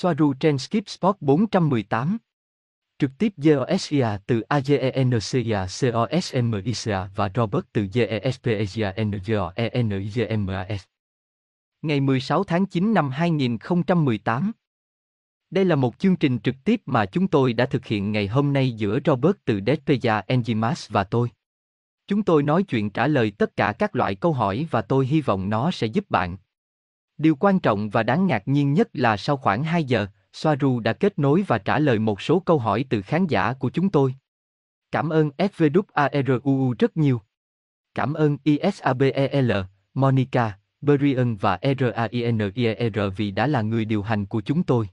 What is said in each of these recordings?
Soaru trên Skip Sport 418. Trực tiếp GOSIA từ AGENCIA COSMICA và Robert từ GESPEGIA Ngày 16 tháng 9 năm 2018. Đây là một chương trình trực tiếp mà chúng tôi đã thực hiện ngày hôm nay giữa Robert từ Despeja Enzimas và tôi. Chúng tôi nói chuyện trả lời tất cả các loại câu hỏi và tôi hy vọng nó sẽ giúp bạn. Điều quan trọng và đáng ngạc nhiên nhất là sau khoảng 2 giờ, Soaru đã kết nối và trả lời một số câu hỏi từ khán giả của chúng tôi. Cảm ơn SVWARUU rất nhiều. Cảm ơn ISABEL, Monica, Brian và RAINIER vì đã là người điều hành của chúng tôi.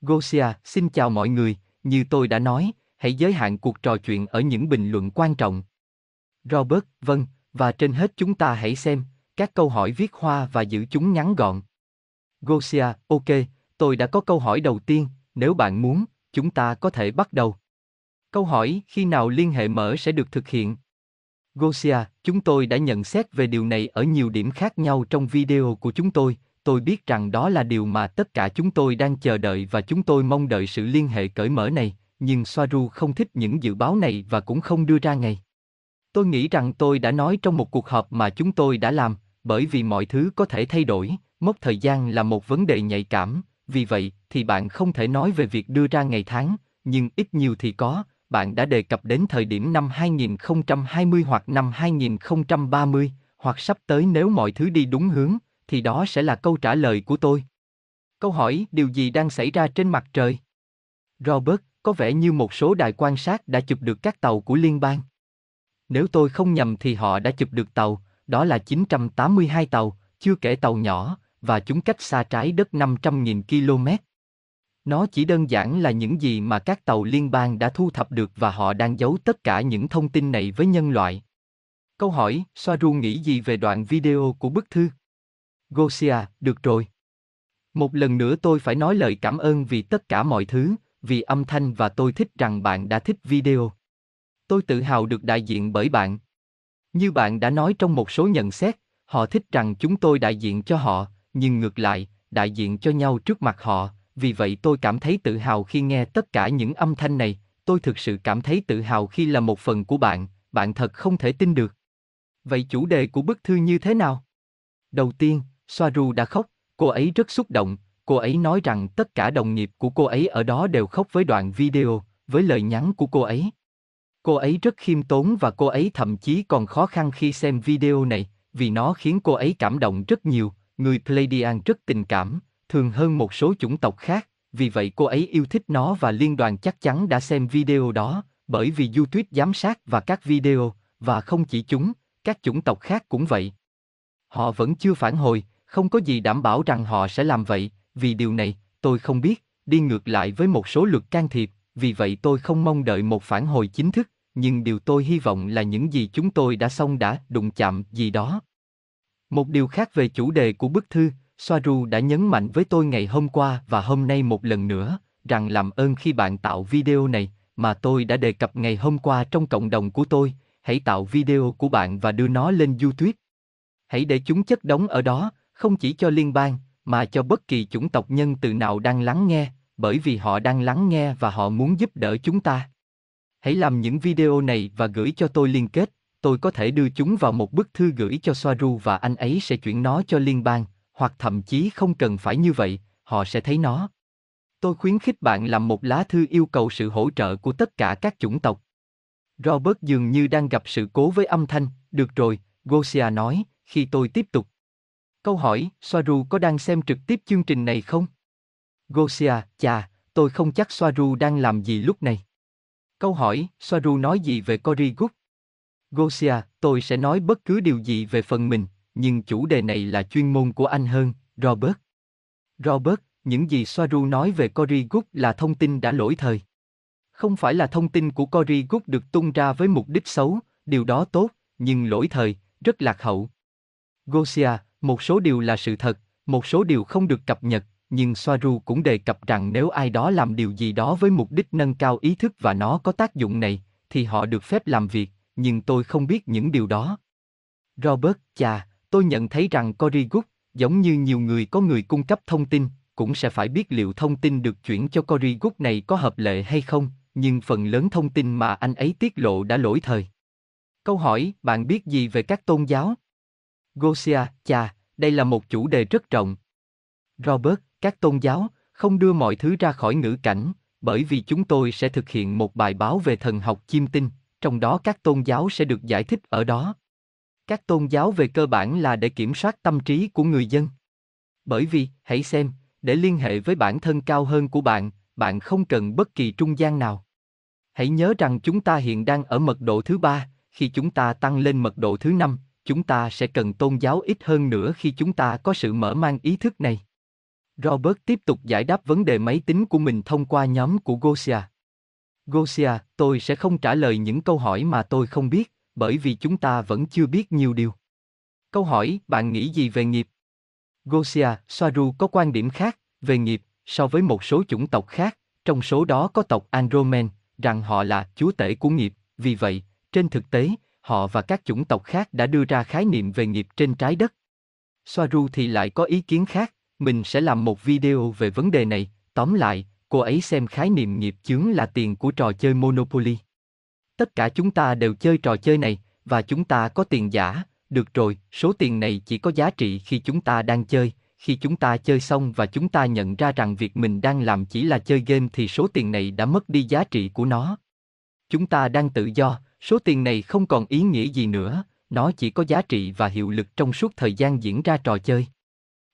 Gosia, xin chào mọi người, như tôi đã nói, hãy giới hạn cuộc trò chuyện ở những bình luận quan trọng. Robert, vâng, và trên hết chúng ta hãy xem, các câu hỏi viết hoa và giữ chúng ngắn gọn. Gosia, ok, tôi đã có câu hỏi đầu tiên, nếu bạn muốn, chúng ta có thể bắt đầu. Câu hỏi khi nào liên hệ mở sẽ được thực hiện? Gosia, chúng tôi đã nhận xét về điều này ở nhiều điểm khác nhau trong video của chúng tôi, tôi biết rằng đó là điều mà tất cả chúng tôi đang chờ đợi và chúng tôi mong đợi sự liên hệ cởi mở này, nhưng Soaru không thích những dự báo này và cũng không đưa ra ngày. Tôi nghĩ rằng tôi đã nói trong một cuộc họp mà chúng tôi đã làm, bởi vì mọi thứ có thể thay đổi, mốc thời gian là một vấn đề nhạy cảm, vì vậy thì bạn không thể nói về việc đưa ra ngày tháng, nhưng ít nhiều thì có, bạn đã đề cập đến thời điểm năm 2020 hoặc năm 2030, hoặc sắp tới nếu mọi thứ đi đúng hướng, thì đó sẽ là câu trả lời của tôi. Câu hỏi, điều gì đang xảy ra trên mặt trời? Robert, có vẻ như một số đài quan sát đã chụp được các tàu của liên bang. Nếu tôi không nhầm thì họ đã chụp được tàu, đó là 982 tàu, chưa kể tàu nhỏ, và chúng cách xa trái đất 500.000 km. Nó chỉ đơn giản là những gì mà các tàu liên bang đã thu thập được và họ đang giấu tất cả những thông tin này với nhân loại. Câu hỏi, Soaru nghĩ gì về đoạn video của bức thư? Gosia, được rồi. Một lần nữa tôi phải nói lời cảm ơn vì tất cả mọi thứ, vì âm thanh và tôi thích rằng bạn đã thích video. Tôi tự hào được đại diện bởi bạn. Như bạn đã nói trong một số nhận xét, họ thích rằng chúng tôi đại diện cho họ, nhưng ngược lại, đại diện cho nhau trước mặt họ, vì vậy tôi cảm thấy tự hào khi nghe tất cả những âm thanh này, tôi thực sự cảm thấy tự hào khi là một phần của bạn, bạn thật không thể tin được. Vậy chủ đề của bức thư như thế nào? Đầu tiên, Soaru đã khóc, cô ấy rất xúc động, cô ấy nói rằng tất cả đồng nghiệp của cô ấy ở đó đều khóc với đoạn video, với lời nhắn của cô ấy. Cô ấy rất khiêm tốn và cô ấy thậm chí còn khó khăn khi xem video này, vì nó khiến cô ấy cảm động rất nhiều, người Pleiadian rất tình cảm, thường hơn một số chủng tộc khác, vì vậy cô ấy yêu thích nó và liên đoàn chắc chắn đã xem video đó, bởi vì YouTube giám sát và các video, và không chỉ chúng, các chủng tộc khác cũng vậy. Họ vẫn chưa phản hồi, không có gì đảm bảo rằng họ sẽ làm vậy, vì điều này, tôi không biết, đi ngược lại với một số luật can thiệp, vì vậy tôi không mong đợi một phản hồi chính thức, nhưng điều tôi hy vọng là những gì chúng tôi đã xong đã đụng chạm gì đó. Một điều khác về chủ đề của bức thư, Soaru đã nhấn mạnh với tôi ngày hôm qua và hôm nay một lần nữa, rằng làm ơn khi bạn tạo video này, mà tôi đã đề cập ngày hôm qua trong cộng đồng của tôi, hãy tạo video của bạn và đưa nó lên YouTube. Hãy để chúng chất đóng ở đó, không chỉ cho liên bang, mà cho bất kỳ chủng tộc nhân từ nào đang lắng nghe, bởi vì họ đang lắng nghe và họ muốn giúp đỡ chúng ta. Hãy làm những video này và gửi cho tôi liên kết, tôi có thể đưa chúng vào một bức thư gửi cho Soaru và anh ấy sẽ chuyển nó cho liên bang, hoặc thậm chí không cần phải như vậy, họ sẽ thấy nó. Tôi khuyến khích bạn làm một lá thư yêu cầu sự hỗ trợ của tất cả các chủng tộc. Robert dường như đang gặp sự cố với âm thanh, được rồi, Gosia nói, khi tôi tiếp tục. Câu hỏi, Soaru có đang xem trực tiếp chương trình này không? Gosia, chà, tôi không chắc Soaru đang làm gì lúc này. Câu hỏi, Soaru nói gì về Cory Good? Gosia, tôi sẽ nói bất cứ điều gì về phần mình, nhưng chủ đề này là chuyên môn của anh hơn, Robert. Robert, những gì Soaru nói về Cory Good là thông tin đã lỗi thời. Không phải là thông tin của Cory Good được tung ra với mục đích xấu, điều đó tốt, nhưng lỗi thời, rất lạc hậu. Gosia, một số điều là sự thật, một số điều không được cập nhật, nhưng Soaru cũng đề cập rằng nếu ai đó làm điều gì đó với mục đích nâng cao ý thức và nó có tác dụng này, thì họ được phép làm việc, nhưng tôi không biết những điều đó. Robert, chà, tôi nhận thấy rằng Cory Good, giống như nhiều người có người cung cấp thông tin, cũng sẽ phải biết liệu thông tin được chuyển cho Cory Good này có hợp lệ hay không, nhưng phần lớn thông tin mà anh ấy tiết lộ đã lỗi thời. Câu hỏi, bạn biết gì về các tôn giáo? Gosia, chà, đây là một chủ đề rất rộng. Robert, các tôn giáo, không đưa mọi thứ ra khỏi ngữ cảnh, bởi vì chúng tôi sẽ thực hiện một bài báo về thần học chiêm tinh, trong đó các tôn giáo sẽ được giải thích ở đó. Các tôn giáo về cơ bản là để kiểm soát tâm trí của người dân. Bởi vì, hãy xem, để liên hệ với bản thân cao hơn của bạn, bạn không cần bất kỳ trung gian nào. Hãy nhớ rằng chúng ta hiện đang ở mật độ thứ ba, khi chúng ta tăng lên mật độ thứ năm, chúng ta sẽ cần tôn giáo ít hơn nữa khi chúng ta có sự mở mang ý thức này. Robert tiếp tục giải đáp vấn đề máy tính của mình thông qua nhóm của Gosia. Gosia, tôi sẽ không trả lời những câu hỏi mà tôi không biết, bởi vì chúng ta vẫn chưa biết nhiều điều. Câu hỏi, bạn nghĩ gì về nghiệp? Gosia, Soaru có quan điểm khác về nghiệp so với một số chủng tộc khác, trong số đó có tộc Andromen, rằng họ là chúa tể của nghiệp, vì vậy, trên thực tế, họ và các chủng tộc khác đã đưa ra khái niệm về nghiệp trên trái đất. Soaru thì lại có ý kiến khác, mình sẽ làm một video về vấn đề này, tóm lại, cô ấy xem khái niệm nghiệp chướng là tiền của trò chơi Monopoly. Tất cả chúng ta đều chơi trò chơi này, và chúng ta có tiền giả, được rồi, số tiền này chỉ có giá trị khi chúng ta đang chơi, khi chúng ta chơi xong và chúng ta nhận ra rằng việc mình đang làm chỉ là chơi game thì số tiền này đã mất đi giá trị của nó. Chúng ta đang tự do, số tiền này không còn ý nghĩa gì nữa, nó chỉ có giá trị và hiệu lực trong suốt thời gian diễn ra trò chơi.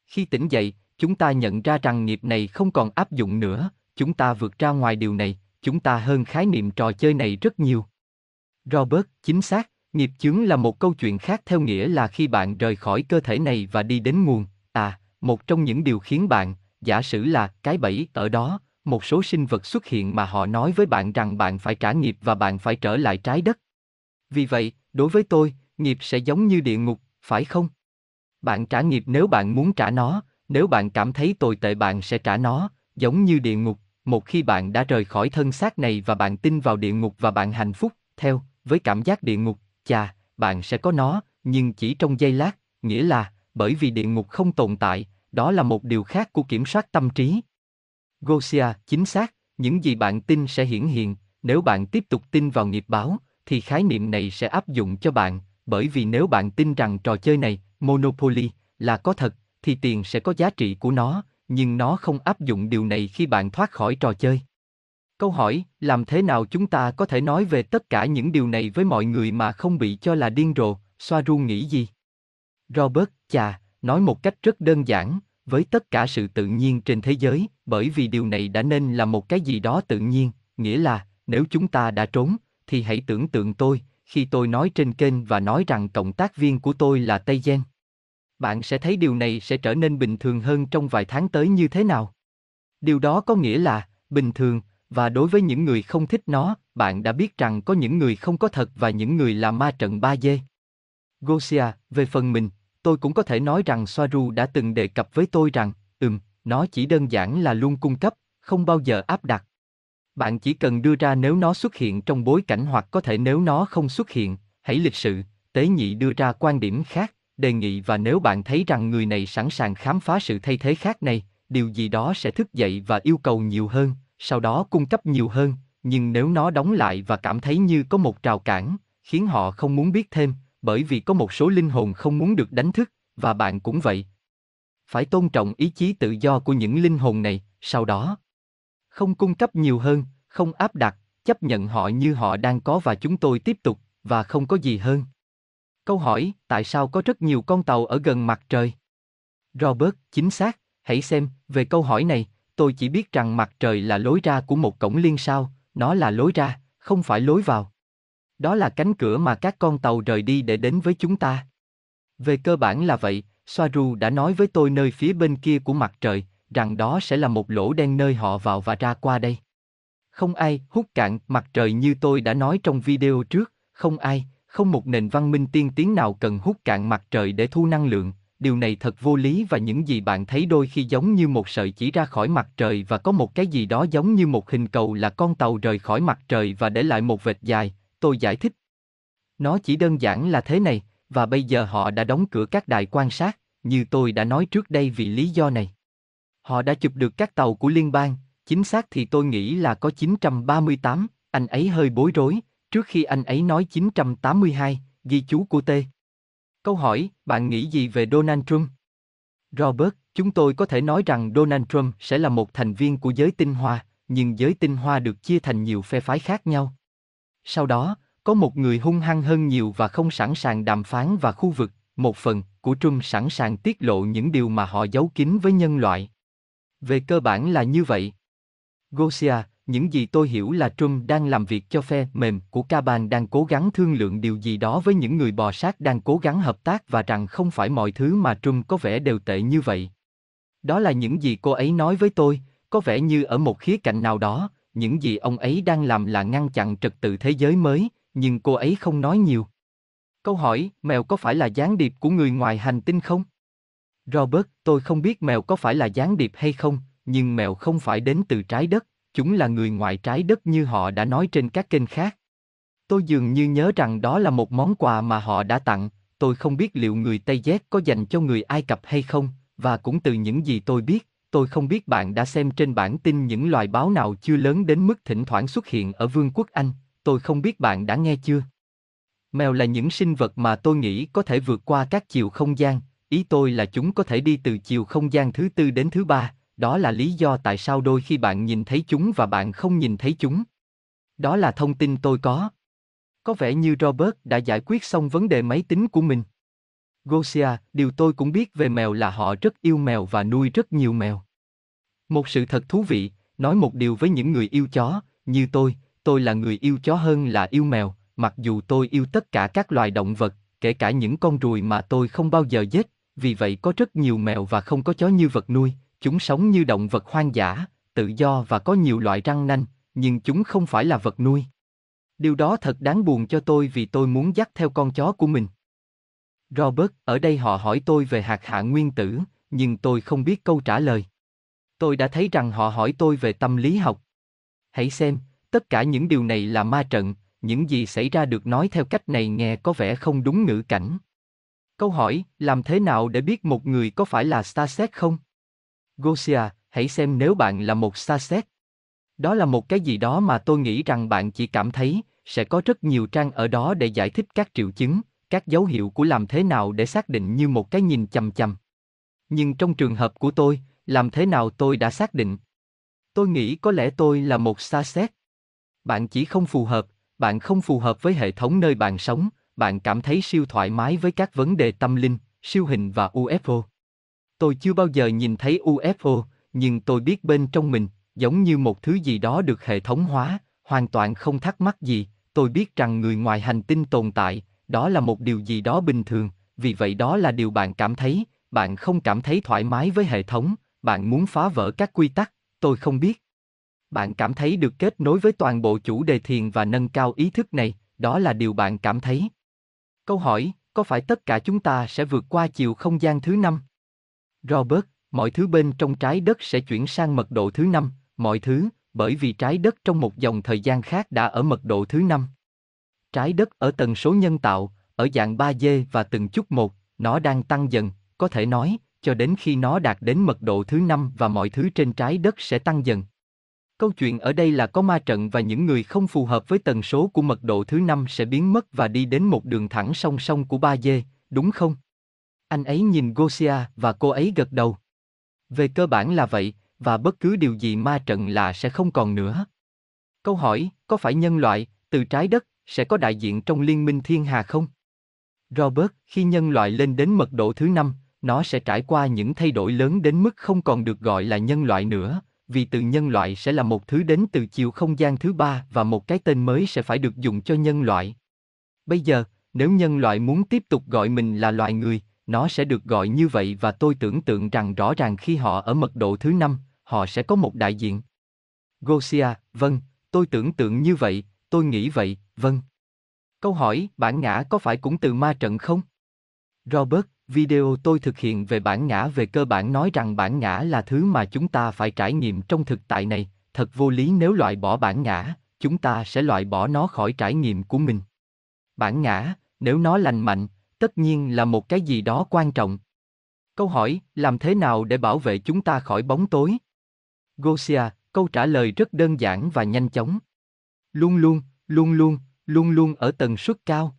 Khi tỉnh dậy, chúng ta nhận ra rằng nghiệp này không còn áp dụng nữa, chúng ta vượt ra ngoài điều này, chúng ta hơn khái niệm trò chơi này rất nhiều. Robert, chính xác, nghiệp chướng là một câu chuyện khác theo nghĩa là khi bạn rời khỏi cơ thể này và đi đến nguồn, à, một trong những điều khiến bạn, giả sử là cái bẫy ở đó, một số sinh vật xuất hiện mà họ nói với bạn rằng bạn phải trả nghiệp và bạn phải trở lại trái đất. Vì vậy, đối với tôi, nghiệp sẽ giống như địa ngục, phải không? Bạn trả nghiệp nếu bạn muốn trả nó, nếu bạn cảm thấy tồi tệ bạn sẽ trả nó, giống như địa ngục, một khi bạn đã rời khỏi thân xác này và bạn tin vào địa ngục và bạn hạnh phúc, theo, với cảm giác địa ngục, chà, bạn sẽ có nó, nhưng chỉ trong giây lát, nghĩa là, bởi vì địa ngục không tồn tại, đó là một điều khác của kiểm soát tâm trí. Gosia, chính xác, những gì bạn tin sẽ hiển hiện, nếu bạn tiếp tục tin vào nghiệp báo, thì khái niệm này sẽ áp dụng cho bạn, bởi vì nếu bạn tin rằng trò chơi này, Monopoly, là có thật, thì tiền sẽ có giá trị của nó, nhưng nó không áp dụng điều này khi bạn thoát khỏi trò chơi. Câu hỏi, làm thế nào chúng ta có thể nói về tất cả những điều này với mọi người mà không bị cho là điên rồ, Soaru nghĩ gì? Robert, chà, nói một cách rất đơn giản, với tất cả sự tự nhiên trên thế giới, bởi vì điều này đã nên là một cái gì đó tự nhiên, nghĩa là, nếu chúng ta đã trốn, thì hãy tưởng tượng tôi, khi tôi nói trên kênh và nói rằng cộng tác viên của tôi là Tây Gen. Bạn sẽ thấy điều này sẽ trở nên bình thường hơn trong vài tháng tới như thế nào. Điều đó có nghĩa là, bình thường, và đối với những người không thích nó, bạn đã biết rằng có những người không có thật và những người là ma trận 3D. Gosia, về phần mình, tôi cũng có thể nói rằng Soaru đã từng đề cập với tôi rằng, ừm, nó chỉ đơn giản là luôn cung cấp, không bao giờ áp đặt. Bạn chỉ cần đưa ra nếu nó xuất hiện trong bối cảnh hoặc có thể nếu nó không xuất hiện, hãy lịch sự, tế nhị đưa ra quan điểm khác, đề nghị và nếu bạn thấy rằng người này sẵn sàng khám phá sự thay thế khác này, điều gì đó sẽ thức dậy và yêu cầu nhiều hơn, sau đó cung cấp nhiều hơn, nhưng nếu nó đóng lại và cảm thấy như có một trào cản, khiến họ không muốn biết thêm, bởi vì có một số linh hồn không muốn được đánh thức, và bạn cũng vậy. Phải tôn trọng ý chí tự do của những linh hồn này, sau đó không cung cấp nhiều hơn, không áp đặt, chấp nhận họ như họ đang có và chúng tôi tiếp tục, và không có gì hơn. Câu hỏi, tại sao có rất nhiều con tàu ở gần mặt trời? Robert, chính xác, hãy xem, về câu hỏi này, tôi chỉ biết rằng mặt trời là lối ra của một cổng liên sao, nó là lối ra, không phải lối vào. Đó là cánh cửa mà các con tàu rời đi để đến với chúng ta. Về cơ bản là vậy, Soaru đã nói với tôi nơi phía bên kia của mặt trời, rằng đó sẽ là một lỗ đen nơi họ vào và ra qua đây. Không ai hút cạn mặt trời như tôi đã nói trong video trước, không ai, không một nền văn minh tiên tiến nào cần hút cạn mặt trời để thu năng lượng, điều này thật vô lý và những gì bạn thấy đôi khi giống như một sợi chỉ ra khỏi mặt trời và có một cái gì đó giống như một hình cầu là con tàu rời khỏi mặt trời và để lại một vệt dài, tôi giải thích. Nó chỉ đơn giản là thế này, và bây giờ họ đã đóng cửa các đài quan sát, như tôi đã nói trước đây vì lý do này. Họ đã chụp được các tàu của liên bang, chính xác thì tôi nghĩ là có 938, anh ấy hơi bối rối, trước khi anh ấy nói 982, ghi chú của T. Câu hỏi, bạn nghĩ gì về Donald Trump? Robert, chúng tôi có thể nói rằng Donald Trump sẽ là một thành viên của giới tinh hoa, nhưng giới tinh hoa được chia thành nhiều phe phái khác nhau. Sau đó, có một người hung hăng hơn nhiều và không sẵn sàng đàm phán và khu vực, một phần, của Trump sẵn sàng tiết lộ những điều mà họ giấu kín với nhân loại. Về cơ bản là như vậy. Gosia, những gì tôi hiểu là Trump đang làm việc cho phe mềm của Caban đang cố gắng thương lượng điều gì đó với những người bò sát đang cố gắng hợp tác và rằng không phải mọi thứ mà Trump có vẻ đều tệ như vậy. Đó là những gì cô ấy nói với tôi, có vẻ như ở một khía cạnh nào đó, những gì ông ấy đang làm là ngăn chặn trật tự thế giới mới, nhưng cô ấy không nói nhiều. Câu hỏi, mèo có phải là gián điệp của người ngoài hành tinh không? Robert, tôi không biết mèo có phải là gián điệp hay không, nhưng mèo không phải đến từ trái đất, chúng là người ngoài trái đất như họ đã nói trên các kênh khác. Tôi dường như nhớ rằng đó là một món quà mà họ đã tặng, tôi không biết liệu người Tây Z có dành cho người Ai Cập hay không, và cũng từ những gì tôi biết, tôi không biết bạn đã xem trên bản tin những loài báo nào chưa lớn đến mức thỉnh thoảng xuất hiện ở Vương quốc Anh, tôi không biết bạn đã nghe chưa. Mèo là những sinh vật mà tôi nghĩ có thể vượt qua các chiều không gian, ý tôi là chúng có thể đi từ chiều không gian thứ tư đến thứ ba, đó là lý do tại sao đôi khi bạn nhìn thấy chúng và bạn không nhìn thấy chúng. Đó là thông tin tôi có. Có vẻ như Robert đã giải quyết xong vấn đề máy tính của mình. Gosia, điều tôi cũng biết về mèo là họ rất yêu mèo và nuôi rất nhiều mèo. Một sự thật thú vị, nói một điều với những người yêu chó, như tôi, tôi là người yêu chó hơn là yêu mèo, mặc dù tôi yêu tất cả các loài động vật, kể cả những con ruồi mà tôi không bao giờ giết, vì vậy có rất nhiều mèo và không có chó như vật nuôi, chúng sống như động vật hoang dã, tự do và có nhiều loại răng nanh, nhưng chúng không phải là vật nuôi. Điều đó thật đáng buồn cho tôi vì tôi muốn dắt theo con chó của mình. Robert, ở đây họ hỏi tôi về hạt hạ nguyên tử, nhưng tôi không biết câu trả lời. Tôi đã thấy rằng họ hỏi tôi về tâm lý học. Hãy xem, tất cả những điều này là ma trận, những gì xảy ra được nói theo cách này nghe có vẻ không đúng ngữ cảnh. Câu hỏi, làm thế nào để biết một người có phải là Starset không? Gosia, hãy xem nếu bạn là một Starset. Đó là một cái gì đó mà tôi nghĩ rằng bạn chỉ cảm thấy, sẽ có rất nhiều trang ở đó để giải thích các triệu chứng, các dấu hiệu của làm thế nào để xác định như một cái nhìn chầm chầm. Nhưng trong trường hợp của tôi, làm thế nào tôi đã xác định? Tôi nghĩ có lẽ tôi là một Starset. Bạn chỉ không phù hợp, bạn không phù hợp với hệ thống nơi bạn sống, bạn cảm thấy siêu thoải mái với các vấn đề tâm linh, siêu hình và UFO. Tôi chưa bao giờ nhìn thấy UFO, nhưng tôi biết bên trong mình, giống như một thứ gì đó được hệ thống hóa, hoàn toàn không thắc mắc gì, tôi biết rằng người ngoài hành tinh tồn tại, đó là một điều gì đó bình thường, vì vậy đó là điều bạn cảm thấy, bạn không cảm thấy thoải mái với hệ thống, bạn muốn phá vỡ các quy tắc, tôi không biết. Bạn cảm thấy được kết nối với toàn bộ chủ đề thiền và nâng cao ý thức này, đó là điều bạn cảm thấy. Câu hỏi, có phải tất cả chúng ta sẽ vượt qua chiều không gian thứ năm? Robert, mọi thứ bên trong trái đất sẽ chuyển sang mật độ thứ năm, mọi thứ, bởi vì trái đất trong một dòng thời gian khác đã ở mật độ thứ năm. Trái đất ở tần số nhân tạo, ở dạng 3D và từng chút một, nó đang tăng dần, có thể nói, cho đến khi nó đạt đến mật độ thứ năm và mọi thứ trên trái đất sẽ tăng dần. Câu chuyện ở đây là có ma trận và những người không phù hợp với tần số của mật độ thứ năm sẽ biến mất và đi đến một đường thẳng song song của ba dê, đúng không? Anh ấy nhìn Gosia và cô ấy gật đầu. Về cơ bản là vậy, và bất cứ điều gì ma trận là sẽ không còn nữa. Câu hỏi, có phải nhân loại, từ trái đất, sẽ có đại diện trong liên minh thiên hà không? Robert, khi nhân loại lên đến mật độ thứ năm, nó sẽ trải qua những thay đổi lớn đến mức không còn được gọi là nhân loại nữa, vì từ nhân loại sẽ là một thứ đến từ chiều không gian thứ ba và một cái tên mới sẽ phải được dùng cho nhân loại. Bây giờ, nếu nhân loại muốn tiếp tục gọi mình là loài người, nó sẽ được gọi như vậy và tôi tưởng tượng rằng rõ ràng khi họ ở mật độ thứ năm, họ sẽ có một đại diện. Gosia, vâng, tôi tưởng tượng như vậy, tôi nghĩ vậy, vâng. Câu hỏi, bản ngã có phải cũng từ ma trận không? Robert, video tôi thực hiện về bản ngã về cơ bản nói rằng bản ngã là thứ mà chúng ta phải trải nghiệm trong thực tại này, thật vô lý nếu loại bỏ bản ngã, chúng ta sẽ loại bỏ nó khỏi trải nghiệm của mình. Bản ngã, nếu nó lành mạnh, tất nhiên là một cái gì đó quan trọng. Câu hỏi, làm thế nào để bảo vệ chúng ta khỏi bóng tối? Gosia, câu trả lời rất đơn giản và nhanh chóng. Luôn luôn, luôn luôn, luôn luôn ở tần suất cao.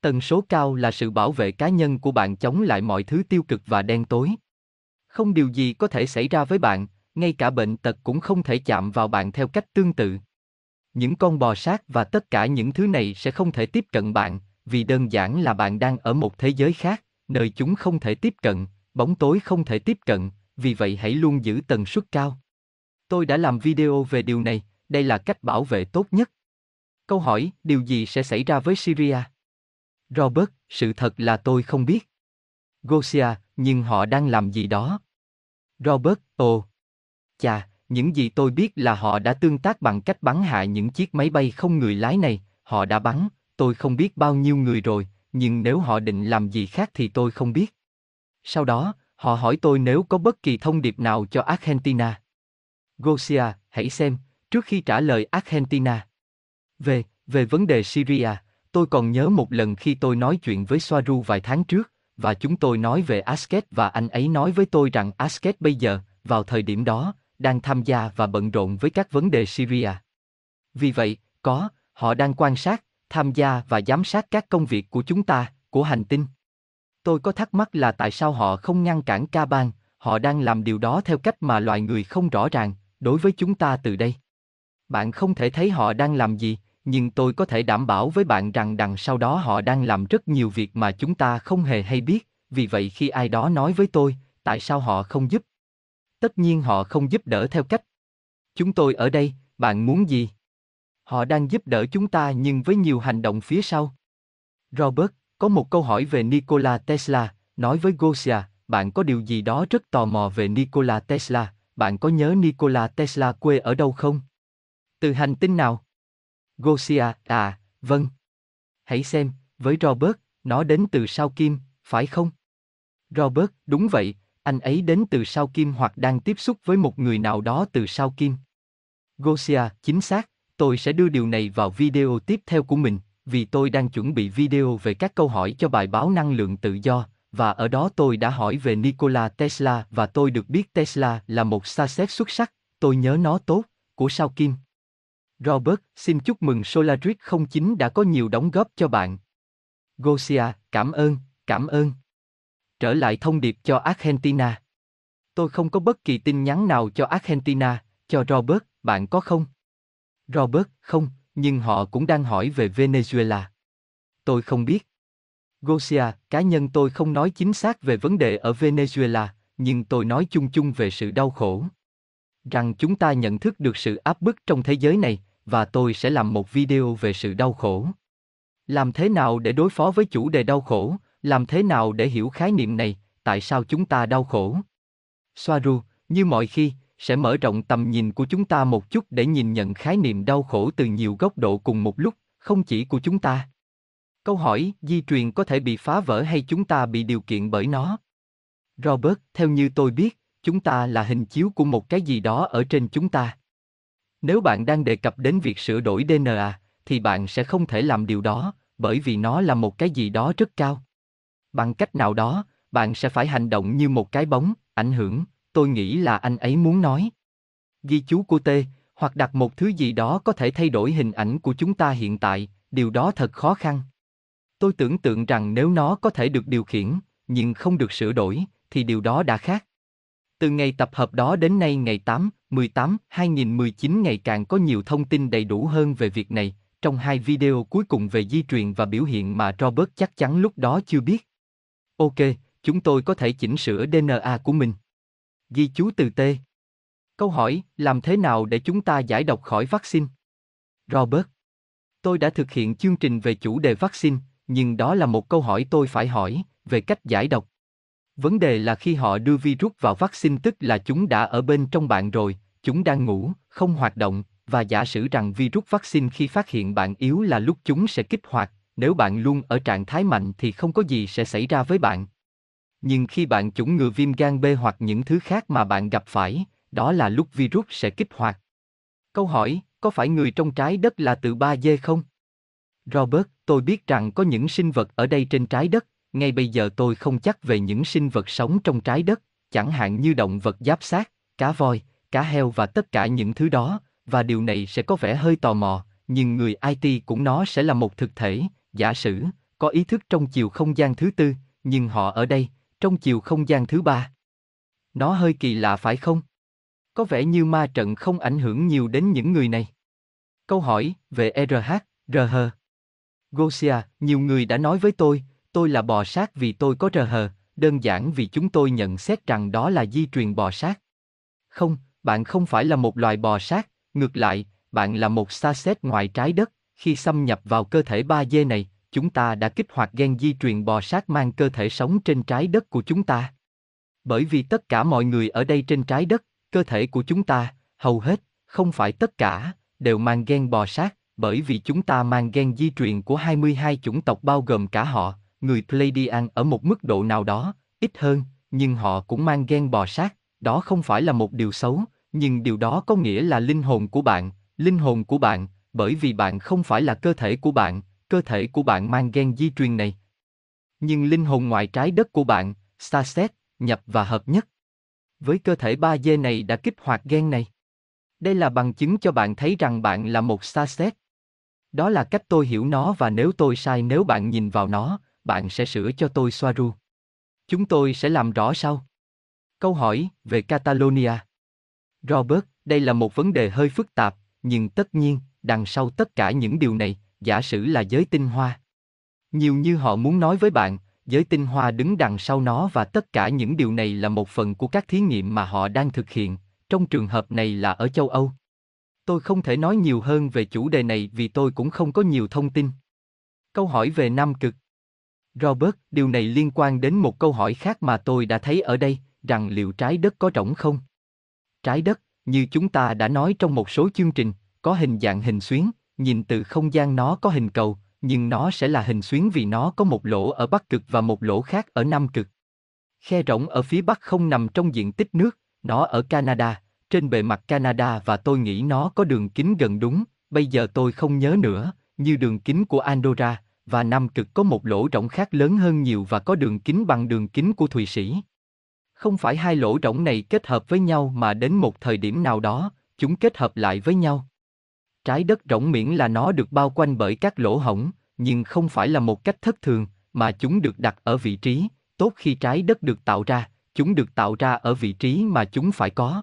Tần số cao là sự bảo vệ cá nhân của bạn chống lại mọi thứ tiêu cực và đen tối. Không điều gì có thể xảy ra với bạn, ngay cả bệnh tật cũng không thể chạm vào bạn theo cách tương tự. Những con bò sát và tất cả những thứ này sẽ không thể tiếp cận bạn, vì đơn giản là bạn đang ở một thế giới khác, nơi chúng không thể tiếp cận, bóng tối không thể tiếp cận, vì vậy hãy luôn giữ tần suất cao. Tôi đã làm video về điều này, đây là cách bảo vệ tốt nhất. Câu hỏi, điều gì sẽ xảy ra với Syria? Robert, sự thật là tôi không biết. Gosia, nhưng họ đang làm gì đó? Robert, ồ. Chà, những gì tôi biết là họ đã tương tác bằng cách bắn hạ những chiếc máy bay không người lái này, họ đã bắn, tôi không biết bao nhiêu người rồi, nhưng nếu họ định làm gì khác thì tôi không biết. Sau đó, họ hỏi tôi nếu có bất kỳ thông điệp nào cho Argentina. Gosia, hãy xem, trước khi trả lời Argentina. Về, về vấn đề Syria, tôi còn nhớ một lần khi tôi nói chuyện với Soaru vài tháng trước, và chúng tôi nói về Asket và anh ấy nói với tôi rằng Asket bây giờ, vào thời điểm đó, đang tham gia và bận rộn với các vấn đề Syria. Vì vậy, có, họ đang quan sát, tham gia và giám sát các công việc của chúng ta, của hành tinh. Tôi có thắc mắc là tại sao họ không ngăn cản ca ban, họ đang làm điều đó theo cách mà loài người không rõ ràng, đối với chúng ta từ đây. Bạn không thể thấy họ đang làm gì, nhưng tôi có thể đảm bảo với bạn rằng đằng sau đó họ đang làm rất nhiều việc mà chúng ta không hề hay biết, vì vậy khi ai đó nói với tôi, tại sao họ không giúp? Tất nhiên họ không giúp đỡ theo cách. Chúng tôi ở đây, bạn muốn gì? Họ đang giúp đỡ chúng ta nhưng với nhiều hành động phía sau. Robert, có một câu hỏi về Nikola Tesla, nói với Gosia, bạn có điều gì đó rất tò mò về Nikola Tesla, bạn có nhớ Nikola Tesla quê ở đâu không? Từ hành tinh nào? Gosia, à, vâng. Hãy xem, với Robert, nó đến từ sao kim, phải không? Robert, đúng vậy, anh ấy đến từ sao kim hoặc đang tiếp xúc với một người nào đó từ sao kim. Gosia, chính xác, tôi sẽ đưa điều này vào video tiếp theo của mình, vì tôi đang chuẩn bị video về các câu hỏi cho bài báo năng lượng tự do, và ở đó tôi đã hỏi về Nikola Tesla và tôi được biết Tesla là một xa xét xuất sắc, tôi nhớ nó tốt, của sao kim. Robert, xin chúc mừng Solaris 09 đã có nhiều đóng góp cho bạn. Gosia, cảm ơn, cảm ơn. Trở lại thông điệp cho Argentina. Tôi không có bất kỳ tin nhắn nào cho Argentina, cho Robert, bạn có không? Robert, không, nhưng họ cũng đang hỏi về Venezuela. Tôi không biết. Gosia, cá nhân tôi không nói chính xác về vấn đề ở Venezuela, nhưng tôi nói chung chung về sự đau khổ. Rằng chúng ta nhận thức được sự áp bức trong thế giới này, và tôi sẽ làm một video về sự đau khổ. Làm thế nào để đối phó với chủ đề đau khổ, làm thế nào để hiểu khái niệm này, tại sao chúng ta đau khổ? Soaru, như mọi khi, sẽ mở rộng tầm nhìn của chúng ta một chút để nhìn nhận khái niệm đau khổ từ nhiều góc độ cùng một lúc, không chỉ của chúng ta. Câu hỏi, di truyền có thể bị phá vỡ hay chúng ta bị điều kiện bởi nó? Robert, theo như tôi biết, chúng ta là hình chiếu của một cái gì đó ở trên chúng ta. Nếu bạn đang đề cập đến việc sửa đổi DNA, thì bạn sẽ không thể làm điều đó, bởi vì nó là một cái gì đó rất cao. Bằng cách nào đó, bạn sẽ phải hành động như một cái bóng, ảnh hưởng, tôi nghĩ là anh ấy muốn nói. Ghi chú của T, hoặc đặt một thứ gì đó có thể thay đổi hình ảnh của chúng ta hiện tại, điều đó thật khó khăn. Tôi tưởng tượng rằng nếu nó có thể được điều khiển, nhưng không được sửa đổi, thì điều đó đã khác. Từ ngày tập hợp đó đến nay ngày 8, 18, 2019 ngày càng có nhiều thông tin đầy đủ hơn về việc này, trong hai video cuối cùng về di truyền và biểu hiện mà Robert chắc chắn lúc đó chưa biết. Ok, chúng tôi có thể chỉnh sửa DNA của mình. Ghi chú từ T. Câu hỏi, làm thế nào để chúng ta giải độc khỏi vaccine? Robert. Tôi đã thực hiện chương trình về chủ đề vaccine, nhưng đó là một câu hỏi tôi phải hỏi, về cách giải độc. Vấn đề là khi họ đưa virus vào vaccine tức là chúng đã ở bên trong bạn rồi, chúng đang ngủ, không hoạt động, và giả sử rằng virus vaccine khi phát hiện bạn yếu là lúc chúng sẽ kích hoạt, nếu bạn luôn ở trạng thái mạnh thì không có gì sẽ xảy ra với bạn. Nhưng khi bạn chủng ngừa viêm gan B hoặc những thứ khác mà bạn gặp phải, đó là lúc virus sẽ kích hoạt. Câu hỏi, có phải người trong trái đất là từ ba d không? Robert, tôi biết rằng có những sinh vật ở đây trên trái đất, ngay bây giờ tôi không chắc về những sinh vật sống trong trái đất, chẳng hạn như động vật giáp xác, cá voi, cá heo và tất cả những thứ đó, và điều này sẽ có vẻ hơi tò mò, nhưng người IT cũng nó sẽ là một thực thể, giả sử, có ý thức trong chiều không gian thứ tư, nhưng họ ở đây, trong chiều không gian thứ ba. Nó hơi kỳ lạ phải không? Có vẻ như ma trận không ảnh hưởng nhiều đến những người này. Câu hỏi về RH, RH. Gosia, nhiều người đã nói với tôi, tôi là bò sát vì tôi có rờ hờ, đơn giản vì chúng tôi nhận xét rằng đó là di truyền bò sát. Không, bạn không phải là một loài bò sát, ngược lại, bạn là một xa xét ngoài trái đất, khi xâm nhập vào cơ thể ba dê này, chúng ta đã kích hoạt gen di truyền bò sát mang cơ thể sống trên trái đất của chúng ta. Bởi vì tất cả mọi người ở đây trên trái đất, cơ thể của chúng ta, hầu hết, không phải tất cả, đều mang gen bò sát, bởi vì chúng ta mang gen di truyền của 22 chủng tộc bao gồm cả họ, người Pleiadian ở một mức độ nào đó, ít hơn, nhưng họ cũng mang gen bò sát, đó không phải là một điều xấu, nhưng điều đó có nghĩa là linh hồn của bạn, linh hồn của bạn, bởi vì bạn không phải là cơ thể của bạn, cơ thể của bạn mang gen di truyền này. Nhưng linh hồn ngoài trái đất của bạn, xa xét, nhập và hợp nhất. Với cơ thể 3D này đã kích hoạt gen này. Đây là bằng chứng cho bạn thấy rằng bạn là một xa xét. Đó là cách tôi hiểu nó và nếu tôi sai nếu bạn nhìn vào nó, bạn sẽ sửa cho tôi Soaru. Chúng tôi sẽ làm rõ sau. Câu hỏi về Catalonia. Robert, đây là một vấn đề hơi phức tạp, nhưng tất nhiên, đằng sau tất cả những điều này, giả sử là giới tinh hoa. Nhiều như họ muốn nói với bạn, giới tinh hoa đứng đằng sau nó và tất cả những điều này là một phần của các thí nghiệm mà họ đang thực hiện, trong trường hợp này là ở châu Âu. Tôi không thể nói nhiều hơn về chủ đề này vì tôi cũng không có nhiều thông tin. Câu hỏi về Nam Cực. Robert, điều này liên quan đến một câu hỏi khác mà tôi đã thấy ở đây, rằng liệu trái đất có rỗng không? Trái đất, như chúng ta đã nói trong một số chương trình, có hình dạng hình xuyến, nhìn từ không gian nó có hình cầu, nhưng nó sẽ là hình xuyến vì nó có một lỗ ở Bắc Cực và một lỗ khác ở Nam Cực. Khe rỗng ở phía Bắc không nằm trong diện tích nước, nó ở Canada, trên bề mặt Canada và tôi nghĩ nó có đường kính gần đúng, bây giờ tôi không nhớ nữa, như đường kính của Andorra, và Nam Cực có một lỗ rỗng khác lớn hơn nhiều và có đường kính bằng đường kính của Thụy Sĩ. Không phải hai lỗ rỗng này kết hợp với nhau mà đến một thời điểm nào đó, chúng kết hợp lại với nhau. Trái đất rỗng miễn là nó được bao quanh bởi các lỗ hổng, nhưng không phải là một cách thất thường, mà chúng được đặt ở vị trí, tốt khi trái đất được tạo ra, chúng được tạo ra ở vị trí mà chúng phải có.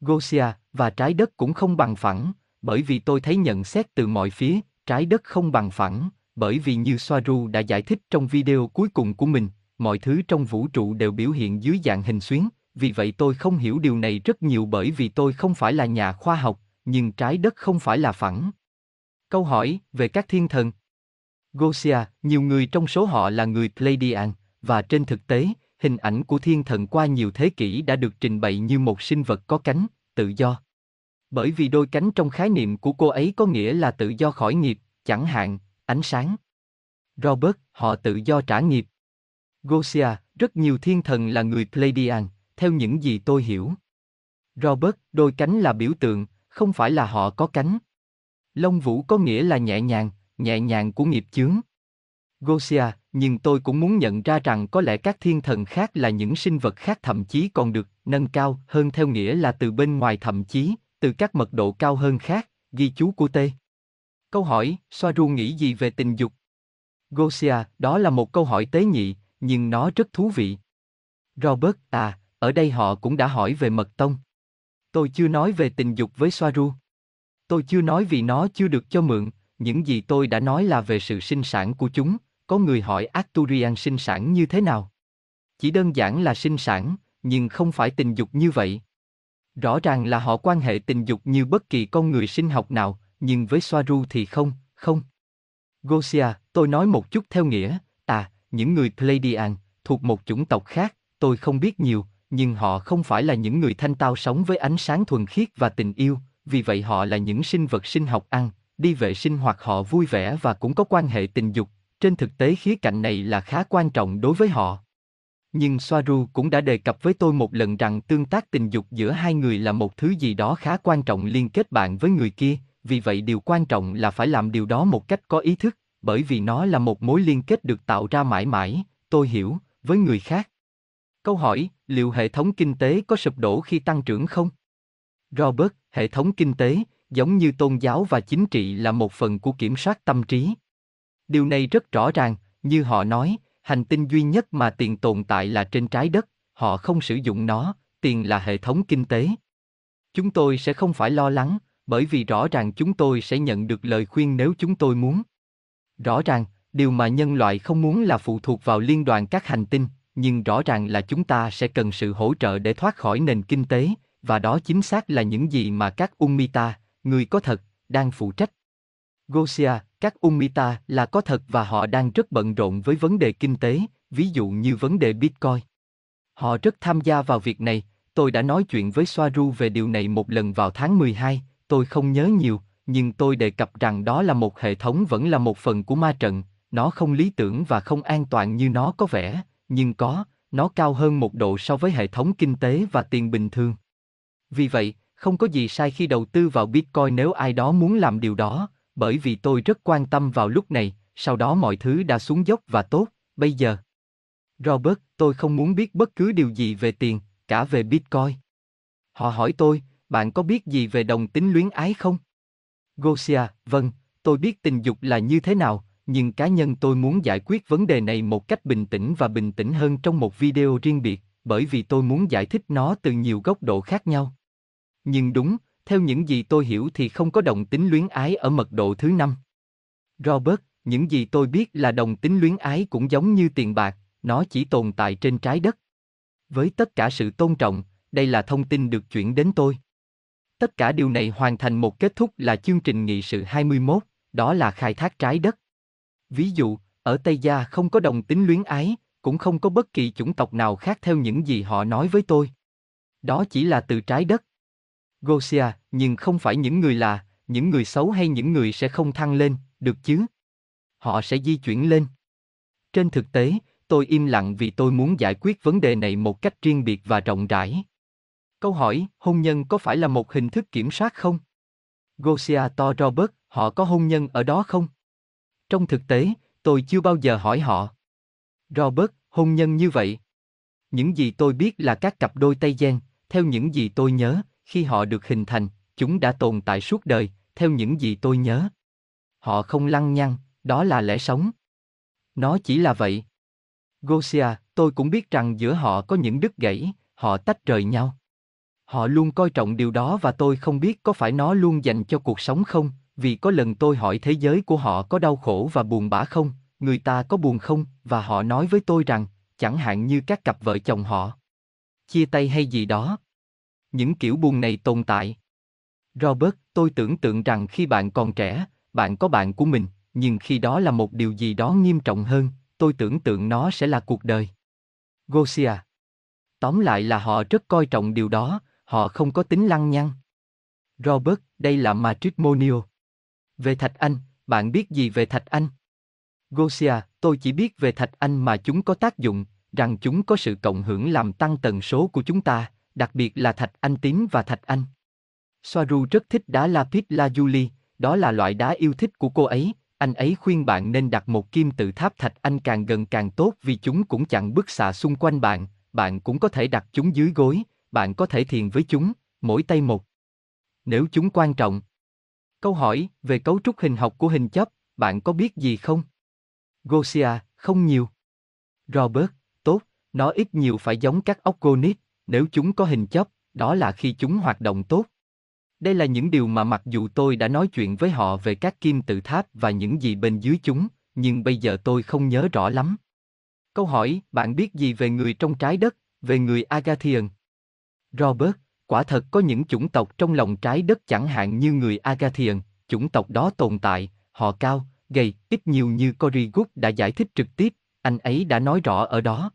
Gosia và trái đất cũng không bằng phẳng, bởi vì tôi thấy nhận xét từ mọi phía, trái đất không bằng phẳng, bởi vì như Soaru đã giải thích trong video cuối cùng của mình, mọi thứ trong vũ trụ đều biểu hiện dưới dạng hình xuyến, vì vậy tôi không hiểu điều này rất nhiều bởi vì tôi không phải là nhà khoa học, nhưng trái đất không phải là phẳng. Câu hỏi về các thiên thần Gosia, nhiều người trong số họ là người Pleiadian, và trên thực tế, hình ảnh của thiên thần qua nhiều thế kỷ đã được trình bày như một sinh vật có cánh, tự do. Bởi vì đôi cánh trong khái niệm của cô ấy có nghĩa là tự do khỏi nghiệp, chẳng hạn, ánh sáng. Robert, họ tự do trả nghiệp. Gosia, rất nhiều thiên thần là người Pleiadian, theo những gì tôi hiểu. Robert, đôi cánh là biểu tượng, không phải là họ có cánh. Lông vũ có nghĩa là nhẹ nhàng, nhẹ nhàng của nghiệp chướng. Gosia, nhưng tôi cũng muốn nhận ra rằng có lẽ các thiên thần khác là những sinh vật khác thậm chí còn được nâng cao hơn theo nghĩa là từ bên ngoài thậm chí, từ các mật độ cao hơn khác, ghi chú của T. Câu hỏi, Soaru nghĩ gì về tình dục? Gosia, đó là một câu hỏi tế nhị, nhưng nó rất thú vị. Robert, à, ở đây họ cũng đã hỏi về mật tông. Tôi chưa nói về tình dục với Soaru. Tôi chưa nói vì nó chưa được cho mượn, những gì tôi đã nói là về sự sinh sản của chúng, có người hỏi Arturian sinh sản như thế nào? Chỉ đơn giản là sinh sản, nhưng không phải tình dục như vậy. Rõ ràng là họ quan hệ tình dục như bất kỳ con người sinh học nào, nhưng với Soaru thì không, không. Gosia, tôi nói một chút theo nghĩa, à, những người Pleiadian, thuộc một chủng tộc khác, tôi không biết nhiều, nhưng họ không phải là những người thanh tao sống với ánh sáng thuần khiết và tình yêu, vì vậy họ là những sinh vật sinh học ăn, đi vệ sinh hoặc họ vui vẻ và cũng có quan hệ tình dục, trên thực tế khía cạnh này là khá quan trọng đối với họ. Nhưng Soaru cũng đã đề cập với tôi một lần rằng tương tác tình dục giữa hai người là một thứ gì đó khá quan trọng liên kết bạn với người kia, vì vậy điều quan trọng là phải làm điều đó một cách có ý thức, bởi vì nó là một mối liên kết được tạo ra mãi mãi, tôi hiểu, với người khác. Câu hỏi, liệu hệ thống kinh tế có sụp đổ khi tăng trưởng không? Robert, hệ thống kinh tế, giống như tôn giáo và chính trị là một phần của kiểm soát tâm trí. Điều này rất rõ ràng, như họ nói, hành tinh duy nhất mà tiền tồn tại là trên trái đất, họ không sử dụng nó, tiền là hệ thống kinh tế. Chúng tôi sẽ không phải lo lắng, bởi vì rõ ràng chúng tôi sẽ nhận được lời khuyên nếu chúng tôi muốn. Rõ ràng, điều mà nhân loại không muốn là phụ thuộc vào liên đoàn các hành tinh, nhưng rõ ràng là chúng ta sẽ cần sự hỗ trợ để thoát khỏi nền kinh tế, và đó chính xác là những gì mà các Umita, người có thật, đang phụ trách. Gosia, các Umita là có thật và họ đang rất bận rộn với vấn đề kinh tế, ví dụ như vấn đề Bitcoin. Họ rất tham gia vào việc này, tôi đã nói chuyện với Soaru về điều này một lần vào tháng 12, tôi không nhớ nhiều, nhưng tôi đề cập rằng đó là một hệ thống vẫn là một phần của ma trận, nó không lý tưởng và không an toàn như nó có vẻ, nhưng có, nó cao hơn một độ so với hệ thống kinh tế và tiền bình thường. Vì vậy, không có gì sai khi đầu tư vào Bitcoin nếu ai đó muốn làm điều đó, bởi vì tôi rất quan tâm vào lúc này, sau đó mọi thứ đã xuống dốc và tốt, bây giờ. Robert, tôi không muốn biết bất cứ điều gì về tiền, cả về Bitcoin. Họ hỏi tôi, bạn có biết gì về đồng tính luyến ái không? Gosia, vâng, tôi biết tình dục là như thế nào, nhưng cá nhân tôi muốn giải quyết vấn đề này một cách bình tĩnh và bình tĩnh hơn trong một video riêng biệt, bởi vì tôi muốn giải thích nó từ nhiều góc độ khác nhau. Nhưng đúng, theo những gì tôi hiểu thì không có đồng tính luyến ái ở mật độ thứ năm. Robert, những gì tôi biết là đồng tính luyến ái cũng giống như tiền bạc, nó chỉ tồn tại trên trái đất. Với tất cả sự tôn trọng, đây là thông tin được chuyển đến tôi. Tất cả điều này hoàn thành một kết thúc là chương trình nghị sự 21, đó là khai thác trái đất. Ví dụ, ở Tây Gia không có đồng tính luyến ái, cũng không có bất kỳ chủng tộc nào khác theo những gì họ nói với tôi. Đó chỉ là từ trái đất. Gosia, nhưng không phải những người là, những người xấu hay những người sẽ không thăng lên, được chứ? Họ sẽ di chuyển lên. Trên thực tế, tôi im lặng vì tôi muốn giải quyết vấn đề này một cách riêng biệt và rộng rãi. Câu hỏi, hôn nhân có phải là một hình thức kiểm soát không? Gosia to Robert, họ có hôn nhân ở đó không? Trong thực tế, tôi chưa bao giờ hỏi họ. Robert, hôn nhân như vậy. Những gì tôi biết là các cặp đôi Tây Gen, theo những gì tôi nhớ, khi họ được hình thành, chúng đã tồn tại suốt đời, theo những gì tôi nhớ. Họ không lăng nhăng, đó là lẽ sống. Nó chỉ là vậy. Gosia, tôi cũng biết rằng giữa họ có những đứt gãy, họ tách rời nhau. Họ luôn coi trọng điều đó và tôi không biết có phải nó luôn dành cho cuộc sống không, vì có lần tôi hỏi thế giới của họ có đau khổ và buồn bã không, người ta có buồn không, và họ nói với tôi rằng, chẳng hạn như các cặp vợ chồng họ. Chia tay hay gì đó. Những kiểu buồn này tồn tại. Robert, tôi tưởng tượng rằng khi bạn còn trẻ, bạn có bạn của mình, nhưng khi đó là một điều gì đó nghiêm trọng hơn, tôi tưởng tượng nó sẽ là cuộc đời. Gosia. Tóm lại là họ rất coi trọng điều đó, họ không có tính lăng nhăng. Robert, đây là matrimonial. Về Thạch Anh, bạn biết gì về Thạch Anh? Gosia, tôi chỉ biết về Thạch Anh mà chúng có tác dụng, rằng chúng có sự cộng hưởng làm tăng tần số của chúng ta, đặc biệt là Thạch Anh tím và Thạch Anh. Soaru rất thích đá lapis lazuli, đó là loại đá yêu thích của cô ấy, anh ấy khuyên bạn nên đặt một kim tự tháp Thạch Anh càng gần càng tốt vì chúng cũng chặn bức xạ xung quanh bạn, bạn cũng có thể đặt chúng dưới gối, bạn có thể thiền với chúng, mỗi tay một. Nếu chúng quan trọng. Câu hỏi về cấu trúc hình học của hình chấp, bạn có biết gì không? Gosia, không nhiều. Robert, tốt, nó ít nhiều phải giống các ốc gonit, nếu chúng có hình chấp, đó là khi chúng hoạt động tốt. Đây là những điều mà mặc dù tôi đã nói chuyện với họ về các kim tự tháp và những gì bên dưới chúng, nhưng bây giờ tôi không nhớ rõ lắm. Câu hỏi, bạn biết gì về người trong trái đất, về người Agathian? Robert, quả thật có những chủng tộc trong lòng trái đất chẳng hạn như người Agathian, chủng tộc đó tồn tại, họ cao, gầy, ít nhiều như Cory Good đã giải thích trực tiếp, anh ấy đã nói rõ ở đó.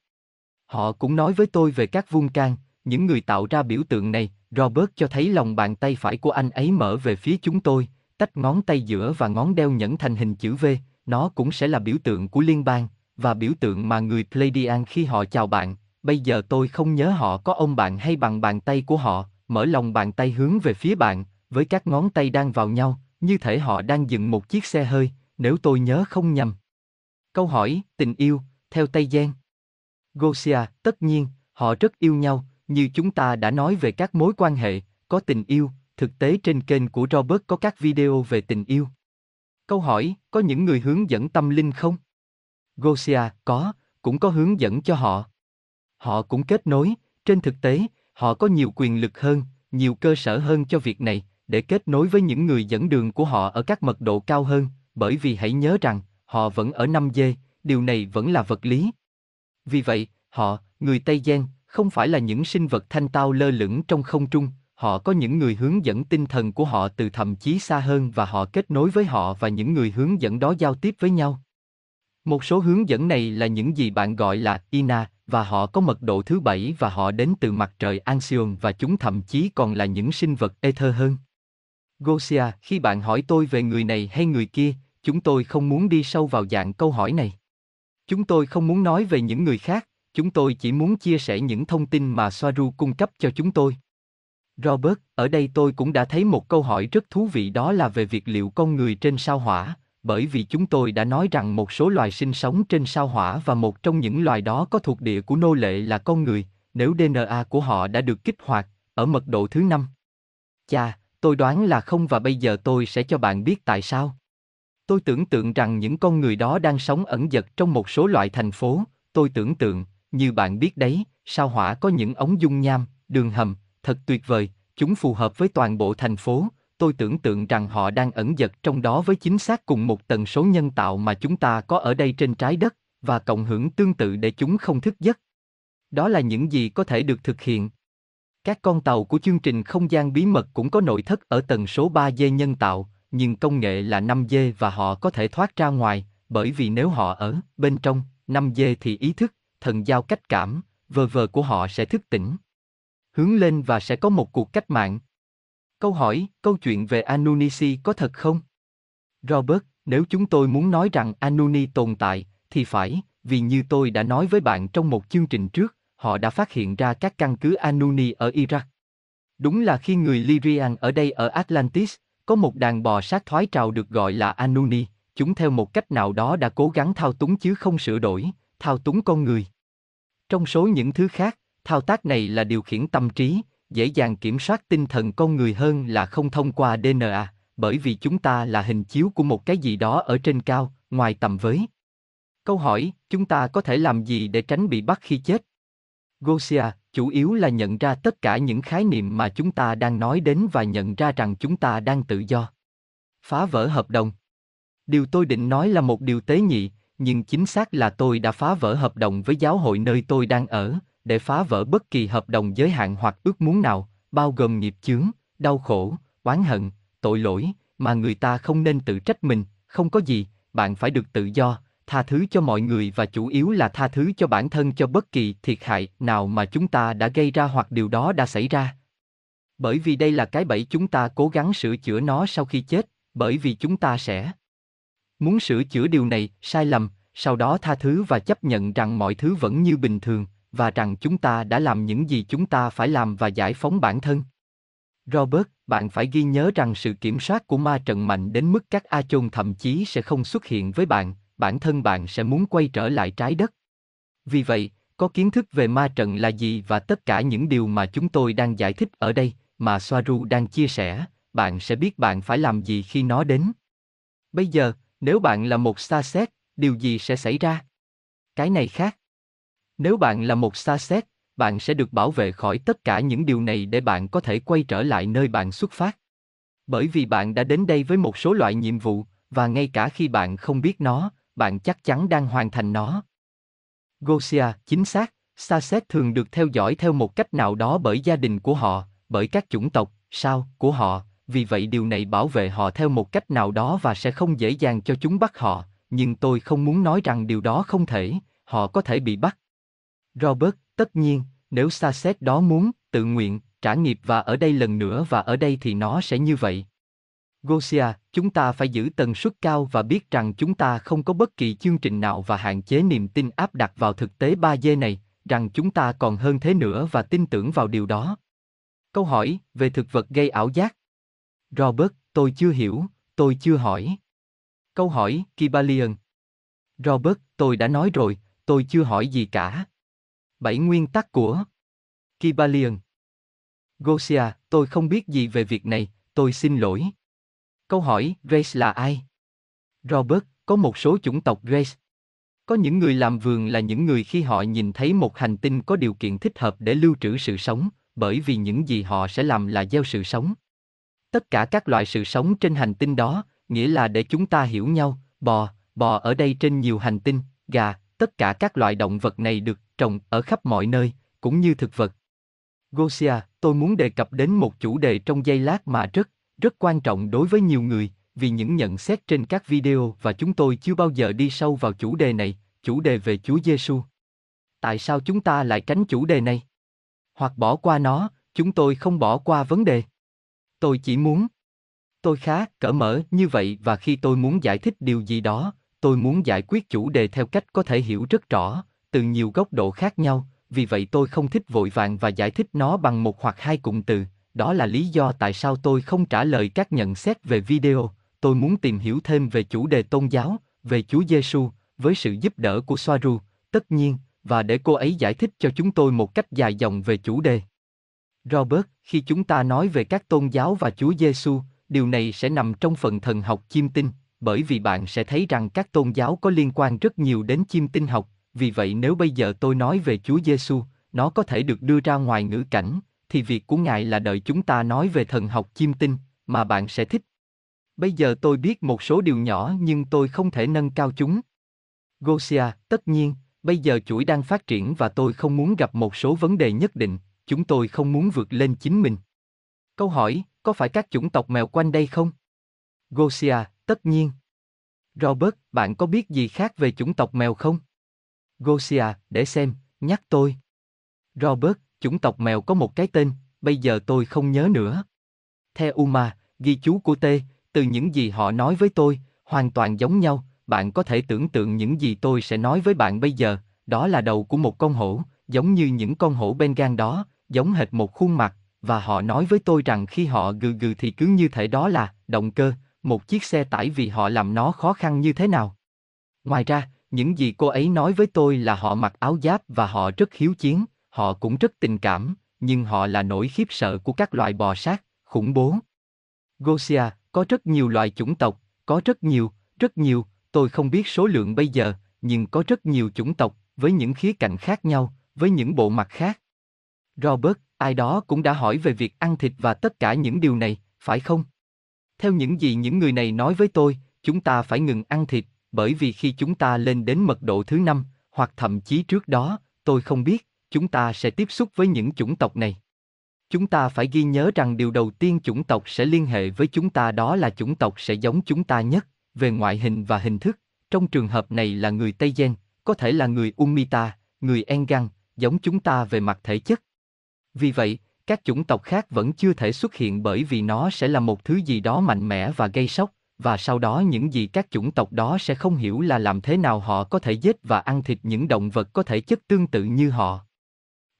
Họ cũng nói với tôi về các vulcan, những người tạo ra biểu tượng này, Robert cho thấy lòng bàn tay phải của anh ấy mở về phía chúng tôi, tách ngón tay giữa và ngón đeo nhẫn thành hình chữ V, nó cũng sẽ là biểu tượng của liên bang, và biểu tượng mà người Pleiadian khi họ chào bạn, bây giờ tôi không nhớ họ có ông bạn hay bằng bàn tay của họ, mở lòng bàn tay hướng về phía bạn, với các ngón tay đang vào nhau, như thể họ đang dựng một chiếc xe hơi, nếu tôi nhớ không nhầm. Câu hỏi, tình yêu, theo Tây Giang. Gosia, tất nhiên, họ rất yêu nhau, như chúng ta đã nói về các mối quan hệ, có tình yêu, thực tế trên kênh của Robert có các video về tình yêu. Câu hỏi, có những người hướng dẫn tâm linh không? Gosia, có, cũng có hướng dẫn cho họ. Họ cũng kết nối, trên thực tế, họ có nhiều quyền lực hơn, nhiều cơ sở hơn cho việc này, để kết nối với những người dẫn đường của họ ở các mật độ cao hơn, bởi vì hãy nhớ rằng, họ vẫn ở 5G, điều này vẫn là vật lý. Vì vậy, họ, người Tây gian không phải là những sinh vật thanh tao lơ lửng trong không trung, họ có những người hướng dẫn tinh thần của họ từ thậm chí xa hơn và họ kết nối với họ và những người hướng dẫn đó giao tiếp với nhau. Một số hướng dẫn này là những gì bạn gọi là Ina, và họ có mật độ thứ bảy và họ đến từ mặt trời Anxion và chúng thậm chí còn là những sinh vật ether hơn. Gosia, khi bạn hỏi tôi về người này hay người kia, chúng tôi không muốn đi sâu vào dạng câu hỏi này. Chúng tôi không muốn nói về những người khác, chúng tôi chỉ muốn chia sẻ những thông tin mà Soaru cung cấp cho chúng tôi. Robert, ở đây tôi cũng đã thấy một câu hỏi rất thú vị đó là về việc liệu con người trên sao hỏa, bởi vì chúng tôi đã nói rằng một số loài sinh sống trên sao hỏa và một trong những loài đó có thuộc địa của nô lệ là con người, nếu DNA của họ đã được kích hoạt, ở mật độ thứ năm. Chà, tôi đoán là không và bây giờ tôi sẽ cho bạn biết tại sao. Tôi tưởng tượng rằng những con người đó đang sống ẩn dật trong một số loại thành phố, tôi tưởng tượng, như bạn biết đấy, sao hỏa có những ống dung nham, đường hầm, thật tuyệt vời, chúng phù hợp với toàn bộ thành phố, tôi tưởng tượng rằng họ đang ẩn dật trong đó với chính xác cùng một tần số nhân tạo mà chúng ta có ở đây trên trái đất, và cộng hưởng tương tự để chúng không thức giấc. Đó là những gì có thể được thực hiện. Các con tàu của chương trình không gian bí mật cũng có nội thất ở tần số 3D nhân tạo, nhưng công nghệ là 5D và họ có thể thoát ra ngoài, bởi vì nếu họ ở bên trong 5D thì ý thức, thần giao cách cảm, vờ vờ của họ sẽ thức tỉnh. Hướng lên và sẽ có một cuộc cách mạng. Câu hỏi, câu chuyện về Anunnaki có thật không? Robert, nếu chúng tôi muốn nói rằng Anuni tồn tại, thì phải, vì như tôi đã nói với bạn trong một chương trình trước, họ đã phát hiện ra các căn cứ Anuni ở Iraq. Đúng là khi người Lyrian ở đây ở Atlantis, có một đàn bò sát thoái trào được gọi là Anuni, chúng theo một cách nào đó đã cố gắng thao túng chứ không sửa đổi, thao túng con người. Trong số những thứ khác, thao tác này là điều khiển tâm trí, dễ dàng kiểm soát tinh thần con người hơn là không thông qua DNA, bởi vì chúng ta là hình chiếu của một cái gì đó ở trên cao, ngoài tầm với. Câu hỏi, chúng ta có thể làm gì để tránh bị bắt khi chết? Gosia, chủ yếu là nhận ra tất cả những khái niệm mà chúng ta đang nói đến và nhận ra rằng chúng ta đang tự do. Phá vỡ hợp đồng. Điều tôi định nói là một điều tế nhị, nhưng chính xác là tôi đã phá vỡ hợp đồng với giáo hội nơi tôi đang ở, để phá vỡ bất kỳ hợp đồng giới hạn hoặc ước muốn nào, bao gồm nghiệp chướng, đau khổ, oán hận, tội lỗi, mà người ta không nên tự trách mình, không có gì, bạn phải được tự do, tha thứ cho mọi người và chủ yếu là tha thứ cho bản thân cho bất kỳ thiệt hại nào mà chúng ta đã gây ra hoặc điều đó đã xảy ra. Bởi vì đây là cái bẫy chúng ta cố gắng sửa chữa nó sau khi chết, bởi vì chúng ta sẽ muốn sửa chữa điều này, sai lầm, sau đó tha thứ và chấp nhận rằng mọi thứ vẫn như bình thường, và rằng chúng ta đã làm những gì chúng ta phải làm và giải phóng bản thân. Robert, bạn phải ghi nhớ rằng sự kiểm soát của ma trận mạnh đến mức các a chôn thậm chí sẽ không xuất hiện với bạn, bản thân bạn sẽ muốn quay trở lại trái đất. Vì vậy, có kiến thức về ma trận là gì và tất cả những điều mà chúng tôi đang giải thích ở đây, mà Soaru đang chia sẻ, bạn sẽ biết bạn phải làm gì khi nó đến. Bây giờ, nếu bạn là một xa xét, điều gì sẽ xảy ra? Cái này khác. Nếu bạn là một xa xét, bạn sẽ được bảo vệ khỏi tất cả những điều này để bạn có thể quay trở lại nơi bạn xuất phát. Bởi vì bạn đã đến đây với một số loại nhiệm vụ, và ngay cả khi bạn không biết nó, bạn chắc chắn đang hoàn thành nó. Gosia, chính xác, xa xét thường được theo dõi theo một cách nào đó bởi gia đình của họ, bởi các chủng tộc, sao, của họ, vì vậy điều này bảo vệ họ theo một cách nào đó và sẽ không dễ dàng cho chúng bắt họ, nhưng tôi không muốn nói rằng điều đó không thể, họ có thể bị bắt. Robert, tất nhiên, nếu xa xét đó muốn, tự nguyện, trả nghiệp và ở đây lần nữa và ở đây thì nó sẽ như vậy. Gosia, chúng ta phải giữ tần suất cao và biết rằng chúng ta không có bất kỳ chương trình nào và hạn chế niềm tin áp đặt vào thực tế 3D này, rằng chúng ta còn hơn thế nữa và tin tưởng vào điều đó. Câu hỏi về thực vật gây ảo giác. Robert, tôi chưa hiểu, tôi chưa hỏi. Câu hỏi, Kibalion. Robert, tôi đã nói rồi, tôi chưa hỏi gì cả. Bảy nguyên tắc của kibalion Gosia, tôi không biết gì về việc này, tôi xin lỗi. Câu hỏi, Grace là ai? Robert, có một số chủng tộc Grace. Có những người làm vườn là những người khi họ nhìn thấy một hành tinh có điều kiện thích hợp để lưu trữ sự sống, bởi vì những gì họ sẽ làm là gieo sự sống. Tất cả các loại sự sống trên hành tinh đó, nghĩa là để chúng ta hiểu nhau, bò, bò ở đây trên nhiều hành tinh, gà, tất cả các loại động vật này được trồng ở khắp mọi nơi, cũng như thực vật. Gosia, tôi muốn đề cập đến một chủ đề trong giây lát mà rất, rất quan trọng đối với nhiều người, vì những nhận xét trên các video và chúng tôi chưa bao giờ đi sâu vào chủ đề này, chủ đề về Chúa Giêsu. Tại sao chúng ta lại tránh chủ đề này? Hoặc bỏ qua nó, chúng tôi không bỏ qua vấn đề. Tôi chỉ muốn tôi khá cởi mở như vậy và khi tôi muốn giải thích điều gì đó, tôi muốn giải quyết chủ đề theo cách có thể hiểu rất rõ, từ nhiều góc độ khác nhau, vì vậy tôi không thích vội vàng và giải thích nó bằng một hoặc hai cụm từ. Đó là lý do tại sao tôi không trả lời các nhận xét về video. Tôi muốn tìm hiểu thêm về chủ đề tôn giáo, về Chúa Giêsu, với sự giúp đỡ của Soaru, tất nhiên, và để cô ấy giải thích cho chúng tôi một cách dài dòng về chủ đề. Robert, khi chúng ta nói về các tôn giáo và Chúa Giêsu, điều này sẽ nằm trong phần thần học chiêm tinh, bởi vì bạn sẽ thấy rằng các tôn giáo có liên quan rất nhiều đến chiêm tinh học, vì vậy nếu bây giờ tôi nói về Chúa Giêsu, nó có thể được đưa ra ngoài ngữ cảnh, thì việc của Ngài là đợi chúng ta nói về thần học chiêm tinh, mà bạn sẽ thích. Bây giờ tôi biết một số điều nhỏ nhưng tôi không thể nâng cao chúng. Gosia, tất nhiên, bây giờ chuỗi đang phát triển và tôi không muốn gặp một số vấn đề nhất định, chúng tôi không muốn vượt lên chính mình. Câu hỏi, có phải các chủng tộc mèo quanh đây không? Gosia, tất nhiên. Robert, bạn có biết gì khác về chủng tộc mèo không? Gosia, để xem, nhắc tôi. Robert, chủng tộc mèo có một cái tên, bây giờ tôi không nhớ nữa. Theo Uma, ghi chú của T, từ những gì họ nói với tôi, hoàn toàn giống nhau, bạn có thể tưởng tượng những gì tôi sẽ nói với bạn bây giờ, đó là đầu của một con hổ, giống như những con hổ Bengal đó, giống hệt một khuôn mặt, và họ nói với tôi rằng khi họ gừ gừ thì cứ như thể đó là động cơ, một chiếc xe tải vì họ làm nó khó khăn như thế nào. Ngoài ra, những gì cô ấy nói với tôi là họ mặc áo giáp và họ rất hiếu chiến, họ cũng rất tình cảm, nhưng họ là nỗi khiếp sợ của các loài bò sát, khủng bố. Gosia, có rất nhiều loài chủng tộc, có rất nhiều, rất nhiều, tôi không biết số lượng bây giờ, nhưng có rất nhiều chủng tộc, với những khía cạnh khác nhau, với những bộ mặt khác. Robert, ai đó cũng đã hỏi về việc ăn thịt và tất cả những điều này, phải không? Theo những gì những người này nói với tôi, chúng ta phải ngừng ăn thịt, bởi vì khi chúng ta lên đến mật độ thứ năm, hoặc thậm chí trước đó, tôi không biết, chúng ta sẽ tiếp xúc với những chủng tộc này. Chúng ta phải ghi nhớ rằng điều đầu tiên chủng tộc sẽ liên hệ với chúng ta đó là chủng tộc sẽ giống chúng ta nhất, về ngoại hình và hình thức. Trong trường hợp này là người Tây Gen, có thể là người Umita, người Engang, giống chúng ta về mặt thể chất. Vì vậy, các chủng tộc khác vẫn chưa thể xuất hiện bởi vì nó sẽ là một thứ gì đó mạnh mẽ và gây sốc, và sau đó những gì các chủng tộc đó sẽ không hiểu là làm thế nào họ có thể giết và ăn thịt những động vật có thể chất tương tự như họ.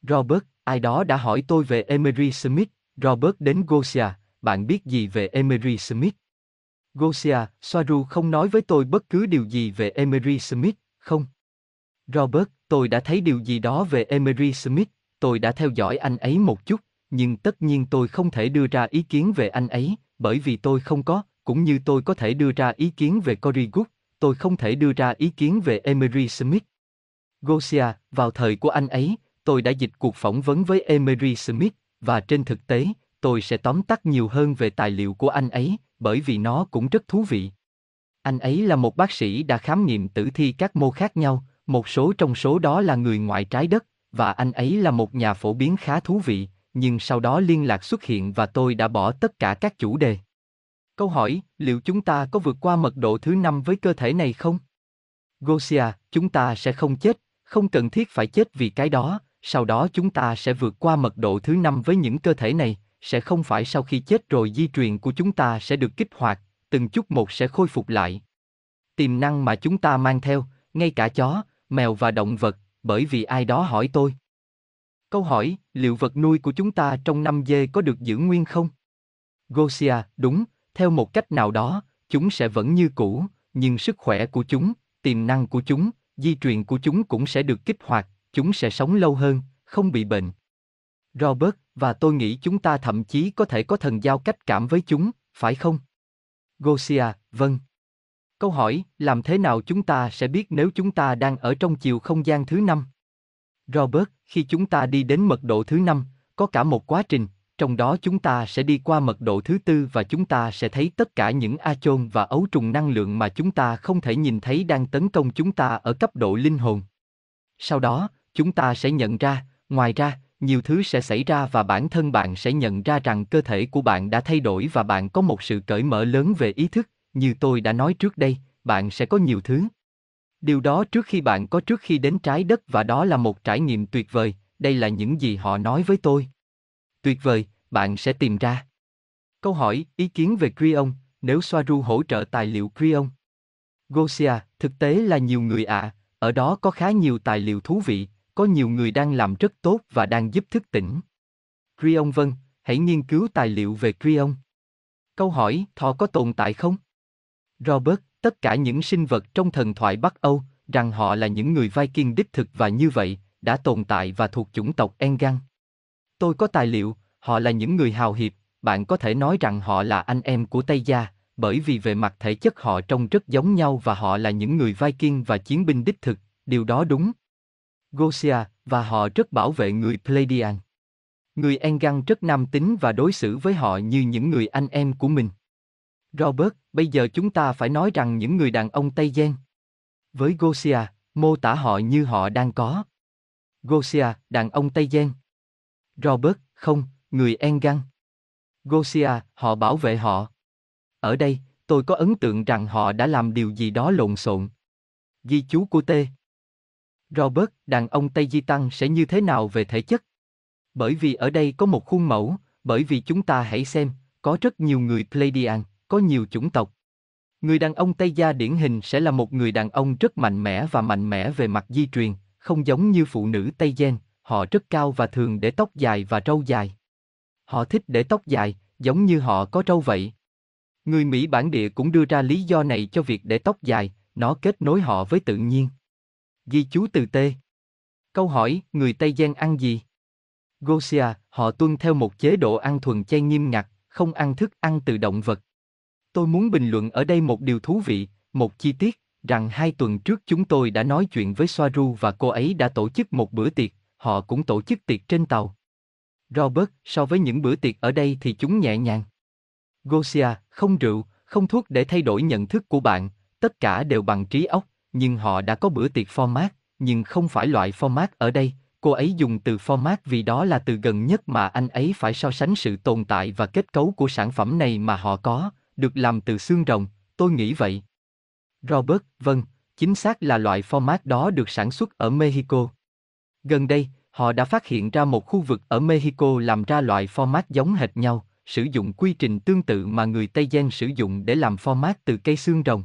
Robert, ai đó đã hỏi tôi về Emery Smith, Robert đến Gosia, bạn biết gì về Emery Smith? Gosia, Soaru không nói với tôi bất cứ điều gì về Emery Smith, không? Robert, tôi đã thấy điều gì đó về Emery Smith, tôi đã theo dõi anh ấy một chút, nhưng tất nhiên tôi không thể đưa ra ý kiến về anh ấy, bởi vì tôi không có, cũng như tôi có thể đưa ra ý kiến về Cory Good, tôi không thể đưa ra ý kiến về Emery Smith. Gosia, vào thời của anh ấy, tôi đã dịch cuộc phỏng vấn với Emery Smith, và trên thực tế, tôi sẽ tóm tắt nhiều hơn về tài liệu của anh ấy, bởi vì nó cũng rất thú vị. Anh ấy là một bác sĩ đã khám nghiệm tử thi các mô khác nhau, một số trong số đó là người ngoại trái đất, và anh ấy là một nhà phổ biến khá thú vị, nhưng sau đó liên lạc xuất hiện và tôi đã bỏ tất cả các chủ đề. Câu hỏi, liệu chúng ta có vượt qua mật độ thứ năm với cơ thể này không? Gosia, chúng ta sẽ không chết, không cần thiết phải chết vì cái đó, sau đó chúng ta sẽ vượt qua mật độ thứ năm với những cơ thể này, sẽ không phải sau khi chết rồi di truyền của chúng ta sẽ được kích hoạt, từng chút một sẽ khôi phục lại. Tiềm năng mà chúng ta mang theo, ngay cả chó, mèo và động vật, bởi vì ai đó hỏi tôi. Câu hỏi, liệu vật nuôi của chúng ta trong năm dê có được giữ nguyên không? Gosia, đúng, theo một cách nào đó, chúng sẽ vẫn như cũ, nhưng sức khỏe của chúng, tiềm năng của chúng, di truyền của chúng cũng sẽ được kích hoạt, chúng sẽ sống lâu hơn, không bị bệnh. Robert, và tôi nghĩ chúng ta thậm chí có thể có thần giao cách cảm với chúng, phải không? Gosia, vâng. Câu hỏi, làm thế nào chúng ta sẽ biết nếu chúng ta đang ở trong chiều không gian thứ năm? Robert, khi chúng ta đi đến mật độ thứ năm, có cả một quá trình, trong đó chúng ta sẽ đi qua mật độ thứ tư và chúng ta sẽ thấy tất cả những achon và ấu trùng năng lượng mà chúng ta không thể nhìn thấy đang tấn công chúng ta ở cấp độ linh hồn. Sau đó, chúng ta sẽ nhận ra, ngoài ra, nhiều thứ sẽ xảy ra và bản thân bạn sẽ nhận ra rằng cơ thể của bạn đã thay đổi và bạn có một sự cởi mở lớn về ý thức, như tôi đã nói trước đây, bạn sẽ có nhiều thứ. Điều đó trước khi bạn có trước khi đến trái đất và đó là một trải nghiệm tuyệt vời, đây là những gì họ nói với tôi. Tuyệt vời, bạn sẽ tìm ra. Câu hỏi, ý kiến về Creon, nếu Soaru hỗ trợ tài liệu Creon. Gosia, thực tế là nhiều người ạ, à, ở đó có khá nhiều tài liệu thú vị, có nhiều người đang làm rất tốt và đang giúp thức tỉnh. Creon vâng, hãy nghiên cứu tài liệu về Creon. Câu hỏi, thọ có tồn tại không? Robert, tất cả những sinh vật trong thần thoại Bắc Âu, rằng họ là những người Viking đích thực và như vậy, đã tồn tại và thuộc chủng tộc Engang Tôi có tài liệu, họ là những người hào hiệp, bạn có thể nói rằng họ là anh em của Tây Gia, bởi vì về mặt thể chất họ trông rất giống nhau và họ là những người Viking và chiến binh đích thực, điều đó đúng. Gosia, và họ rất bảo vệ người Pleiadian. Người Engan rất nam tính và đối xử với họ như những người anh em của mình. Robert, bây giờ chúng ta phải nói rằng những người đàn ông Tây Gen. Với Gosia, mô tả họ như họ đang có. Gosia, đàn ông Tây Gen. Robert, không, người Engan. Gosia, họ bảo vệ họ. Ở đây, tôi có ấn tượng rằng họ đã làm điều gì đó lộn xộn. Ghi chú của T. Robert, đàn ông Tây Di Tăng sẽ như thế nào về thể chất? Bởi vì ở đây có một khuôn mẫu, bởi vì chúng ta hãy xem, có rất nhiều người Pleiadian, có nhiều chủng tộc. Người đàn ông Tây Gia điển hình sẽ là một người đàn ông rất mạnh mẽ và mạnh mẽ về mặt di truyền, không giống như phụ nữ Tây Gen, họ rất cao và thường để tóc dài và râu dài. Họ thích để tóc dài, giống như họ có râu vậy. Người Mỹ bản địa cũng đưa ra lý do này cho việc để tóc dài, nó kết nối họ với tự nhiên. Ghi chú từ T. Câu hỏi, người Tây Giang ăn gì? Gosia, họ tuân theo một chế độ ăn thuần chay nghiêm ngặt, không ăn thức ăn từ động vật. Tôi muốn bình luận ở đây một điều thú vị, một chi tiết, rằng hai tuần trước chúng tôi đã nói chuyện với Soaru và cô ấy đã tổ chức một bữa tiệc, họ cũng tổ chức tiệc trên tàu. Robert, so với những bữa tiệc ở đây thì chúng nhẹ nhàng. Gosia, không rượu, không thuốc để thay đổi nhận thức của bạn, tất cả đều bằng trí óc, nhưng họ đã có bữa tiệc format, nhưng không phải loại format ở đây, cô ấy dùng từ format vì đó là từ gần nhất mà anh ấy phải so sánh sự tồn tại và kết cấu của sản phẩm này mà họ có, được làm từ xương rồng, tôi nghĩ vậy. Robert, vâng, chính xác là loại format đó được sản xuất ở Mexico. Gần đây, họ đã phát hiện ra một khu vực ở Mexico làm ra loại format giống hệt nhau, sử dụng quy trình tương tự mà người Tây Gen sử dụng để làm format từ cây xương rồng.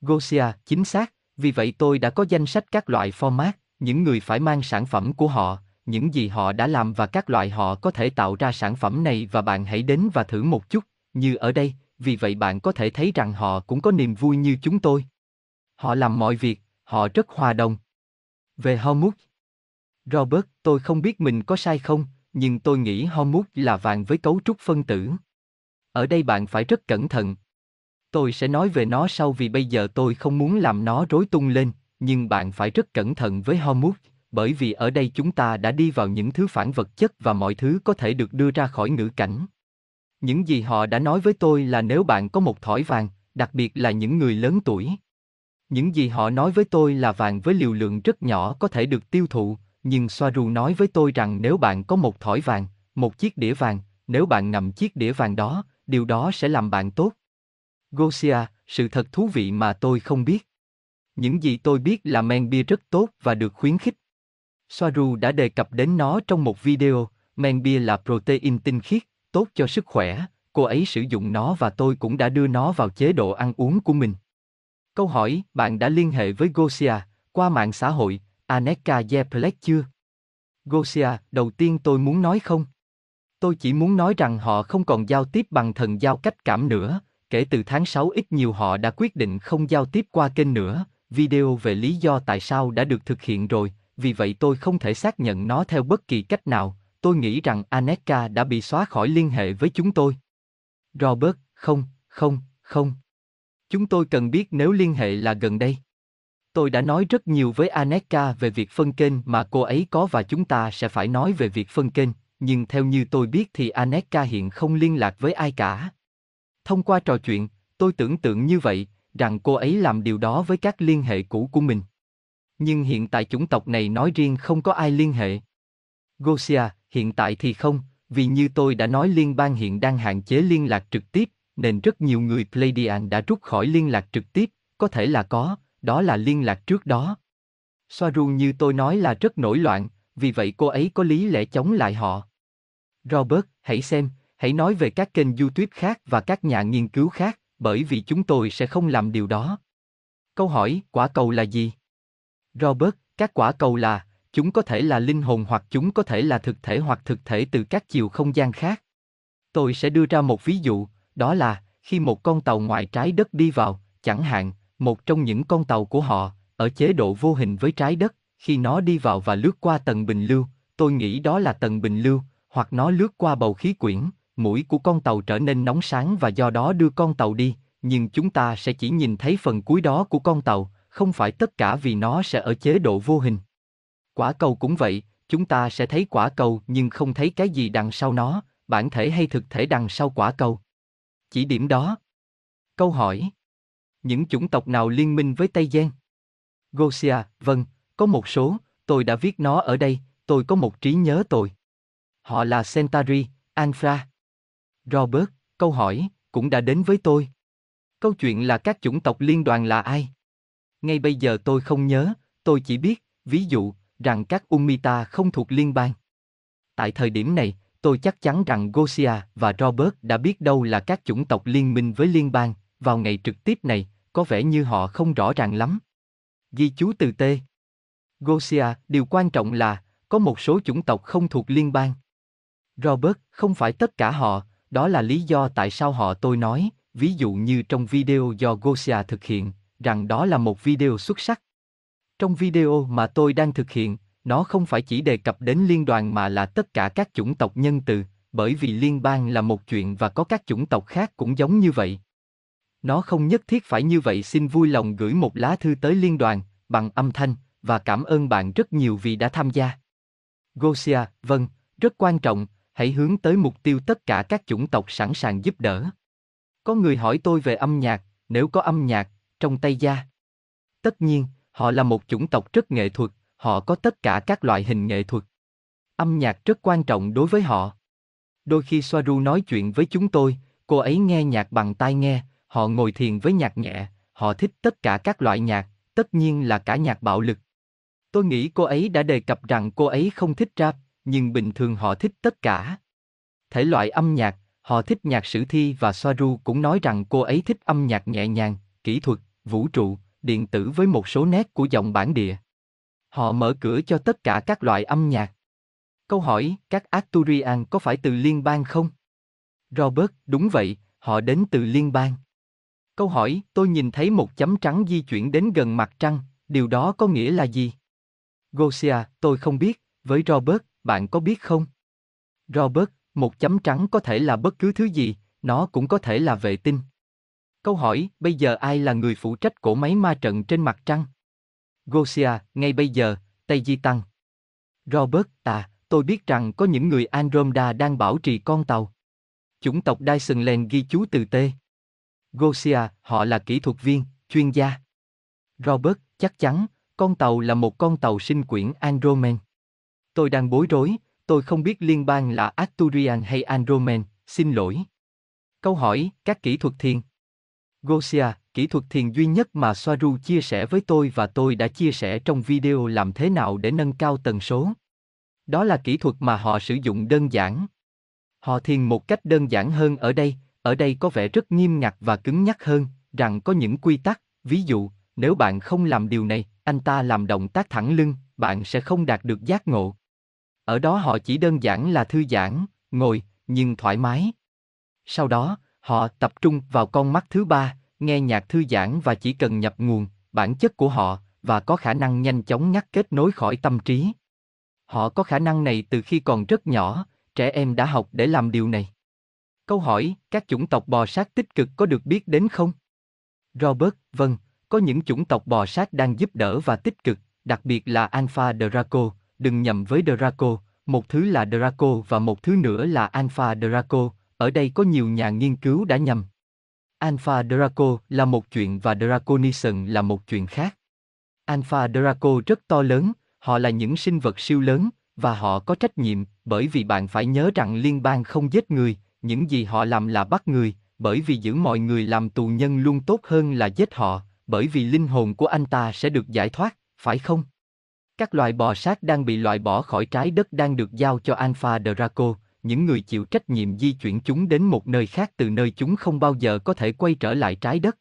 Gosia, chính xác, vì vậy tôi đã có danh sách các loại format, những người phải mang sản phẩm của họ, những gì họ đã làm và các loại họ có thể tạo ra sản phẩm này và bạn hãy đến và thử một chút, như ở đây, vì vậy bạn có thể thấy rằng họ cũng có niềm vui như chúng tôi. Họ làm mọi việc, họ rất hòa đồng. Về Homuk, Robert, tôi không biết mình có sai không, nhưng tôi nghĩ Hormuz là vàng với cấu trúc phân tử. Ở đây bạn phải rất cẩn thận. Tôi sẽ nói về nó sau vì bây giờ tôi không muốn làm nó rối tung lên, nhưng bạn phải rất cẩn thận với Hormuz, bởi vì ở đây chúng ta đã đi vào những thứ phản vật chất và mọi thứ có thể được đưa ra khỏi ngữ cảnh. Những gì họ đã nói với tôi là nếu bạn có một thỏi vàng, đặc biệt là những người lớn tuổi. Những gì họ nói với tôi là vàng với liều lượng rất nhỏ có thể được tiêu thụ, nhưng Soaru nói với tôi rằng nếu bạn có một thỏi vàng, một chiếc đĩa vàng, nếu bạn ngậm chiếc đĩa vàng đó, điều đó sẽ làm bạn tốt. Gosia, sự thật thú vị mà tôi không biết. Những gì tôi biết là men bia rất tốt và được khuyến khích. Soaru đã đề cập đến nó trong một video, men bia là protein tinh khiết, tốt cho sức khỏe, cô ấy sử dụng nó và tôi cũng đã đưa nó vào chế độ ăn uống của mình. Câu hỏi, bạn đã liên hệ với Gosia, qua mạng xã hội, Aneka Yeplet chưa? Gosia, đầu tiên tôi muốn nói không. Tôi chỉ muốn nói rằng họ không còn giao tiếp bằng thần giao cách cảm nữa, kể từ tháng 6 ít nhiều họ đã quyết định không giao tiếp qua kênh nữa, video về lý do tại sao đã được thực hiện rồi, vì vậy tôi không thể xác nhận nó theo bất kỳ cách nào, tôi nghĩ rằng Aneka đã bị xóa khỏi liên hệ với chúng tôi. Robert, không, không, không. Chúng tôi cần biết nếu liên hệ là gần đây. Tôi đã nói rất nhiều với Aneka về việc phân kênh mà cô ấy có và chúng ta sẽ phải nói về việc phân kênh, nhưng theo như tôi biết thì Aneka hiện không liên lạc với ai cả. Thông qua trò chuyện, tôi tưởng tượng như vậy, rằng cô ấy làm điều đó với các liên hệ cũ của mình. Nhưng hiện tại chủng tộc này nói riêng không có ai liên hệ. Gosia, hiện tại thì không, vì như tôi đã nói liên bang hiện đang hạn chế liên lạc trực tiếp, nên rất nhiều người Pleiadian đã rút khỏi liên lạc trực tiếp, có thể là có, đó là liên lạc trước đó. Soaru như tôi nói là rất nổi loạn, vì vậy cô ấy có lý lẽ chống lại họ. Robert, hãy xem, hãy nói về các kênh YouTube khác và các nhà nghiên cứu khác, bởi vì chúng tôi sẽ không làm điều đó. Câu hỏi, quả cầu là gì? Robert, các quả cầu là, chúng có thể là linh hồn hoặc chúng có thể là thực thể hoặc thực thể từ các chiều không gian khác. Tôi sẽ đưa ra một ví dụ, đó là, khi một con tàu ngoại trái đất đi vào, chẳng hạn, một trong những con tàu của họ, ở chế độ vô hình với trái đất, khi nó đi vào và lướt qua tầng bình lưu, tôi nghĩ đó là tầng bình lưu, hoặc nó lướt qua bầu khí quyển, mũi của con tàu trở nên nóng sáng và do đó đưa con tàu đi, nhưng chúng ta sẽ chỉ nhìn thấy phần cuối đó của con tàu, không phải tất cả vì nó sẽ ở chế độ vô hình. Quả cầu cũng vậy, chúng ta sẽ thấy quả cầu nhưng không thấy cái gì đằng sau nó, bản thể hay thực thể đằng sau quả cầu. Chỉ điểm đó. Câu hỏi. Những chủng tộc nào liên minh với Tây Gen? Gosia, vâng, có một số, tôi đã viết nó ở đây, tôi có một trí nhớ tồi. Họ là Centauri, Anfra, Robert, câu hỏi, cũng đã đến với tôi. Câu chuyện là các chủng tộc liên đoàn là ai? Ngay bây giờ tôi không nhớ, tôi chỉ biết, ví dụ, rằng các Umita không thuộc liên bang. Tại thời điểm này, tôi chắc chắn rằng Gosia và Robert đã biết đâu là các chủng tộc liên minh với liên bang, vào ngày trực tiếp này, có vẻ như họ không rõ ràng lắm. Ghi chú từ T. Gosia, điều quan trọng là, có một số chủng tộc không thuộc liên bang. Robert, không phải tất cả họ, đó là lý do tại sao họ tôi nói, ví dụ như trong video do Gosia thực hiện, rằng đó là một video xuất sắc. Trong video mà tôi đang thực hiện, nó không phải chỉ đề cập đến liên đoàn mà là tất cả các chủng tộc nhân từ, bởi vì liên bang là một chuyện và có các chủng tộc khác cũng giống như vậy. Nó không nhất thiết phải như vậy xin vui lòng gửi một lá thư tới liên đoàn, bằng âm thanh, và cảm ơn bạn rất nhiều vì đã tham gia. Gosia, vâng, rất quan trọng, hãy hướng tới mục tiêu tất cả các chủng tộc sẵn sàng giúp đỡ. Có người hỏi tôi về âm nhạc, nếu có âm nhạc, trong tay gia. Tất nhiên, họ là một chủng tộc rất nghệ thuật, họ có tất cả các loại hình nghệ thuật. Âm nhạc rất quan trọng đối với họ. Đôi khi Soaru nói chuyện với chúng tôi, cô ấy nghe nhạc bằng tai nghe, họ ngồi thiền với nhạc nhẹ, họ thích tất cả các loại nhạc, tất nhiên là cả nhạc bạo lực. Tôi nghĩ cô ấy đã đề cập rằng cô ấy không thích rap, nhưng bình thường họ thích tất cả. Thể loại âm nhạc, họ thích nhạc sử thi và Soaru cũng nói rằng cô ấy thích âm nhạc nhẹ nhàng, kỹ thuật, vũ trụ, điện tử với một số nét của dòng bản địa. Họ mở cửa cho tất cả các loại âm nhạc. Câu hỏi, các Arturian có phải từ liên bang không? Robert, đúng vậy, họ đến từ liên bang. Câu hỏi, tôi nhìn thấy một chấm trắng di chuyển đến gần mặt trăng, điều đó có nghĩa là gì? Gosia, tôi không biết, với Robert, bạn có biết không? Robert, một chấm trắng có thể là bất cứ thứ gì, nó cũng có thể là vệ tinh. Câu hỏi, bây giờ ai là người phụ trách cổ máy ma trận trên mặt trăng? Gosia, ngay bây giờ, Tây Di Tăng. Robert, à, tôi biết rằng có những người Andromeda đang bảo trì con tàu. Chủng tộc Dyson Land ghi chú từ T. Gosia, họ là kỹ thuật viên, chuyên gia. Robert, chắc chắn, con tàu là một con tàu sinh quyển Andromen. Tôi đang bối rối, tôi không biết liên bang là Arturian hay Andromen, xin lỗi. Câu hỏi, các kỹ thuật thiền. Gosia, kỹ thuật thiền duy nhất mà Soaru chia sẻ với tôi và tôi đã chia sẻ trong video làm thế nào để nâng cao tần số. Đó là kỹ thuật mà họ sử dụng đơn giản. Họ thiền một cách đơn giản hơn ở đây, ở đây có vẻ rất nghiêm ngặt và cứng nhắc hơn, rằng có những quy tắc, ví dụ, nếu bạn không làm điều này, anh ta làm động tác thẳng lưng, bạn sẽ không đạt được giác ngộ. Ở đó họ chỉ đơn giản là thư giãn, ngồi, nhưng thoải mái. Sau đó, họ tập trung vào con mắt thứ ba, nghe nhạc thư giãn và chỉ cần nhập nguồn, bản chất của họ, và có khả năng nhanh chóng ngắt kết nối khỏi tâm trí. Họ có khả năng này từ khi còn rất nhỏ, trẻ em đã học để làm điều này. Câu hỏi, các chủng tộc bò sát tích cực có được biết đến không? Robert, vâng, có những chủng tộc bò sát đang giúp đỡ và tích cực, đặc biệt là Alpha Draco, đừng nhầm với Draco, một thứ là Draco và một thứ nữa là Alpha Draco, ở đây có nhiều nhà nghiên cứu đã nhầm. Alpha Draco là một chuyện và Draconism là một chuyện khác. Alpha Draco rất to lớn, họ là những sinh vật siêu lớn, và họ có trách nhiệm, bởi vì bạn phải nhớ rằng liên bang không giết người, những gì họ làm là bắt người, bởi vì giữ mọi người làm tù nhân luôn tốt hơn là giết họ, bởi vì linh hồn của anh ta sẽ được giải thoát, phải không? Các loài bò sát đang bị loại bỏ khỏi trái đất đang được giao cho Alpha Draco, những người chịu trách nhiệm di chuyển chúng đến một nơi khác từ nơi chúng không bao giờ có thể quay trở lại trái đất.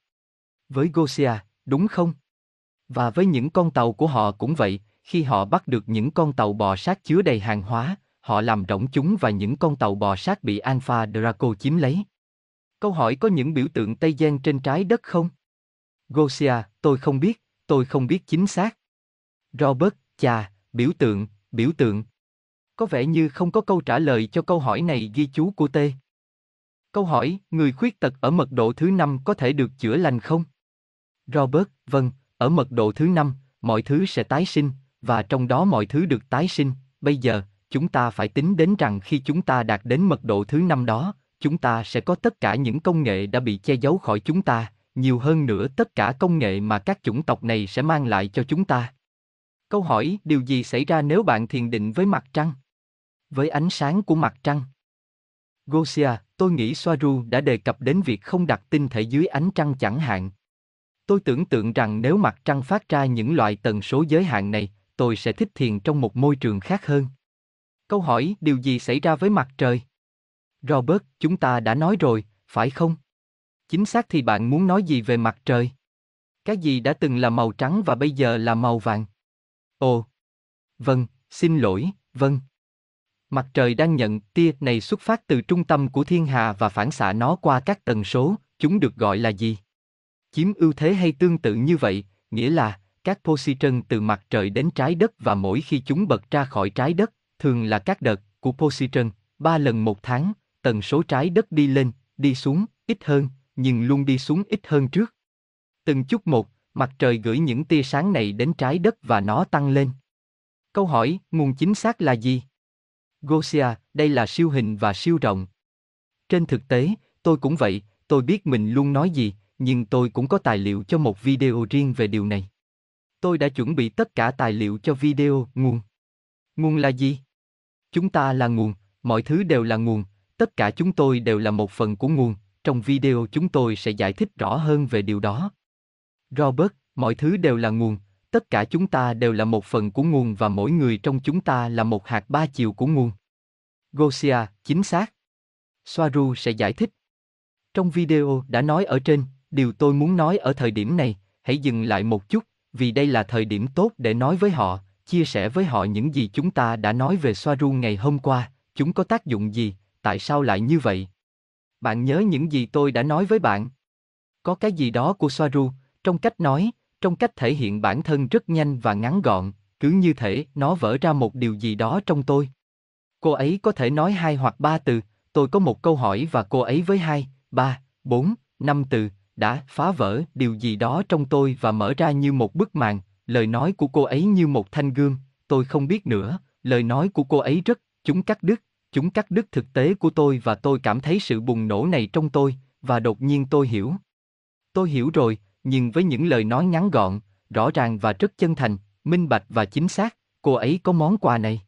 Với Gosia, đúng không? Và với những con tàu của họ cũng vậy, khi họ bắt được những con tàu bò sát chứa đầy hàng hóa, họ làm rỗng chúng và những con tàu bò sát bị Alpha Draco chiếm lấy. Câu hỏi có những biểu tượng Tây Gen trên trái đất không? Gosia, tôi không biết, tôi không biết chính xác. Robert, chà, biểu tượng, biểu tượng. Có vẻ như không có câu trả lời cho câu hỏi này ghi chú của T. Câu hỏi, người khuyết tật ở mật độ thứ năm có thể được chữa lành không? Robert, vâng, ở mật độ thứ năm, mọi thứ sẽ tái sinh, và trong đó mọi thứ được tái sinh. Bây giờ, chúng ta phải tính đến rằng khi chúng ta đạt đến mật độ thứ năm đó, chúng ta sẽ có tất cả những công nghệ đã bị che giấu khỏi chúng ta, nhiều hơn nữa tất cả công nghệ mà các chủng tộc này sẽ mang lại cho chúng ta. Câu hỏi, điều gì xảy ra nếu bạn thiền định với mặt trăng? Với ánh sáng của mặt trăng. Gosia, tôi nghĩ Soaru đã đề cập đến việc không đặt tinh thể dưới ánh trăng chẳng hạn. Tôi tưởng tượng rằng nếu mặt trăng phát ra những loại tần số giới hạn này, tôi sẽ thích thiền trong một môi trường khác hơn. Câu hỏi, điều gì xảy ra với mặt trời? Robert, chúng ta đã nói rồi, phải không? Chính xác thì bạn muốn nói gì về mặt trời? Cái gì đã từng là màu trắng và bây giờ là màu vàng? Ồ. Vâng, xin lỗi, vâng. Mặt trời đang nhận tia này xuất phát từ trung tâm của thiên hà và phản xạ nó qua các tần số, chúng được gọi là gì? Chiếm ưu thế hay tương tự như vậy, nghĩa là các positron từ mặt trời đến trái đất và mỗi khi chúng bật ra khỏi trái đất, thường là các đợt của positron, ba lần một tháng, tần số trái đất đi lên, đi xuống, ít hơn, nhưng luôn đi xuống ít hơn trước. Từng chút một, mặt trời gửi những tia sáng này đến trái đất và nó tăng lên. Câu hỏi, nguồn chính xác là gì? Gosia, đây là siêu hình và siêu rộng. Trên thực tế, tôi cũng vậy, tôi biết mình luôn nói gì, nhưng tôi cũng có tài liệu cho một video riêng về điều này. Tôi đã chuẩn bị tất cả tài liệu cho video nguồn. Nguồn là gì? Chúng ta là nguồn, mọi thứ đều là nguồn, tất cả chúng tôi đều là một phần của nguồn, trong video chúng tôi sẽ giải thích rõ hơn về điều đó. Robert, mọi thứ đều là nguồn, tất cả chúng ta đều là một phần của nguồn và mỗi người trong chúng ta là một hạt ba chiều của nguồn. Gosia, chính xác. Soaru sẽ giải thích. Trong video đã nói ở trên, điều tôi muốn nói ở thời điểm này, hãy dừng lại một chút, vì đây là thời điểm tốt để nói với họ, chia sẻ với họ những gì chúng ta đã nói về Soaru ngày hôm qua, chúng có tác dụng gì, tại sao lại như vậy? Bạn nhớ những gì tôi đã nói với bạn? Có cái gì đó của Soaru, trong cách nói, trong cách thể hiện bản thân rất nhanh và ngắn gọn, cứ như thể nó vỡ ra một điều gì đó trong tôi. Cô ấy có thể nói hai hoặc ba từ, tôi có một câu hỏi và cô ấy với hai, ba, bốn, năm từ, đã phá vỡ điều gì đó trong tôi và mở ra như một bức màn, lời nói của cô ấy như một thanh gươm, tôi không biết nữa, lời nói của cô ấy rất, chúng cắt đứt, chúng cắt đứt thực tế của tôi và tôi cảm thấy sự bùng nổ này trong tôi, và đột nhiên tôi hiểu. Tôi hiểu rồi, nhưng với những lời nói ngắn gọn, rõ ràng và rất chân thành, minh bạch và chính xác, cô ấy có món quà này.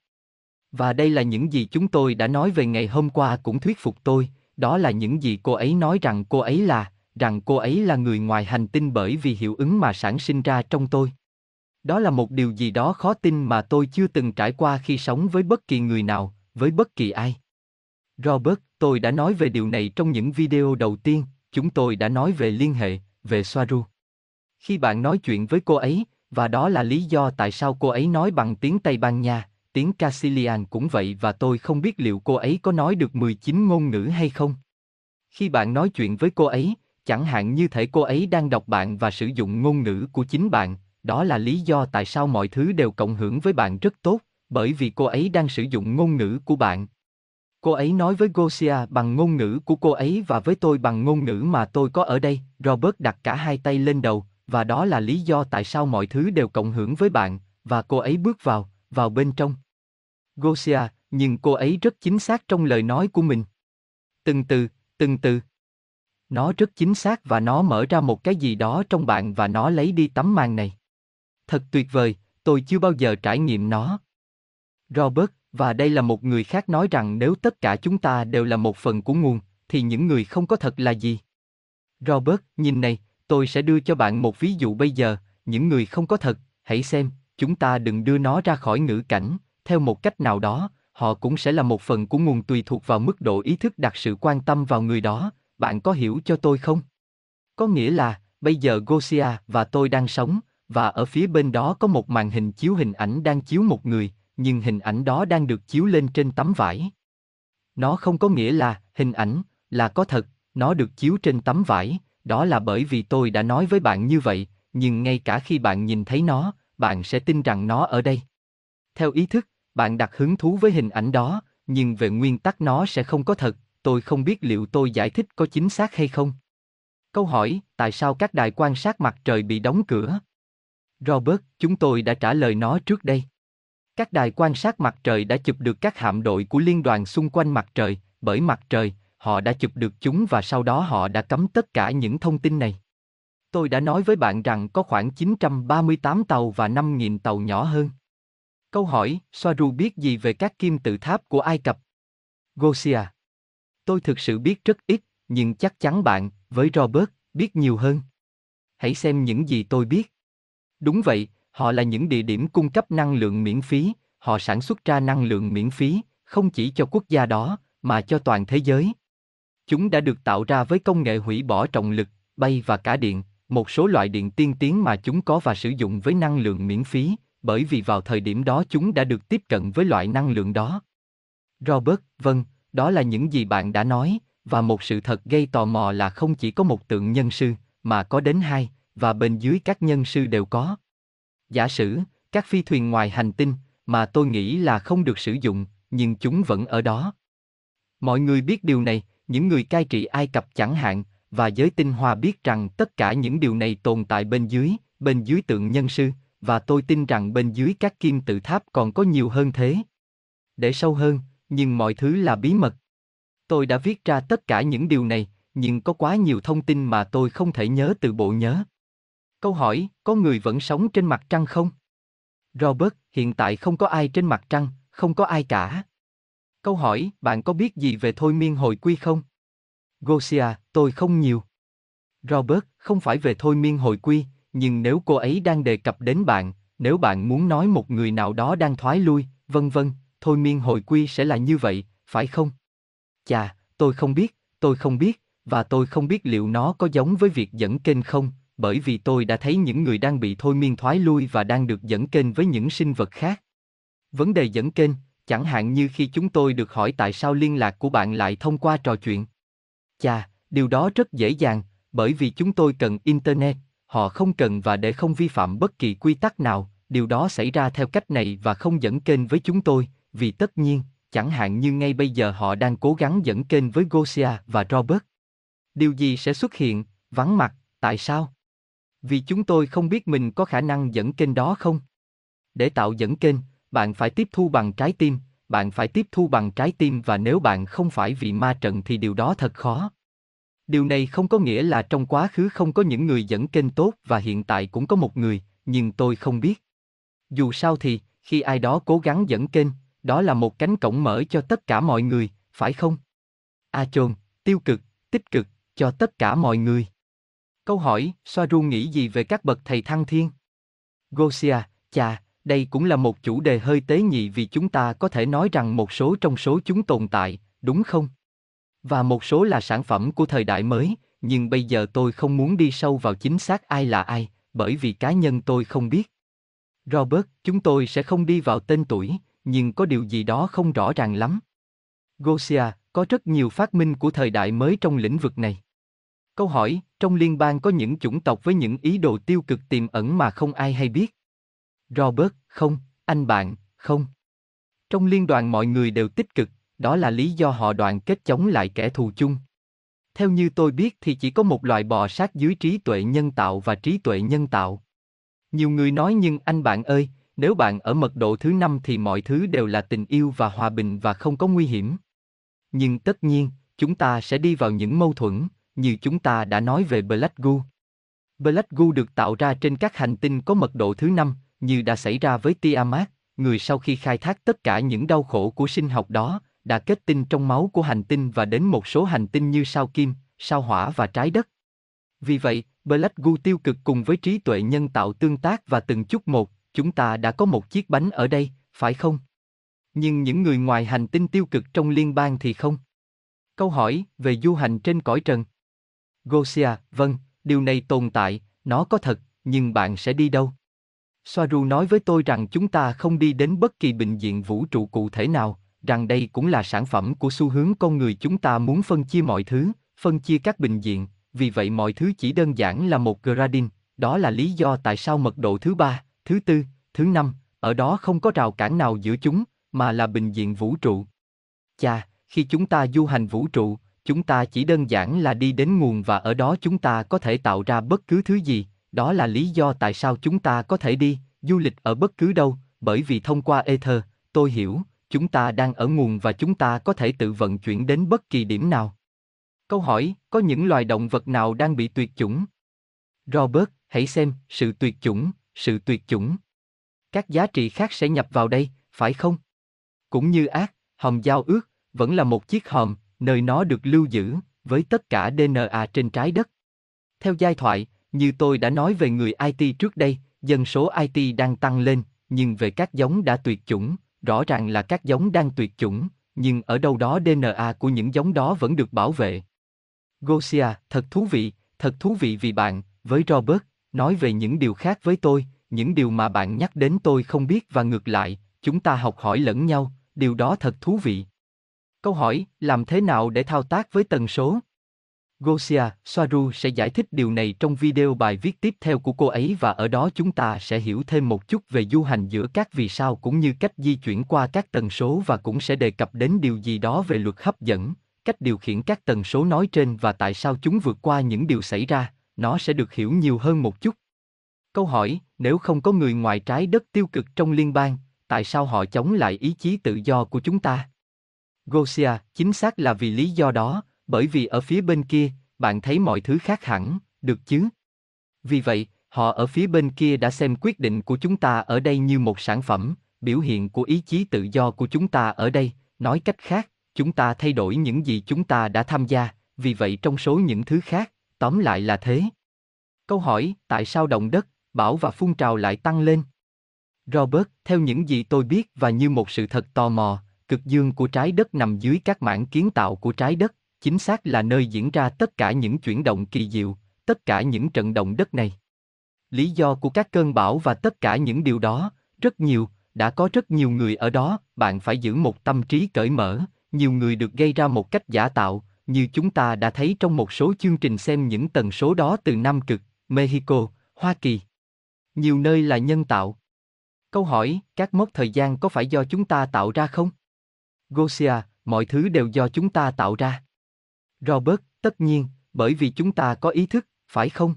Và đây là những gì chúng tôi đã nói về ngày hôm qua cũng thuyết phục tôi, đó là những gì cô ấy nói rằng cô ấy là, rằng cô ấy là người ngoài hành tinh bởi vì hiệu ứng mà sản sinh ra trong tôi. Đó là một điều gì đó khó tin mà tôi chưa từng trải qua khi sống với bất kỳ người nào, với bất kỳ ai. Robert, tôi đã nói về điều này trong những video đầu tiên, chúng tôi đã nói về liên hệ, về Soaru. Khi bạn nói chuyện với cô ấy, và đó là lý do tại sao cô ấy nói bằng tiếng Tây Ban Nha, tiếng Castilian cũng vậy và tôi không biết liệu cô ấy có nói được 19 ngôn ngữ hay không. Khi bạn nói chuyện với cô ấy, chẳng hạn như thể cô ấy đang đọc bạn và sử dụng ngôn ngữ của chính bạn, đó là lý do tại sao mọi thứ đều cộng hưởng với bạn rất tốt, bởi vì cô ấy đang sử dụng ngôn ngữ của bạn. Cô ấy nói với Gosia bằng ngôn ngữ của cô ấy và với tôi bằng ngôn ngữ mà tôi có ở đây. Robert đặt cả hai tay lên đầu, và đó là lý do tại sao mọi thứ đều cộng hưởng với bạn, và cô ấy bước vào, vào bên trong. Gosia, nhưng cô ấy rất chính xác trong lời nói của mình. Từng từ, từng từ. Nó rất chính xác và nó mở ra một cái gì đó trong bạn và nó lấy đi tấm màn này. Thật tuyệt vời, tôi chưa bao giờ trải nghiệm nó. Robert, và đây là một người khác nói rằng nếu tất cả chúng ta đều là một phần của nguồn, thì những người không có thật là gì? Robert, nhìn này, tôi sẽ đưa cho bạn một ví dụ bây giờ, những người không có thật, hãy xem, chúng ta đừng đưa nó ra khỏi ngữ cảnh, theo một cách nào đó, họ cũng sẽ là một phần của nguồn tùy thuộc vào mức độ ý thức đặt sự quan tâm vào người đó, bạn có hiểu cho tôi không? Có nghĩa là, bây giờ Gosia và tôi đang sống, và ở phía bên đó có một màn hình chiếu hình ảnh đang chiếu một người, nhưng hình ảnh đó đang được chiếu lên trên tấm vải. Nó không có nghĩa là hình ảnh là có thật, nó được chiếu trên tấm vải, đó là bởi vì tôi đã nói với bạn như vậy, nhưng ngay cả khi bạn nhìn thấy nó, bạn sẽ tin rằng nó ở đây. Theo ý thức, bạn đặt hứng thú với hình ảnh đó, nhưng về nguyên tắc nó sẽ không có thật, tôi không biết liệu tôi giải thích có chính xác hay không. Câu hỏi, tại sao các đài quan sát mặt trời bị đóng cửa? Robert, chúng tôi đã trả lời nó trước đây. Các đài quan sát mặt trời đã chụp được các hạm đội của liên đoàn xung quanh mặt trời, bởi mặt trời, họ đã chụp được chúng và sau đó họ đã cấm tất cả những thông tin này. Tôi đã nói với bạn rằng có khoảng 938 tàu và 5.000 tàu nhỏ hơn. Câu hỏi, Soaru biết gì về các kim tự tháp của Ai Cập? Gosia. Tôi thực sự biết rất ít, nhưng chắc chắn bạn, với Robert, biết nhiều hơn. Hãy xem những gì tôi biết. Đúng vậy, họ là những địa điểm cung cấp năng lượng miễn phí, họ sản xuất ra năng lượng miễn phí, không chỉ cho quốc gia đó, mà cho toàn thế giới. Chúng đã được tạo ra với công nghệ hủy bỏ trọng lực, bay và cả điện, một số loại điện tiên tiến mà chúng có và sử dụng với năng lượng miễn phí, bởi vì vào thời điểm đó chúng đã được tiếp cận với loại năng lượng đó. Robert, vâng, đó là những gì bạn đã nói, và một sự thật gây tò mò là không chỉ có một tượng nhân sư, mà có đến hai, và bên dưới các nhân sư đều có. Giả sử, các phi thuyền ngoài hành tinh, mà tôi nghĩ là không được sử dụng, nhưng chúng vẫn ở đó. Mọi người biết điều này, những người cai trị Ai Cập chẳng hạn, và giới tinh hoa biết rằng tất cả những điều này tồn tại bên dưới, bên dưới tượng nhân sư, và tôi tin rằng bên dưới các kim tự tháp còn có nhiều hơn thế. Để sâu hơn, nhưng mọi thứ là bí mật. Tôi đã viết ra tất cả những điều này, nhưng có quá nhiều thông tin mà tôi không thể nhớ từ bộ nhớ. Câu hỏi, có người vẫn sống trên mặt trăng không? Robert, hiện tại không có ai trên mặt trăng, không có ai cả. Câu hỏi, bạn có biết gì về thôi miên hồi quy không? Gosia, tôi không nhiều. Robert, không phải về thôi miên hồi quy, nhưng nếu cô ấy đang đề cập đến bạn, nếu bạn muốn nói một người nào đó đang thoái lui, vân vân, thôi miên hồi quy sẽ là như vậy, phải không? Chà, tôi không biết, tôi không biết, và tôi không biết liệu nó có giống với việc dẫn kênh không, bởi vì tôi đã thấy những người đang bị thôi miên thoái lui và đang được dẫn kênh với những sinh vật khác. Vấn đề dẫn kênh, chẳng hạn như khi chúng tôi được hỏi tại sao liên lạc của bạn lại thông qua trò chuyện. Chà, điều đó rất dễ dàng, bởi vì chúng tôi cần internet, họ không cần và để không vi phạm bất kỳ quy tắc nào, điều đó xảy ra theo cách này và không dẫn kênh với chúng tôi, vì tất nhiên, chẳng hạn như ngay bây giờ họ đang cố gắng dẫn kênh với Gosia và Robert. Điều gì sẽ xuất hiện, vắng mặt, tại sao? Vì chúng tôi không biết mình có khả năng dẫn kênh đó không. Để tạo dẫn kênh, bạn phải tiếp thu bằng trái tim, bạn phải tiếp thu bằng trái tim và nếu bạn không phải vị ma trận thì điều đó thật khó. Điều này không có nghĩa là trong quá khứ không có những người dẫn kênh tốt và hiện tại cũng có một người, nhưng tôi không biết. Dù sao thì, khi ai đó cố gắng dẫn kênh, đó là một cánh cổng mở cho tất cả mọi người, phải không? A chồn, tiêu cực, tích cực, cho tất cả mọi người. Câu hỏi, Soaru nghĩ gì về các bậc thầy thăng thiên? Gosia, chà, đây cũng là một chủ đề hơi tế nhị vì chúng ta có thể nói rằng một số trong số chúng tồn tại, đúng không? Và một số là sản phẩm của thời đại mới, nhưng bây giờ tôi không muốn đi sâu vào chính xác ai là ai, bởi vì cá nhân tôi không biết. Robert, chúng tôi sẽ không đi vào tên tuổi, nhưng có điều gì đó không rõ ràng lắm. Gosia, có rất nhiều phát minh của thời đại mới trong lĩnh vực này. Câu hỏi, trong liên bang có những chủng tộc với những ý đồ tiêu cực tiềm ẩn mà không ai hay biết. Robert, không, anh bạn, không. Trong liên đoàn mọi người đều tích cực, đó là lý do họ đoàn kết chống lại kẻ thù chung. Theo như tôi biết thì chỉ có một loài bò sát dưới trí tuệ nhân tạo và trí tuệ nhân tạo. Nhiều người nói nhưng anh bạn ơi, nếu bạn ở mật độ thứ năm thì mọi thứ đều là tình yêu và hòa bình và không có nguy hiểm. Nhưng tất nhiên, chúng ta sẽ đi vào những mâu thuẫn, như chúng ta đã nói về Black Goo. Black Goo được tạo ra trên các hành tinh có mật độ thứ năm, như đã xảy ra với Tiamat, người sau khi khai thác tất cả những đau khổ của sinh học đó, đã kết tinh trong máu của hành tinh và đến một số hành tinh như sao kim, sao hỏa và trái đất. Vì vậy, Black Goo tiêu cực cùng với trí tuệ nhân tạo tương tác và từng chút một, chúng ta đã có một chiếc bánh ở đây, phải không? Nhưng những người ngoài hành tinh tiêu cực trong liên bang thì không. Câu hỏi về du hành trên cõi trần. Gosia, vâng, điều này tồn tại, nó có thật, nhưng bạn sẽ đi đâu? Soaru nói với tôi rằng chúng ta không đi đến bất kỳ bệnh viện vũ trụ cụ thể nào, rằng đây cũng là sản phẩm của xu hướng con người chúng ta muốn phân chia mọi thứ, phân chia các bệnh viện, vì vậy mọi thứ chỉ đơn giản là một gradient, đó là lý do tại sao mật độ thứ ba, thứ tư, thứ năm, ở đó không có rào cản nào giữa chúng, mà là bệnh viện vũ trụ. Chà, khi chúng ta du hành vũ trụ, chúng ta chỉ đơn giản là đi đến nguồn và ở đó chúng ta có thể tạo ra bất cứ thứ gì, đó là lý do tại sao chúng ta có thể đi, du lịch ở bất cứ đâu, bởi vì thông qua ether, tôi hiểu, chúng ta đang ở nguồn và chúng ta có thể tự vận chuyển đến bất kỳ điểm nào. Câu hỏi, có những loài động vật nào đang bị tuyệt chủng? Robert, hãy xem, sự tuyệt chủng, sự tuyệt chủng. Các giá trị khác sẽ nhập vào đây, phải không? Cũng như ác, hòm giao ước, vẫn là một chiếc hòm, nơi nó được lưu giữ, với tất cả DNA trên trái đất. Theo giai thoại, như tôi đã nói về người IT trước đây, dân số IT đang tăng lên, nhưng về các giống đã tuyệt chủng, rõ ràng là các giống đang tuyệt chủng, nhưng ở đâu đó DNA của những giống đó vẫn được bảo vệ. Gosia, thật thú vị, thật thú vị vì bạn, với Robert, nói về những điều khác với tôi, những điều mà bạn nhắc đến tôi không biết và ngược lại, chúng ta học hỏi lẫn nhau, điều đó thật thú vị. Câu hỏi, làm thế nào để thao tác với tần số? Gosia, Soaru sẽ giải thích điều này trong video bài viết tiếp theo của cô ấy và ở đó chúng ta sẽ hiểu thêm một chút về du hành giữa các vì sao cũng như cách di chuyển qua các tần số và cũng sẽ đề cập đến điều gì đó về luật hấp dẫn, cách điều khiển các tần số nói trên và tại sao chúng vượt qua những điều xảy ra, nó sẽ được hiểu nhiều hơn một chút. Câu hỏi, nếu không có người ngoài trái đất tiêu cực trong liên bang, tại sao họ chống lại ý chí tự do của chúng ta? Gosia, chính xác là vì lý do đó, bởi vì ở phía bên kia, bạn thấy mọi thứ khác hẳn, được chứ? Vì vậy, họ ở phía bên kia đã xem quyết định của chúng ta ở đây như một sản phẩm, biểu hiện của ý chí tự do của chúng ta ở đây, nói cách khác, chúng ta thay đổi những gì chúng ta đã tham gia, vì vậy trong số những thứ khác, tóm lại là thế. Câu hỏi, tại sao động đất, bão và phun trào lại tăng lên? Robert, theo những gì tôi biết và như một sự thật tò mò, cực dương của trái đất nằm dưới các mảng kiến tạo của trái đất, chính xác là nơi diễn ra tất cả những chuyển động kỳ diệu, tất cả những trận động đất này. Lý do của các cơn bão và tất cả những điều đó, rất nhiều, đã có rất nhiều người ở đó, bạn phải giữ một tâm trí cởi mở, nhiều người được gây ra một cách giả tạo, như chúng ta đã thấy trong một số chương trình xem những tần số đó từ Nam Cực, Mexico, Hoa Kỳ. Nhiều nơi là nhân tạo. Câu hỏi, các mốc thời gian có phải do chúng ta tạo ra không? Gosia, mọi thứ đều do chúng ta tạo ra. Robert, tất nhiên, bởi vì chúng ta có ý thức, phải không?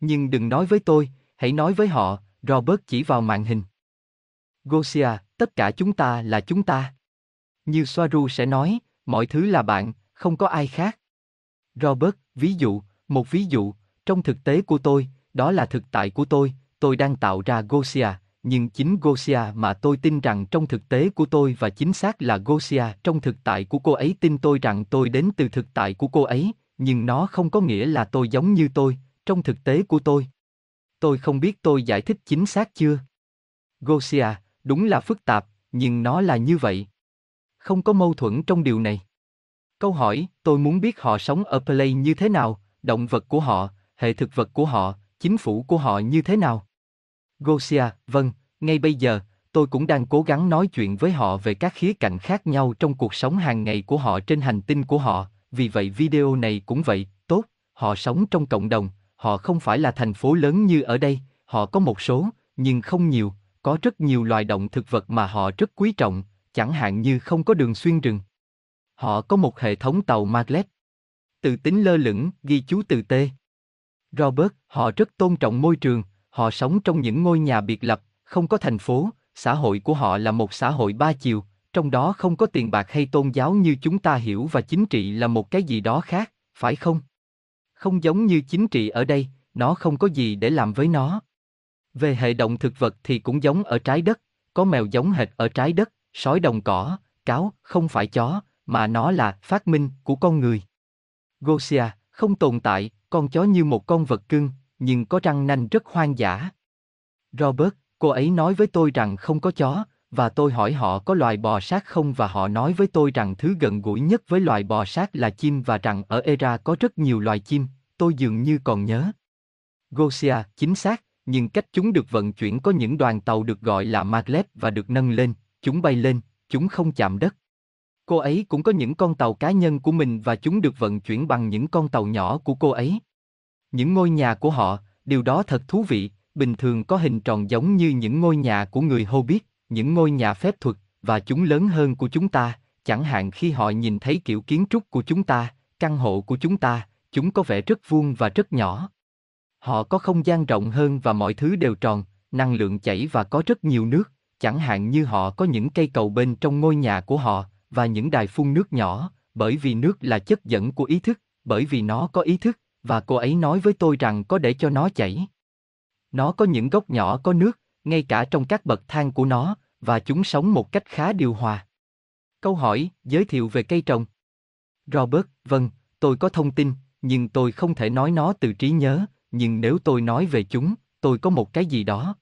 Nhưng đừng nói với tôi, hãy nói với họ, Robert chỉ vào màn hình. Gosia, tất cả chúng ta là chúng ta. Như Soaru sẽ nói, mọi thứ là bạn, không có ai khác. Robert, ví dụ, một ví dụ, trong thực tế của tôi, đó là thực tại của tôi, tôi đang tạo ra Gosia, nhưng chính Gosia mà tôi tin rằng trong thực tế của tôi và chính xác là Gosia trong thực tại của cô ấy tin tôi rằng tôi đến từ thực tại của cô ấy, nhưng nó không có nghĩa là tôi giống như tôi, trong thực tế của tôi. Tôi không biết tôi giải thích chính xác chưa. Gosia, đúng là phức tạp, nhưng nó là như vậy. Không có mâu thuẫn trong điều này. Câu hỏi, tôi muốn biết họ sống ở Play như thế nào, động vật của họ, hệ thực vật của họ, chính phủ của họ như thế nào. Gosia, vâng, ngay bây giờ, tôi cũng đang cố gắng nói chuyện với họ về các khía cạnh khác nhau trong cuộc sống hàng ngày của họ trên hành tinh của họ, vì vậy video này cũng vậy, tốt, họ sống trong cộng đồng, họ không phải là thành phố lớn như ở đây, họ có một số, nhưng không nhiều, có rất nhiều loài động thực vật mà họ rất quý trọng, chẳng hạn như không có đường xuyên rừng. Họ có một hệ thống tàu maglev. Từ tính lơ lửng, ghi chú từ T. Robert, họ rất tôn trọng môi trường, họ sống trong những ngôi nhà biệt lập, không có thành phố, xã hội của họ là một xã hội ba chiều, trong đó không có tiền bạc hay tôn giáo như chúng ta hiểu và chính trị là một cái gì đó khác, phải không? Không giống như chính trị ở đây, nó không có gì để làm với nó. Về hệ động thực vật thì cũng giống ở trái đất, có mèo giống hệt ở trái đất, sói đồng cỏ, cáo, không phải chó, mà nó là phát minh của con người. Gosia, không tồn tại, con chó như một con vật cưng, nhưng có răng nanh rất hoang dã. Robert, cô ấy nói với tôi rằng không có chó, và tôi hỏi họ có loài bò sát không và họ nói với tôi rằng thứ gần gũi nhất với loài bò sát là chim và rằng ở Era có rất nhiều loài chim, tôi dường như còn nhớ. Gosia, chính xác, nhưng cách chúng được vận chuyển có những đoàn tàu được gọi là maglev và được nâng lên, chúng bay lên, chúng không chạm đất. Cô ấy cũng có những con tàu cá nhân của mình và chúng được vận chuyển bằng những con tàu nhỏ của cô ấy. Những ngôi nhà của họ, điều đó thật thú vị, bình thường có hình tròn giống như những ngôi nhà của người Hobbit, những ngôi nhà phép thuật, và chúng lớn hơn của chúng ta, chẳng hạn khi họ nhìn thấy kiểu kiến trúc của chúng ta, căn hộ của chúng ta, chúng có vẻ rất vuông và rất nhỏ. Họ có không gian rộng hơn và mọi thứ đều tròn, năng lượng chảy và có rất nhiều nước, chẳng hạn như họ có những cây cầu bên trong ngôi nhà của họ và những đài phun nước nhỏ, bởi vì nước là chất dẫn của ý thức, bởi vì nó có ý thức, và cô ấy nói với tôi rằng có để cho nó chảy. Nó có những gốc nhỏ có nước, ngay cả trong các bậc thang của nó, và chúng sống một cách khá điều hòa. Câu hỏi, giới thiệu về cây trồng. Robert, vâng, tôi có thông tin, nhưng tôi không thể nói nó từ trí nhớ, nhưng nếu tôi nói về chúng, tôi có một cái gì đó.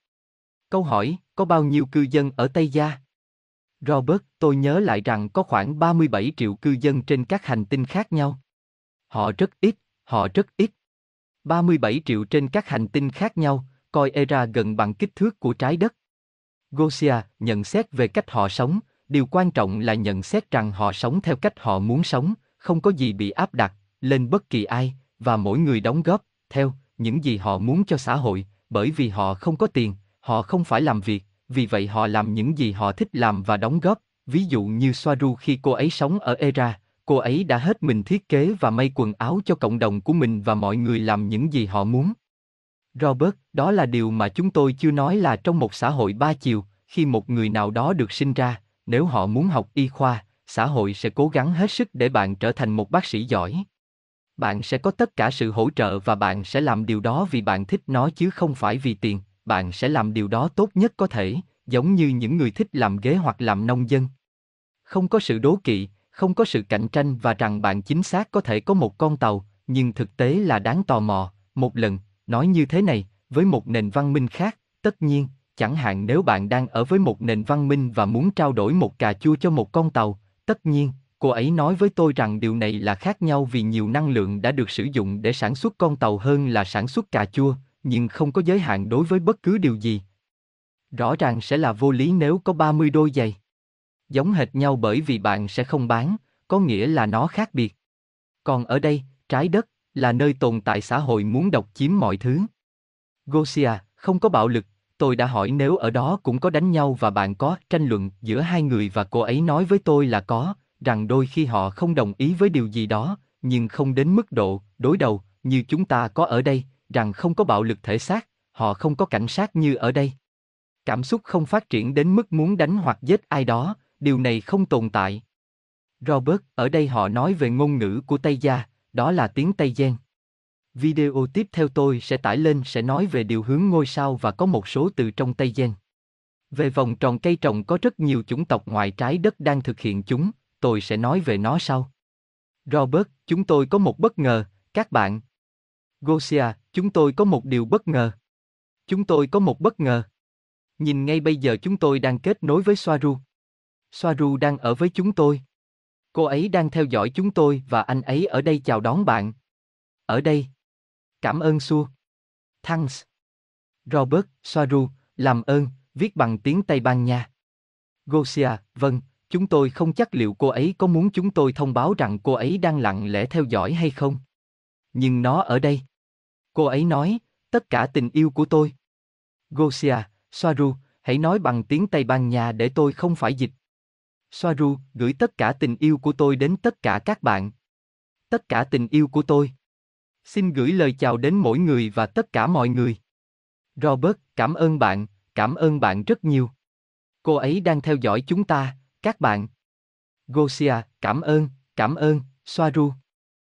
Câu hỏi, có bao nhiêu cư dân ở Tây Gia? Robert, tôi nhớ lại rằng có khoảng 37 triệu cư dân trên các hành tinh khác nhau. Họ rất ít, họ rất ít. 37 triệu trên các hành tinh khác nhau, coi Era gần bằng kích thước của trái đất. Gosia nhận xét về cách họ sống, điều quan trọng là nhận xét rằng họ sống theo cách họ muốn sống, không có gì bị áp đặt lên bất kỳ ai, và mỗi người đóng góp theo những gì họ muốn cho xã hội, bởi vì họ không có tiền, họ không phải làm việc, vì vậy họ làm những gì họ thích làm và đóng góp. Ví dụ như Soaru khi cô ấy sống ở Era, cô ấy đã hết mình thiết kế và may quần áo cho cộng đồng của mình và mọi người làm những gì họ muốn. Robert, đó là điều mà chúng tôi chưa nói là trong một xã hội ba chiều, khi một người nào đó được sinh ra, nếu họ muốn học y khoa, xã hội sẽ cố gắng hết sức để bạn trở thành một bác sĩ giỏi. Bạn sẽ có tất cả sự hỗ trợ và bạn sẽ làm điều đó vì bạn thích nó chứ không phải vì tiền, bạn sẽ làm điều đó tốt nhất có thể, giống như những người thích làm ghế hoặc làm nông dân. Không có sự đố kỵ, không có sự cạnh tranh và rằng bạn chính xác có thể có một con tàu, nhưng thực tế là đáng tò mò, một lần, nói như thế này, với một nền văn minh khác, tất nhiên, chẳng hạn nếu bạn đang ở với một nền văn minh và muốn trao đổi một cà chua cho một con tàu, tất nhiên, cô ấy nói với tôi rằng điều này là khác nhau vì nhiều năng lượng đã được sử dụng để sản xuất con tàu hơn là sản xuất cà chua, nhưng không có giới hạn đối với bất cứ điều gì. Rõ ràng sẽ là vô lý nếu có 30 đôi giày. Giống hệt nhau bởi vì bạn sẽ không bán, có nghĩa là nó khác biệt. Còn ở đây, trái đất, là nơi tồn tại xã hội muốn độc chiếm mọi thứ. Gosia, không có bạo lực, tôi đã hỏi nếu ở đó cũng có đánh nhau và bạn có tranh luận giữa hai người và cô ấy nói với tôi là có, rằng đôi khi họ không đồng ý với điều gì đó, nhưng không đến mức độ đối đầu như chúng ta có ở đây, rằng không có bạo lực thể xác, họ không có cảnh sát như ở đây. Cảm xúc không phát triển đến mức muốn đánh hoặc giết ai đó, điều này không tồn tại. Robert, ở đây họ nói về ngôn ngữ của Tây Gia, đó là tiếng Tây Gen. Video tiếp theo tôi sẽ tải lên sẽ nói về điều hướng ngôi sao và có một số từ trong Tây Gen. Về vòng tròn cây trồng có rất nhiều chủng tộc ngoài trái đất đang thực hiện chúng, tôi sẽ nói về nó sau. Robert, chúng tôi có một bất ngờ, các bạn. Gosia, chúng tôi có một điều bất ngờ. Chúng tôi có một bất ngờ. Nhìn ngay bây giờ chúng tôi đang kết nối với Soaru. Soaru đang ở với chúng tôi. Cô ấy đang theo dõi chúng tôi và anh ấy ở đây chào đón bạn. Ở đây. Cảm ơn Su. Thanks. Robert, Soaru, làm ơn, viết bằng tiếng Tây Ban Nha. Gosia, vâng, chúng tôi không chắc liệu cô ấy có muốn chúng tôi thông báo rằng cô ấy đang lặng lẽ theo dõi hay không. Nhưng nó ở đây. Cô ấy nói, tất cả tình yêu của tôi. Gosia, Soaru, hãy nói bằng tiếng Tây Ban Nha để tôi không phải dịch. Soaru, gửi tất cả tình yêu của tôi đến tất cả các bạn. Tất cả tình yêu của tôi. Xin gửi lời chào đến mỗi người và tất cả mọi người. Robert, cảm ơn bạn, cảm ơn bạn rất nhiều. Cô ấy đang theo dõi chúng ta, các bạn. Gosia, cảm ơn, cảm ơn, Soaru.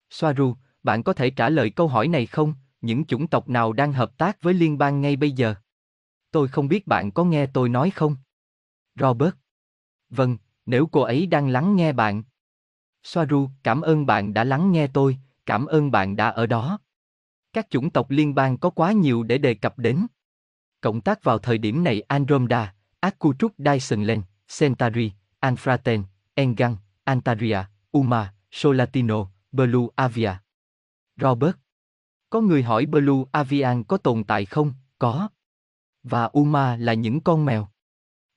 Soaru, bạn có thể trả lời câu hỏi này không? Những chủng tộc nào đang hợp tác với liên bang ngay bây giờ? Tôi không biết bạn có nghe tôi nói không? Robert. Vâng, nếu cô ấy đang lắng nghe bạn. Soaru, cảm ơn bạn đã lắng nghe tôi, cảm ơn bạn đã ở đó. Các chủng tộc liên bang có quá nhiều để đề cập đến. Cộng tác vào thời điểm này Andromeda, Akutruk Dyson Centauri, Anfraten, Engan, Antaria, Uma, Solatino, Blue Avia. Robert. Có người hỏi Blue Avian có tồn tại không? Có. Và Uma là những con mèo.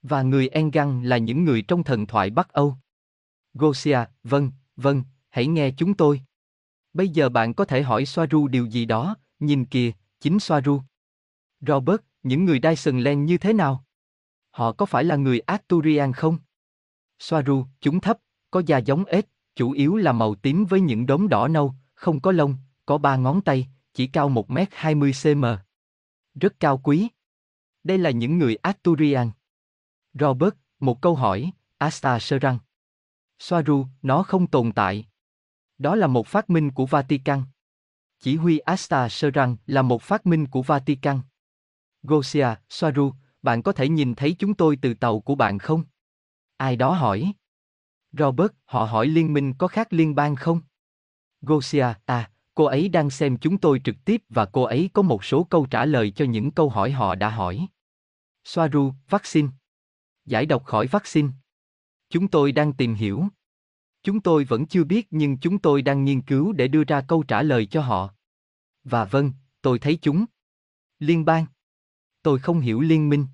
Và người Engan là những người trong thần thoại Bắc Âu. Gosia, vâng, vâng, hãy nghe chúng tôi. Bây giờ bạn có thể hỏi Soaru điều gì đó, nhìn kìa, chính Soaru. Robert, những người Dyson Len như thế nào? Họ có phải là người Arturian không? Soaru, chúng thấp, có da giống ếch, chủ yếu là màu tím với những đốm đỏ nâu, không có lông, có ba ngón tay, chỉ cao 1m20cm. Rất cao quý. Đây là những người Arturian. Robert, một câu hỏi, Asta Serang. Soaru, nó không tồn tại. Đó là một phát minh của Vatican. Chỉ huy Asta Serang là một phát minh của Vatican. Gosia, Soaru, bạn có thể nhìn thấy chúng tôi từ tàu của bạn không? Ai đó hỏi. Robert, họ hỏi liên minh có khác liên bang không? Gosia, à, cô ấy đang xem chúng tôi trực tiếp và cô ấy có một số câu trả lời cho những câu hỏi họ đã hỏi. Soaru, vaccine. Giải độc khỏi vaccine. Chúng tôi đang tìm hiểu. Chúng tôi vẫn chưa biết nhưng chúng tôi đang nghiên cứu để đưa ra câu trả lời cho họ. Và vâng, tôi thấy chúng. Liên bang. Tôi không hiểu liên minh.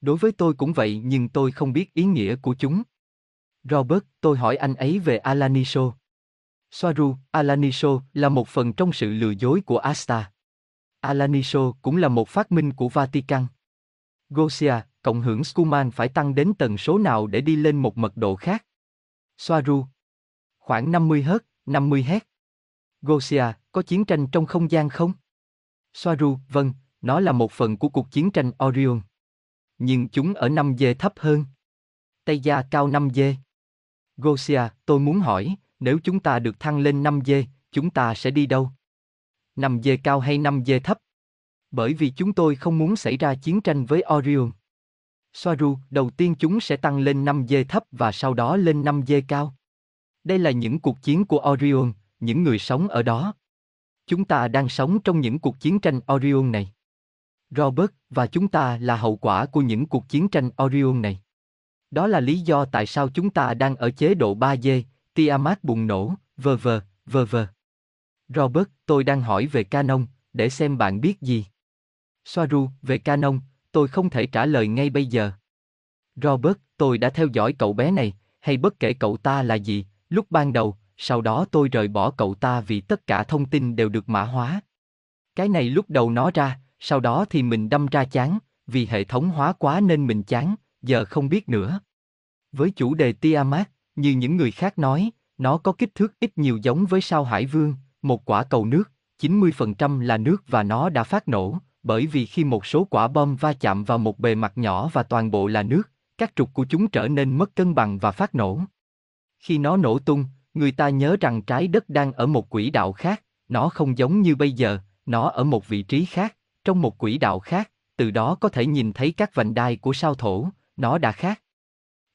Đối với tôi cũng vậy nhưng tôi không biết ý nghĩa của chúng. Robert, tôi hỏi anh ấy về Alaniso. Soaru, Alaniso là một phần trong sự lừa dối của Asta. Alaniso cũng là một phát minh của Vatican. Gosia, cộng hưởng Schumann phải tăng đến tần số nào để đi lên một mật độ khác? Soaru. Khoảng 50 Hz, 50 Hz. Gosia, có chiến tranh trong không gian không? Soaru, vâng, nó là một phần của cuộc chiến tranh Orion. Nhưng chúng ở 5 dê thấp hơn. Tây Gia cao 5 dê. Gosia, tôi muốn hỏi, nếu chúng ta được thăng lên 5 dê, chúng ta sẽ đi đâu? 5 dê cao hay 5 dê thấp? Bởi vì chúng tôi không muốn xảy ra chiến tranh với Orion. Soaru, đầu tiên chúng sẽ tăng lên 5 dê thấp và sau đó lên 5 dê cao. Đây là những cuộc chiến của Orion, những người sống ở đó. Chúng ta đang sống trong những cuộc chiến tranh Orion này. Robert, và chúng ta là hậu quả của những cuộc chiến tranh Orion này. Đó là lý do tại sao chúng ta đang ở chế độ 3D, Tiamat bùng nổ, vờ vờ, vờ vờ. Robert, tôi đang hỏi về Canon, để xem bạn biết gì. Soaru, về Canon, tôi không thể trả lời ngay bây giờ. Robert, tôi đã theo dõi cậu bé này, hay bất kể cậu ta là gì, lúc ban đầu, sau đó tôi rời bỏ cậu ta vì tất cả thông tin đều được mã hóa. Cái này lúc đầu nó ra, sau đó thì mình đâm ra chán, vì hệ thống hóa quá nên mình chán, giờ không biết nữa. Với chủ đề Tiamat, như những người khác nói, nó có kích thước ít nhiều giống với sao hải vương, một quả cầu nước, 90% là nước và nó đã phát nổ, bởi vì khi một số quả bom va chạm vào một bề mặt nhỏ và toàn bộ là nước, các trục của chúng trở nên mất cân bằng và phát nổ. Khi nó nổ tung, người ta nhớ rằng trái đất đang ở một quỹ đạo khác, nó không giống như bây giờ, nó ở một vị trí khác, trong một quỹ đạo khác, từ đó có thể nhìn thấy các vành đai của sao thổ, nó đã khác.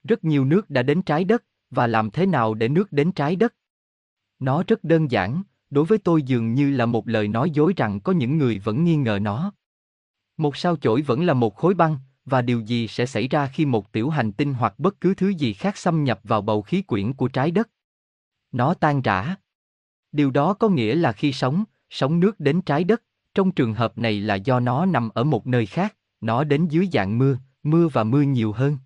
Rất nhiều nước đã đến trái đất, và làm thế nào để nước đến trái đất? Nó rất đơn giản, đối với tôi dường như là một lời nói dối rằng có những người vẫn nghi ngờ nó. Một sao chổi vẫn là một khối băng, và điều gì sẽ xảy ra khi một tiểu hành tinh hoặc bất cứ thứ gì khác xâm nhập vào bầu khí quyển của trái đất? Nó tan rã. Điều đó có nghĩa là khi sóng, sóng nước đến trái đất, trong trường hợp này là do nó nằm ở một nơi khác, nó đến dưới dạng mưa, mưa và mưa nhiều hơn.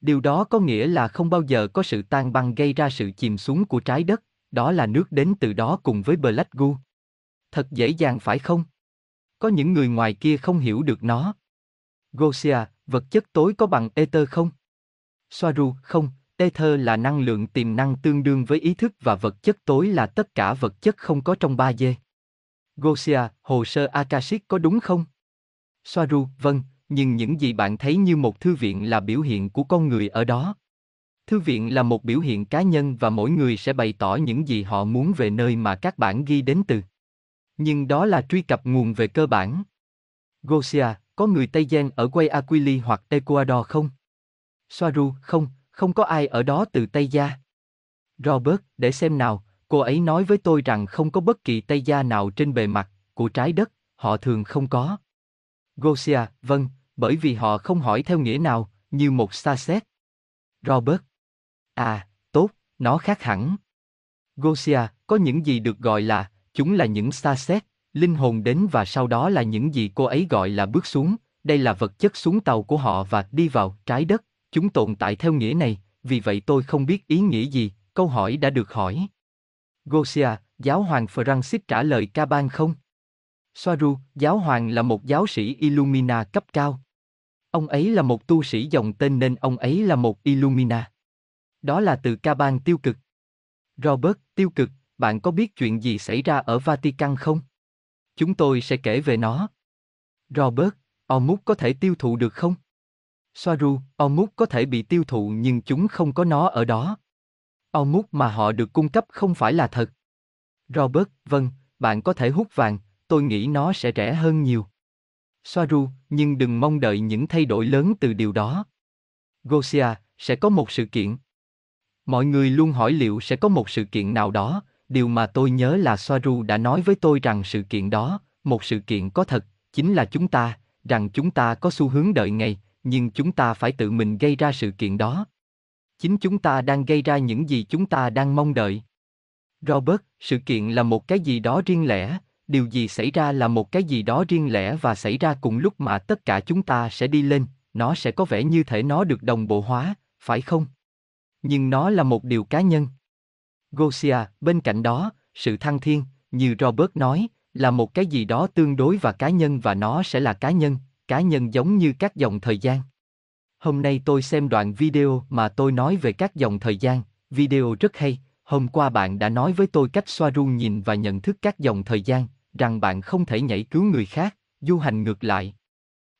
Điều đó có nghĩa là không bao giờ có sự tan băng gây ra sự chìm xuống của trái đất, đó là nước đến từ đó cùng với Black Goo. Thật dễ dàng phải không? Có những người ngoài kia không hiểu được nó. Gosia, vật chất tối có bằng ether không? Soaru, không, ether là năng lượng tiềm năng tương đương với ý thức và vật chất tối là tất cả vật chất không có trong 3D. Gosia, hồ sơ Akashic có đúng không? Soaru, vâng, nhưng những gì bạn thấy như một thư viện là biểu hiện của con người ở đó. Thư viện là một biểu hiện cá nhân và mỗi người sẽ bày tỏ những gì họ muốn về nơi mà các bản ghi đến từ. Nhưng đó là truy cập nguồn về cơ bản. Gosia, có người Tây Gen ở Guayaquil hoặc Ecuador không? Soaru, không, không có ai ở đó từ Tây Gia. Robert, để xem nào, cô ấy nói với tôi rằng không có bất kỳ Tây Gia nào trên bề mặt của trái đất, họ thường không có. Gosia, vâng, bởi vì họ không hỏi theo nghĩa nào, như một xa xét. Robert. À, tốt, nó khác hẳn. Gosia, có những gì được gọi là, chúng là những xa xét, linh hồn đến và sau đó là những gì cô ấy gọi là bước xuống, đây là vật chất xuống tàu của họ và đi vào trái đất, chúng tồn tại theo nghĩa này, vì vậy tôi không biết ý nghĩa gì, câu hỏi đã được hỏi. Gosia, giáo hoàng Francis trả lời ca ban không? Soaru, giáo hoàng là một giáo sĩ Illumina cấp cao. Ông ấy là một tu sĩ dòng tên nên ông ấy là một Illumina. Đó là từ ca ban tiêu cực. Robert, tiêu cực, bạn có biết chuyện gì xảy ra ở Vatican không? Chúng tôi sẽ kể về nó. Robert, Omuk có thể tiêu thụ được không? Soaru, Omuk có thể bị tiêu thụ nhưng chúng không có nó ở đó. Omuk mà họ được cung cấp không phải là thật. Robert, vâng, bạn có thể hút vàng, tôi nghĩ nó sẽ rẻ hơn nhiều. Soaru, nhưng đừng mong đợi những thay đổi lớn từ điều đó. Gosia, sẽ có một sự kiện. Mọi người luôn hỏi liệu sẽ có một sự kiện nào đó, điều mà tôi nhớ là Soaru đã nói với tôi rằng sự kiện đó, một sự kiện có thật, chính là chúng ta, rằng chúng ta có xu hướng đợi ngày, nhưng chúng ta phải tự mình gây ra sự kiện đó. Chính chúng ta đang gây ra những gì chúng ta đang mong đợi. Robert, sự kiện là một cái gì đó riêng lẻ, điều gì xảy ra là một cái gì đó riêng lẻ và xảy ra cùng lúc mà tất cả chúng ta sẽ đi lên, nó sẽ có vẻ như thể nó được đồng bộ hóa, phải không? Nhưng nó là một điều cá nhân. Gosia, bên cạnh đó, sự thăng thiên, như Robert nói, là một cái gì đó tương đối và cá nhân và nó sẽ là cá nhân, cá nhân giống như các dòng thời gian. Hôm nay tôi xem đoạn video mà tôi nói về các dòng thời gian, video rất hay, hôm qua bạn đã nói với tôi cách xoa ru nhìn và nhận thức các dòng thời gian, rằng bạn không thể nhảy cứu người khác, du hành ngược lại.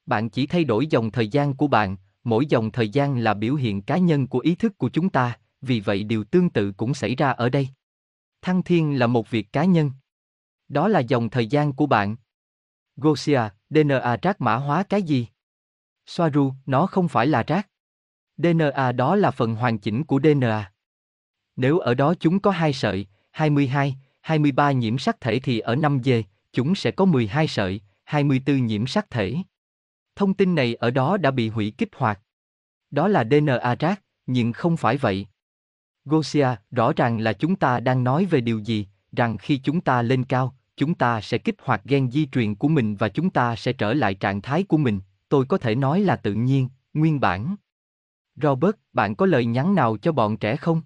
Bạn chỉ thay đổi dòng thời gian của bạn, mỗi dòng thời gian là biểu hiện cá nhân của ý thức của chúng ta, vì vậy điều tương tự cũng xảy ra ở đây. Thăng thiên là một việc cá nhân. Đó là dòng thời gian của bạn. Gosia, DNA rác mã hóa cái gì? Soaru, nó không phải là rác. DNA đó là phần hoàn chỉnh của DNA. Nếu ở đó chúng có hai sợi, 22, 23 nhiễm sắc thể thì ở 5G, chúng sẽ có 12 sợi, 24 nhiễm sắc thể. Thông tin này ở đó đã bị hủy kích hoạt. Đó là DNA rác, nhưng không phải vậy. Gosia, rõ ràng là chúng ta đang nói về điều gì, rằng khi chúng ta lên cao, chúng ta sẽ kích hoạt gen di truyền của mình và chúng ta sẽ trở lại trạng thái của mình, tôi có thể nói là tự nhiên, nguyên bản. Robert, bạn có lời nhắn nào cho bọn trẻ không?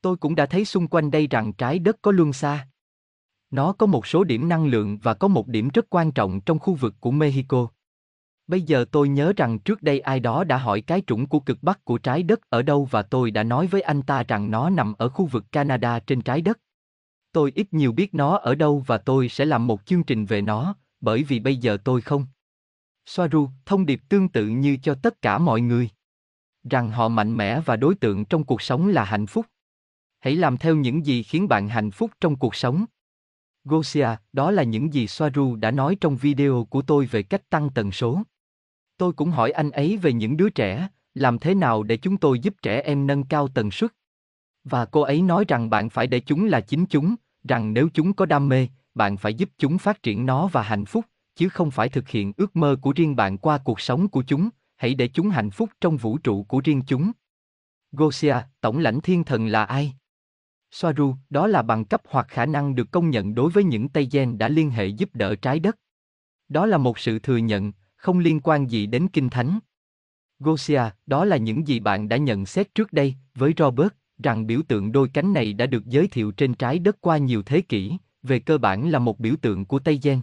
Tôi cũng đã thấy xung quanh đây rằng trái đất có luân xa. Nó có một số điểm năng lượng và có một điểm rất quan trọng trong khu vực của Mexico. Bây giờ tôi nhớ rằng trước đây ai đó đã hỏi cái trũng của cực bắc của trái đất ở đâu và tôi đã nói với anh ta rằng nó nằm ở khu vực Canada trên trái đất. Tôi ít nhiều biết nó ở đâu và tôi sẽ làm một chương trình về nó, bởi vì bây giờ tôi không. Soaru, thông điệp tương tự như cho tất cả mọi người. Rằng họ mạnh mẽ và đối tượng trong cuộc sống là hạnh phúc. Hãy làm theo những gì khiến bạn hạnh phúc trong cuộc sống. Gosia, đó là những gì Soaru đã nói trong video của tôi về cách tăng tần số. Tôi cũng hỏi anh ấy về những đứa trẻ, làm thế nào để chúng tôi giúp trẻ em nâng cao tần suất. Và cô ấy nói rằng bạn phải để chúng là chính chúng, rằng nếu chúng có đam mê, bạn phải giúp chúng phát triển nó và hạnh phúc, chứ không phải thực hiện ước mơ của riêng bạn qua cuộc sống của chúng, hãy để chúng hạnh phúc trong vũ trụ của riêng chúng. Gosia, tổng lãnh thiên thần là ai? Soaru, đó là bằng cấp hoặc khả năng được công nhận đối với những Tây Gen đã liên hệ giúp đỡ trái đất. Đó là một sự thừa nhận, không liên quan gì đến kinh thánh. Gosia, đó là những gì bạn đã nhận xét trước đây với Robert, rằng biểu tượng đôi cánh này đã được giới thiệu trên trái đất qua nhiều thế kỷ, về cơ bản là một biểu tượng của Tây Gen.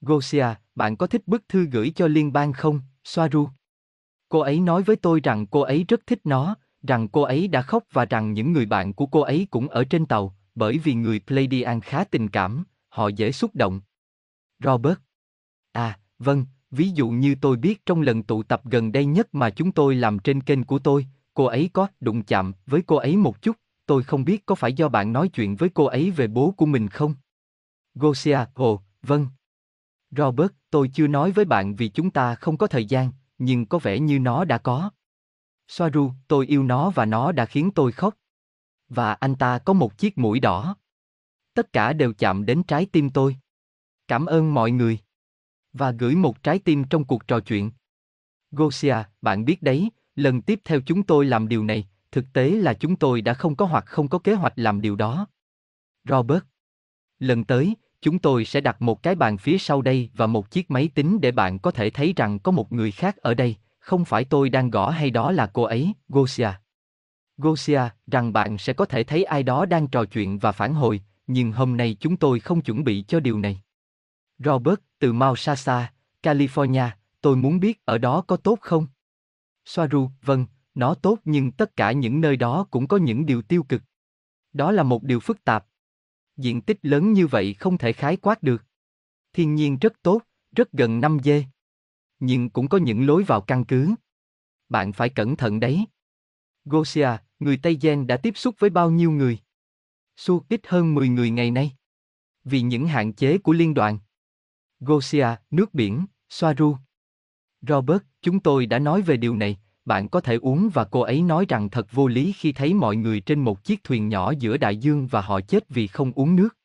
Gosia, bạn có thích bức thư gửi cho liên bang không, Soaru? Cô ấy nói với tôi rằng cô ấy rất thích nó, rằng cô ấy đã khóc và rằng những người bạn của cô ấy cũng ở trên tàu, bởi vì người Pleiadian khá tình cảm, họ dễ xúc động. Robert. À, vâng, ví dụ như tôi biết trong lần tụ tập gần đây nhất mà chúng tôi làm trên kênh của tôi, cô ấy có đụng chạm với cô ấy một chút, tôi không biết có phải do bạn nói chuyện với cô ấy về bố của mình không? Gosia, ồ, vâng. Robert, tôi chưa nói với bạn vì chúng ta không có thời gian, nhưng có vẻ như nó đã có. Soaru, tôi yêu nó và nó đã khiến tôi khóc. Và anh ta có một chiếc mũi đỏ. Tất cả đều chạm đến trái tim tôi. Cảm ơn mọi người. Và gửi một trái tim trong cuộc trò chuyện. Gosia, bạn biết đấy, lần tiếp theo chúng tôi làm điều này, thực tế là chúng tôi đã không có hoặc không có kế hoạch làm điều đó. Robert. Lần tới, chúng tôi sẽ đặt một cái bàn phía sau đây và một chiếc máy tính để bạn có thể thấy rằng có một người khác ở đây, không phải tôi đang gõ hay đó là cô ấy, Gosia. Gosia, rằng bạn sẽ có thể thấy ai đó đang trò chuyện và phản hồi, nhưng hôm nay chúng tôi không chuẩn bị cho điều này. Robert, từ Mount California, tôi muốn biết ở đó có tốt không? Soaru, vâng, nó tốt nhưng tất cả những nơi đó cũng có những điều tiêu cực. Đó là một điều phức tạp. Diện tích lớn như vậy không thể khái quát được. Thiên nhiên rất tốt, rất gần 5 dê. Nhưng cũng có những lối vào căn cứ. Bạn phải cẩn thận đấy. Gosia, người Tây Gen đã tiếp xúc với bao nhiêu người? Su ít hơn 10 người ngày nay. Vì những hạn chế của liên đoàn. Gosia, nước biển, Soaru. Robert, chúng tôi đã nói về điều này, bạn có thể uống và cô ấy nói rằng thật vô lý khi thấy mọi người trên một chiếc thuyền nhỏ giữa đại dương và họ chết vì không uống nước.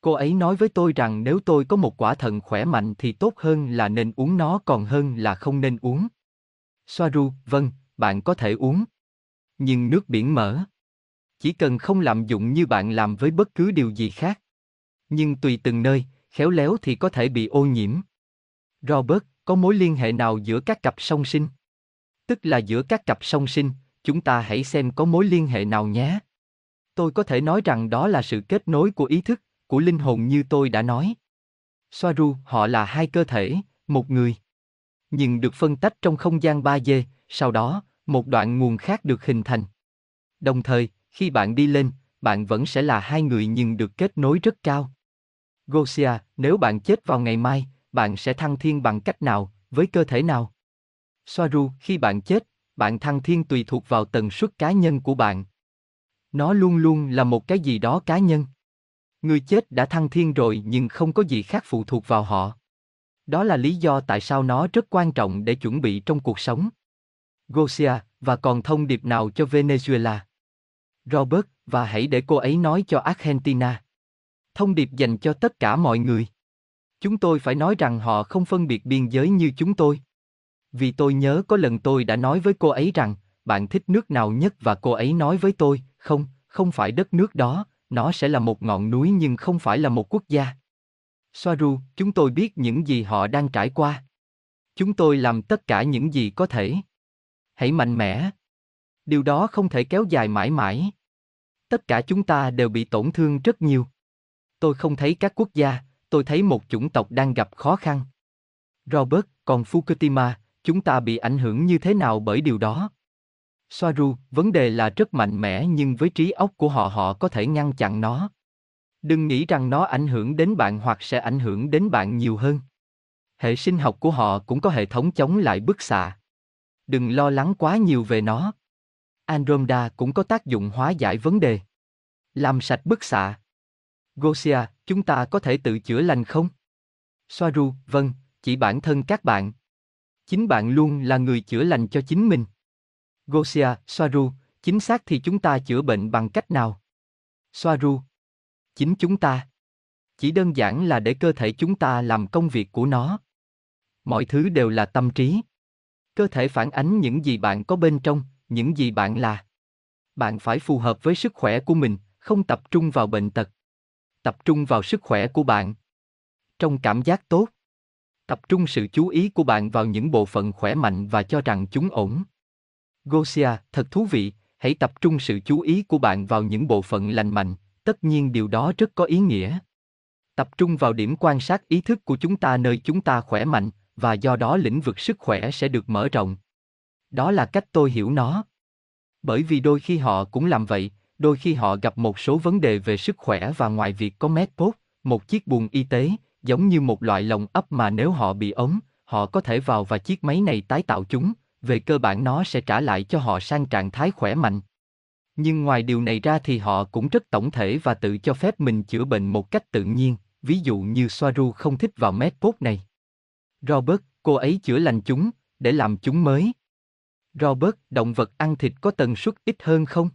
Cô ấy nói với tôi rằng nếu tôi có một quả thận khỏe mạnh thì tốt hơn là nên uống nó còn hơn là không nên uống. Soaru, vâng, bạn có thể uống. Nhưng nước biển mở. Chỉ cần không lạm dụng như bạn làm với bất cứ điều gì khác. Nhưng tùy từng nơi, khéo léo thì có thể bị ô nhiễm. Robert, có mối liên hệ nào giữa các cặp song sinh? Tức là giữa các cặp song sinh, chúng ta hãy xem có mối liên hệ nào nhé. Tôi có thể nói rằng đó là sự kết nối của ý thức, của linh hồn như tôi đã nói. Soaru, họ là hai cơ thể, một người. Nhưng được phân tách trong không gian 3D, sau đó, một đoạn nguồn khác được hình thành. Đồng thời, khi bạn đi lên, bạn vẫn sẽ là hai người nhưng được kết nối rất cao. Gosia, nếu bạn chết vào ngày mai, bạn sẽ thăng thiên bằng cách nào, với cơ thể nào? Soaru, khi bạn chết, bạn thăng thiên tùy thuộc vào tần suất cá nhân của bạn. Nó luôn luôn là một cái gì đó cá nhân. Người chết đã thăng thiên rồi nhưng không có gì khác phụ thuộc vào họ. Đó là lý do tại sao nó rất quan trọng để chuẩn bị trong cuộc sống. Gosia, và còn thông điệp nào cho Venezuela? Robert, và hãy để cô ấy nói cho Argentina. Thông điệp dành cho tất cả mọi người. Chúng tôi phải nói rằng họ không phân biệt biên giới như chúng tôi. Vì tôi nhớ có lần tôi đã nói với cô ấy rằng, bạn thích nước nào nhất và cô ấy nói với tôi, không, không phải đất nước đó, nó sẽ là một ngọn núi nhưng không phải là một quốc gia. Soaru, chúng tôi biết những gì họ đang trải qua. Chúng tôi làm tất cả những gì có thể. Hãy mạnh mẽ. Điều đó không thể kéo dài mãi mãi. Tất cả chúng ta đều bị tổn thương rất nhiều. Tôi không thấy các quốc gia, tôi thấy một chủng tộc đang gặp khó khăn. Robert, còn Fukushima, chúng ta bị ảnh hưởng như thế nào bởi điều đó? Soaru, vấn đề là rất mạnh mẽ nhưng với trí óc của họ họ có thể ngăn chặn nó. Đừng nghĩ rằng nó ảnh hưởng đến bạn hoặc sẽ ảnh hưởng đến bạn nhiều hơn. Hệ sinh học của họ cũng có hệ thống chống lại bức xạ. Đừng lo lắng quá nhiều về nó. Andromeda cũng có tác dụng hóa giải vấn đề. Làm sạch bức xạ. Gosia, chúng ta có thể tự chữa lành không? Soaru, vâng, chỉ bản thân các bạn. Chính bạn luôn là người chữa lành cho chính mình. Gosia, Soaru, chính xác thì chúng ta chữa bệnh bằng cách nào? Soaru, chính chúng ta. Chỉ đơn giản là để cơ thể chúng ta làm công việc của nó. Mọi thứ đều là tâm trí. Cơ thể phản ánh những gì bạn có bên trong, những gì bạn là. Bạn phải phù hợp với sức khỏe của mình, không tập trung vào bệnh tật. Tập trung vào sức khỏe của bạn. Trong cảm giác tốt. Tập trung sự chú ý của bạn vào những bộ phận khỏe mạnh và cho rằng chúng ổn. Gosia, thật thú vị, hãy tập trung sự chú ý của bạn vào những bộ phận lành mạnh, tất nhiên điều đó rất có ý nghĩa. Tập trung vào điểm quan sát ý thức của chúng ta nơi chúng ta khỏe mạnh, và do đó lĩnh vực sức khỏe sẽ được mở rộng. Đó là cách tôi hiểu nó. Bởi vì đôi khi họ cũng làm vậy, đôi khi họ gặp một số vấn đề về sức khỏe và ngoài việc có medpod, một chiếc buồng y tế, giống như một loại lồng ấp mà nếu họ bị ốm, họ có thể vào và chiếc máy này tái tạo chúng, về cơ bản nó sẽ trả lại cho họ sang trạng thái khỏe mạnh. Nhưng ngoài điều này ra thì họ cũng rất tổng thể và tự cho phép mình chữa bệnh một cách tự nhiên, ví dụ như Soaru không thích vào medpod này. Robert, cô ấy chữa lành chúng, để làm chúng mới. Robert, động vật ăn thịt có tần suất ít hơn không?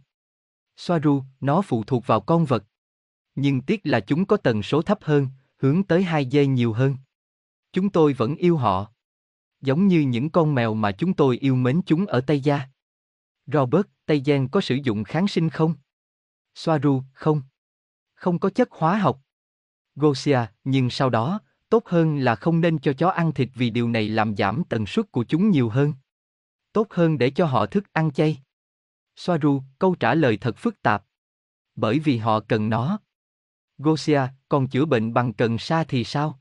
Soaru, nó phụ thuộc vào con vật. Nhưng tiếc là chúng có tần số thấp hơn, hướng tới hai dê nhiều hơn. Chúng tôi vẫn yêu họ. Giống như những con mèo mà chúng tôi yêu mến chúng ở Tây Gia. Robert, Tây Giang có sử dụng kháng sinh không? Soaru, không. Không có chất hóa học. Gosia, nhưng sau đó, tốt hơn là không nên cho chó ăn thịt vì điều này làm giảm tần suất của chúng nhiều hơn. Tốt hơn để cho họ thức ăn chay. Soaru, câu trả lời thật phức tạp. Bởi vì họ cần nó. Gosia, còn chữa bệnh bằng cần sa thì sao?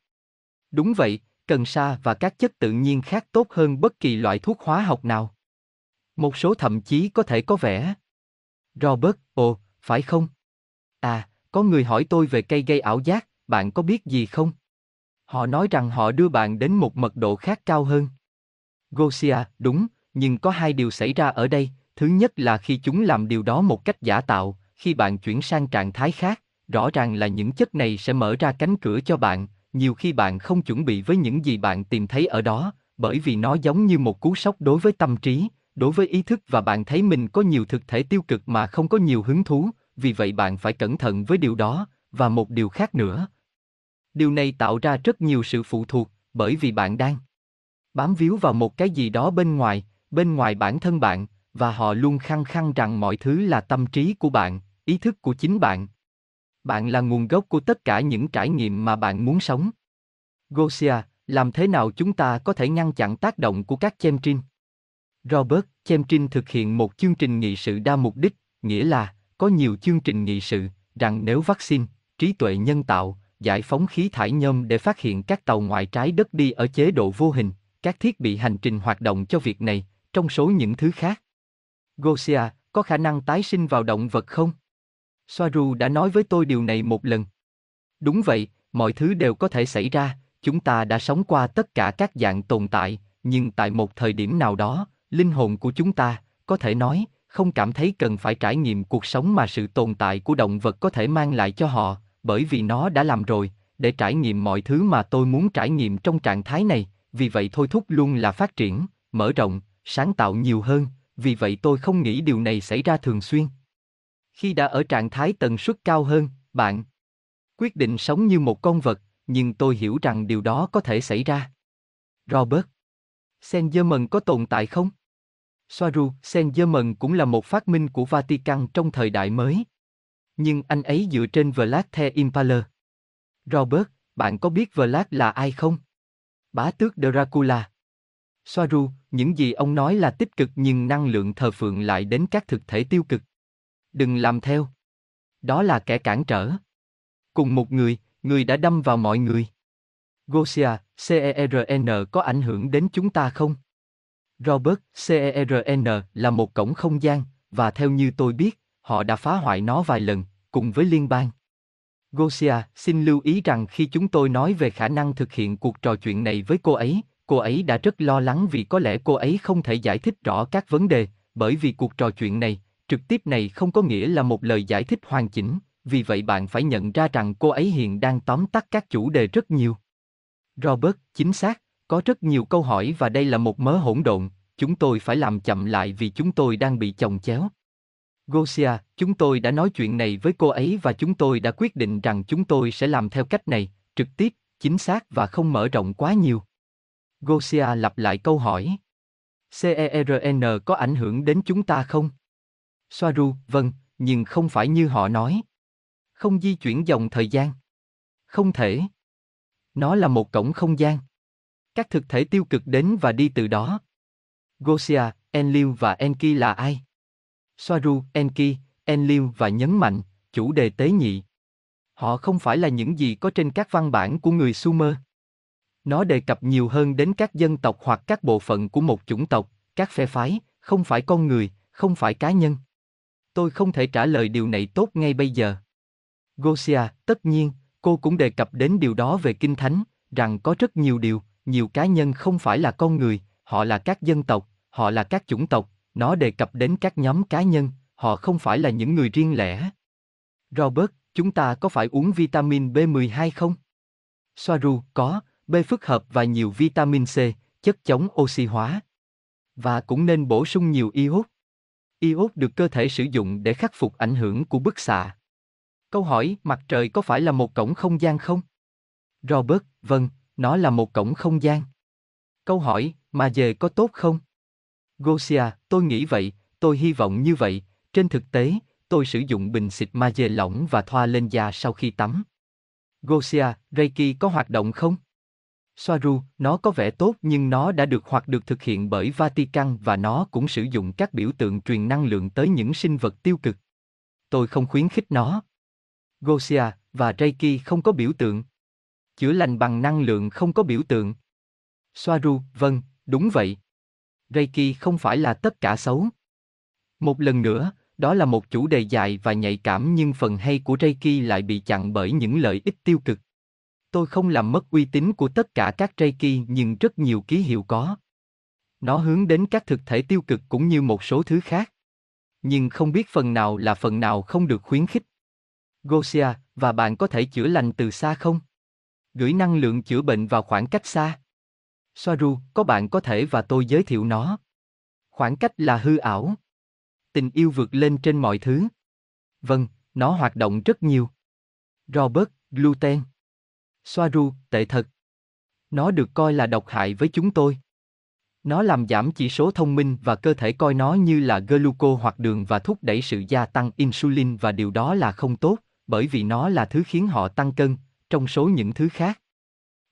Đúng vậy, cần sa và các chất tự nhiên khác tốt hơn bất kỳ loại thuốc hóa học nào. Một số thậm chí có thể có vẻ. Robert, ồ, phải không? À, có người hỏi tôi về cây gây ảo giác, bạn có biết gì không? Họ nói rằng họ đưa bạn đến một mật độ khác cao hơn. Gosia, đúng, nhưng có hai điều xảy ra ở đây. Thứ nhất là khi chúng làm điều đó một cách giả tạo, khi bạn chuyển sang trạng thái khác, rõ ràng là những chất này sẽ mở ra cánh cửa cho bạn, nhiều khi bạn không chuẩn bị với những gì bạn tìm thấy ở đó, bởi vì nó giống như một cú sốc đối với tâm trí, đối với ý thức và bạn thấy mình có nhiều thực thể tiêu cực mà không có nhiều hứng thú, vì vậy bạn phải cẩn thận với điều đó, và một điều khác nữa. Điều này tạo ra rất nhiều sự phụ thuộc, bởi vì bạn đang bám víu vào một cái gì đó bên ngoài, bên ngoài bản thân bạn, và họ luôn khăng khăng rằng mọi thứ là tâm trí của bạn, ý thức của chính bạn. Bạn là nguồn gốc của tất cả những trải nghiệm mà bạn muốn sống. Gosia, làm thế nào chúng ta có thể ngăn chặn tác động của các chemtrin? Robert, chemtrin thực hiện một chương trình nghị sự đa mục đích, nghĩa là, có nhiều chương trình nghị sự, rằng nếu vaccine, trí tuệ nhân tạo, giải phóng khí thải nhôm để phát hiện các tàu ngoại trái đất đi ở chế độ vô hình, các thiết bị hành trình hoạt động cho việc này, trong số những thứ khác. Gosia, có khả năng tái sinh vào động vật không? Soaru đã nói với tôi điều này một lần. Đúng vậy, mọi thứ đều có thể xảy ra, chúng ta đã sống qua tất cả các dạng tồn tại, nhưng tại một thời điểm nào đó, linh hồn của chúng ta, có thể nói, không cảm thấy cần phải trải nghiệm cuộc sống mà sự tồn tại của động vật có thể mang lại cho họ, bởi vì nó đã làm rồi, để trải nghiệm mọi thứ mà tôi muốn trải nghiệm trong trạng thái này, vì vậy thôi thúc luôn là phát triển, mở rộng, sáng tạo nhiều hơn, vì vậy tôi không nghĩ điều này xảy ra thường xuyên. Khi đã ở trạng thái tần suất cao hơn, bạn quyết định sống như một con vật, nhưng tôi hiểu rằng điều đó có thể xảy ra. Robert, Saint-Germain có tồn tại không? Soaru, Saint-Germain cũng là một phát minh của Vatican trong thời đại mới. Nhưng anh ấy dựa trên Vlad the Impaler. Robert, bạn có biết Vlad là ai không? Bá tước Dracula. Soaru, những gì ông nói là tích cực nhưng năng lượng thờ phượng lại đến các thực thể tiêu cực. Đừng làm theo. Đó là kẻ cản trở. Cùng một người, người đã đâm vào mọi người. Gosia, CERN có ảnh hưởng đến chúng ta không? Robert, CERN là một cổng không gian, và theo như tôi biết, họ đã phá hoại nó vài lần, cùng với liên bang. Gosia, xin lưu ý rằng khi chúng tôi nói về khả năng thực hiện cuộc trò chuyện này với cô ấy, cô ấy đã rất lo lắng vì có lẽ cô ấy không thể giải thích rõ các vấn đề, bởi vì cuộc trò chuyện này, trực tiếp này không có nghĩa là một lời giải thích hoàn chỉnh, vì vậy bạn phải nhận ra rằng cô ấy hiện đang tóm tắt các chủ đề rất nhiều. Robert, chính xác, có rất nhiều câu hỏi và đây là một mớ hỗn độn, chúng tôi phải làm chậm lại vì chúng tôi đang bị chồng chéo. Gosia, chúng tôi đã nói chuyện này với cô ấy và chúng tôi đã quyết định rằng chúng tôi sẽ làm theo cách này, trực tiếp, chính xác và không mở rộng quá nhiều. Gosia lặp lại câu hỏi. CERN có ảnh hưởng đến chúng ta không? Soaru, vâng, nhưng không phải như họ nói. Không di chuyển dòng thời gian. Không thể. Nó là một cổng không gian. Các thực thể tiêu cực đến và đi từ đó. Gosia, Enlil và Enki là ai? Soaru, Enki, Enlil và nhấn mạnh, chủ đề tế nhị. Họ không phải là những gì có trên các văn bản của người Sumer. Nó đề cập nhiều hơn đến các dân tộc hoặc các bộ phận của một chủng tộc, các phe phái, không phải con người, không phải cá nhân. Tôi không thể trả lời điều này tốt ngay bây giờ. Gosia, tất nhiên, cô cũng đề cập đến điều đó về Kinh Thánh, rằng có rất nhiều điều, nhiều cá nhân không phải là con người, họ là các dân tộc, họ là các chủng tộc, nó đề cập đến các nhóm cá nhân, họ không phải là những người riêng lẻ. Robert, chúng ta có phải uống vitamin B12 không? Soaru, có, B phức hợp và nhiều vitamin C, chất chống oxy hóa. Và cũng nên bổ sung nhiều iốt. Iốt được cơ thể sử dụng để khắc phục ảnh hưởng của bức xạ. Câu hỏi, mặt trời có phải là một cổng không gian không? Robert, vâng, nó là một cổng không gian. Câu hỏi, mà về có tốt không? Gosia, tôi nghĩ vậy, tôi hy vọng như vậy, trên thực tế, tôi sử dụng bình xịt ma dê lỏng và thoa lên da sau khi tắm. Gosia, Reiki có hoạt động không? Soaru, nó có vẻ tốt nhưng nó đã được hoặc được thực hiện bởi Vatican và nó cũng sử dụng các biểu tượng truyền năng lượng tới những sinh vật tiêu cực. Tôi không khuyến khích nó. Gosia, và Reiki không có biểu tượng. Chữa lành bằng năng lượng không có biểu tượng. Soaru, vâng, đúng vậy. Reiki không phải là tất cả xấu. Một lần nữa, đó là một chủ đề dài và nhạy cảm nhưng phần hay của Reiki lại bị chặn bởi những lợi ích tiêu cực. Tôi không làm mất uy tín của tất cả các Reiki nhưng rất nhiều ký hiệu có. Nó hướng đến các thực thể tiêu cực cũng như một số thứ khác. Nhưng không biết phần nào là phần nào không được khuyến khích. Gosia, và bạn có thể chữa lành từ xa không? Gửi năng lượng chữa bệnh vào khoảng cách xa. Soaru, có bạn có thể và tôi giới thiệu nó. Khoảng cách là hư ảo. Tình yêu vượt lên trên mọi thứ. Vâng, nó hoạt động rất nhiều. Robert, gluten. Soaru, tệ thật. Nó được coi là độc hại với chúng tôi. Nó làm giảm chỉ số thông minh và cơ thể coi nó như là gluco hoặc đường và thúc đẩy sự gia tăng insulin và điều đó là không tốt, bởi vì nó là thứ khiến họ tăng cân, trong số những thứ khác.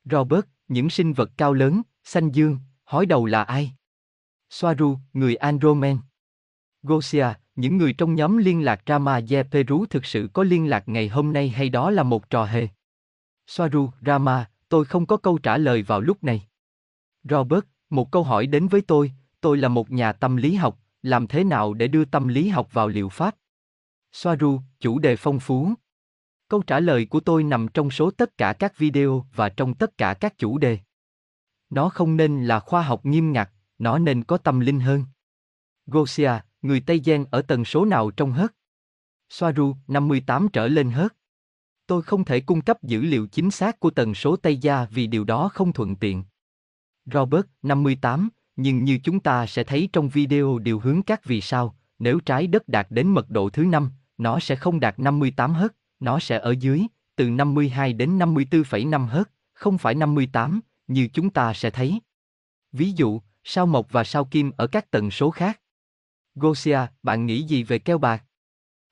Robert, những sinh vật cao lớn, xanh dương, hói đầu là ai? Soaru, người Andromen. Gosia, những người trong nhóm liên lạc Rama Ye Peru thực sự có liên lạc ngày hôm nay hay đó là một trò hề? Soaru, Rama, tôi không có câu trả lời vào lúc này. Robert, một câu hỏi đến với tôi, tôi là một nhà tâm lý học, làm thế nào để đưa tâm lý học vào liệu pháp? Soaru, chủ đề phong phú. Câu trả lời của tôi nằm trong số tất cả các video và trong tất cả các chủ đề. Nó không nên là khoa học nghiêm ngặt, nó nên có tâm linh hơn. Gosia, người Tây Gen ở tần số nào trong hớt? Soaru, 58 trở lên hớt. Tôi không thể cung cấp dữ liệu chính xác của tần số Tây Gia vì điều đó không thuận tiện. Robert, 58, nhưng như chúng ta sẽ thấy trong video điều hướng các vì sao, nếu trái đất đạt đến mật độ thứ 5, nó sẽ không đạt 58 Hz, nó sẽ ở dưới, từ 52 đến 54,5 Hz, không phải 58, như chúng ta sẽ thấy. Ví dụ, sao mộc và sao kim ở các tần số khác. Gosia, bạn nghĩ gì về keo bạc?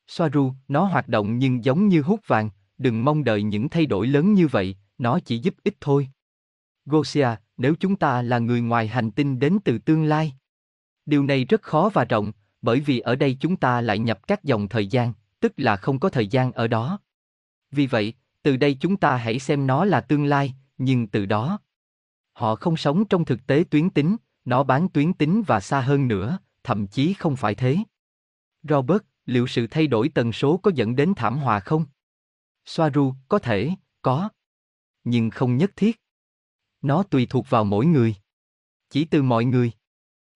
Soaru, nó hoạt động nhưng giống như hút vàng, đừng mong đợi những thay đổi lớn như vậy, nó chỉ giúp ích thôi. Gosia, nếu chúng ta là người ngoài hành tinh đến từ tương lai. Điều này rất khó và rộng, bởi vì ở đây chúng ta lại nhập các dòng thời gian, tức là không có thời gian ở đó. Vì vậy, từ đây chúng ta hãy xem nó là tương lai, nhưng từ đó. Họ không sống trong thực tế tuyến tính, nó bán tuyến tính và xa hơn nữa, thậm chí không phải thế. Robert, liệu sự thay đổi tần số có dẫn đến thảm họa không? Soaru, có thể, có. Nhưng không nhất thiết. Nó tùy thuộc vào mỗi người. Chỉ từ mọi người.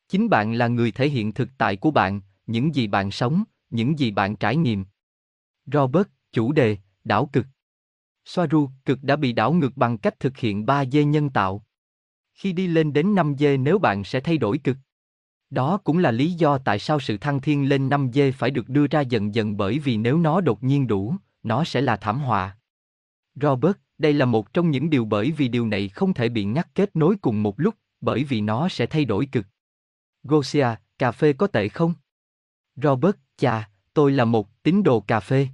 Chính bạn là người thể hiện thực tại của bạn, những gì bạn sống, những gì bạn trải nghiệm. Robert, chủ đề, đảo cực. Soaru, cực đã bị đảo ngược bằng cách thực hiện 3 dê nhân tạo. Khi đi lên đến 5 dê nếu bạn sẽ thay đổi cực. Đó cũng là lý do tại sao sự thăng thiên lên 5 dê phải được đưa ra dần dần bởi vì nếu nó đột nhiên đủ, nó sẽ là thảm họa. Robert, đây là một trong những điều bởi vì điều này không thể bị ngắt kết nối cùng một lúc, bởi vì nó sẽ thay đổi cực. Gosia, cà phê có tệ không? Robert, chà, tôi là một tín đồ cà phê.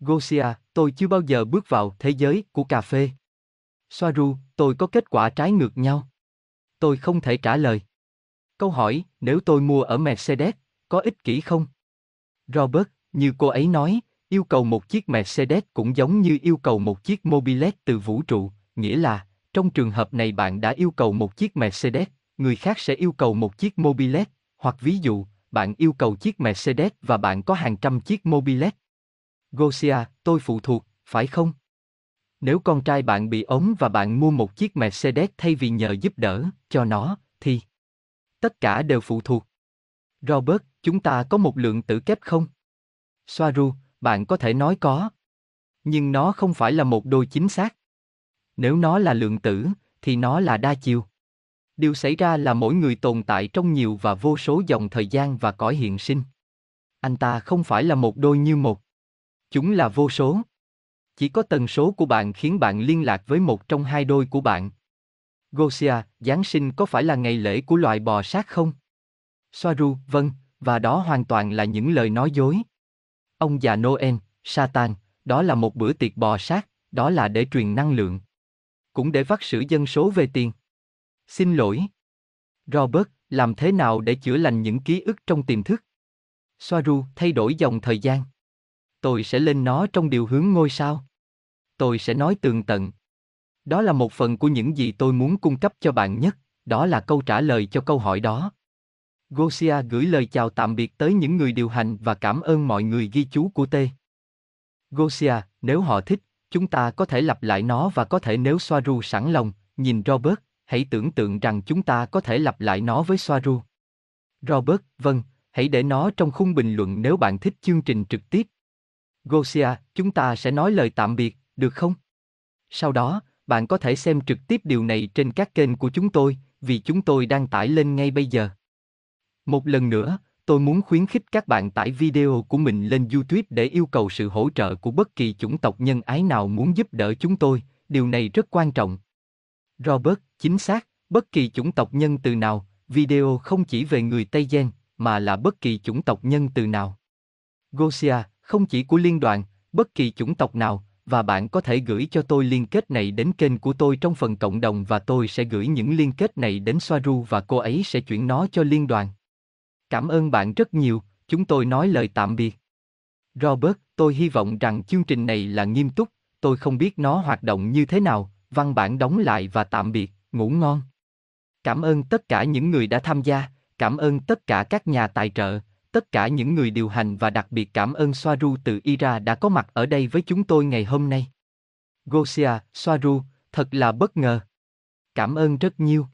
Gosia, tôi chưa bao giờ bước vào thế giới của cà phê. Soaru, tôi có kết quả trái ngược nhau. Tôi không thể trả lời. Câu hỏi, nếu tôi mua ở Mercedes, có ích kỷ không? Robert, như cô ấy nói, Yêu cầu một chiếc Mercedes cũng giống như yêu cầu một chiếc mobilet từ vũ trụ, nghĩa là, trong trường hợp này bạn đã yêu cầu một chiếc Mercedes, người khác sẽ yêu cầu một chiếc mobilet, hoặc ví dụ, bạn yêu cầu chiếc Mercedes và bạn có hàng trăm chiếc mobilet. Gosia, tôi phụ thuộc, phải không? Nếu con trai bạn bị ốm và bạn mua một chiếc Mercedes thay vì nhờ giúp đỡ cho nó, thì tất cả đều phụ thuộc. Robert, chúng ta có một lượng tử kép không? Soaru, bạn có thể nói có. Nhưng nó không phải là một đôi chính xác. Nếu nó là lượng tử, thì nó là đa chiều. Điều xảy ra là mỗi người tồn tại trong nhiều và vô số dòng thời gian và cõi hiện sinh. Anh ta không phải là một đôi như một. Chúng là vô số. Chỉ có tần số của bạn khiến bạn liên lạc với một trong hai đôi của bạn. Gosia, Giáng sinh có phải là ngày lễ của loài bò sát không? Soaru, vâng, và đó hoàn toàn là những lời nói dối. Ông già Noel, Satan, đó là một bữa tiệc bò sát, đó là để truyền năng lượng. Cũng để vắt sử dân số về tiền. Xin lỗi. Robert, làm thế nào để chữa lành những ký ức trong tiềm thức? Soaru, thay đổi dòng thời gian. Tôi sẽ lên nó trong điều hướng ngôi sao. Tôi sẽ nói tường tận. Đó là một phần của những gì tôi muốn cung cấp cho bạn nhất, đó là câu trả lời cho câu hỏi đó. Gosia gửi lời chào tạm biệt tới những người điều hành và cảm ơn mọi người ghi chú của T. Gosia, nếu họ thích, chúng ta có thể lặp lại nó và có thể nếu Soaru sẵn lòng, nhìn Robert, hãy tưởng tượng rằng chúng ta có thể lặp lại nó với Soaru. Robert, vâng, hãy để nó trong khung bình luận nếu bạn thích chương trình trực tiếp. Gosia, chúng ta sẽ nói lời tạm biệt, được không? Sau đó, bạn có thể xem trực tiếp điều này trên các kênh của chúng tôi, vì chúng tôi đang tải lên ngay bây giờ. Một lần nữa, tôi muốn khuyến khích các bạn tải video của mình lên YouTube để yêu cầu sự hỗ trợ của bất kỳ chủng tộc nhân ái nào muốn giúp đỡ chúng tôi, điều này rất quan trọng. Robert, chính xác, bất kỳ chủng tộc nhân từ nào, video không chỉ về người Tây Gen, mà là bất kỳ chủng tộc nhân từ nào. Gosia, không chỉ của liên đoàn, bất kỳ chủng tộc nào, và bạn có thể gửi cho tôi liên kết này đến kênh của tôi trong phần cộng đồng và tôi sẽ gửi những liên kết này đến Soaru và cô ấy sẽ chuyển nó cho liên đoàn. Cảm ơn bạn rất nhiều, chúng tôi nói lời tạm biệt. Robert, tôi hy vọng rằng chương trình này là nghiêm túc, tôi không biết nó hoạt động như thế nào, văn bản đóng lại và tạm biệt, ngủ ngon. Cảm ơn tất cả những người đã tham gia, cảm ơn tất cả các nhà tài trợ, tất cả những người điều hành và đặc biệt cảm ơn Soaru từ Ira đã có mặt ở đây với chúng tôi ngày hôm nay. Gosia, Soaru, thật là bất ngờ. Cảm ơn rất nhiều.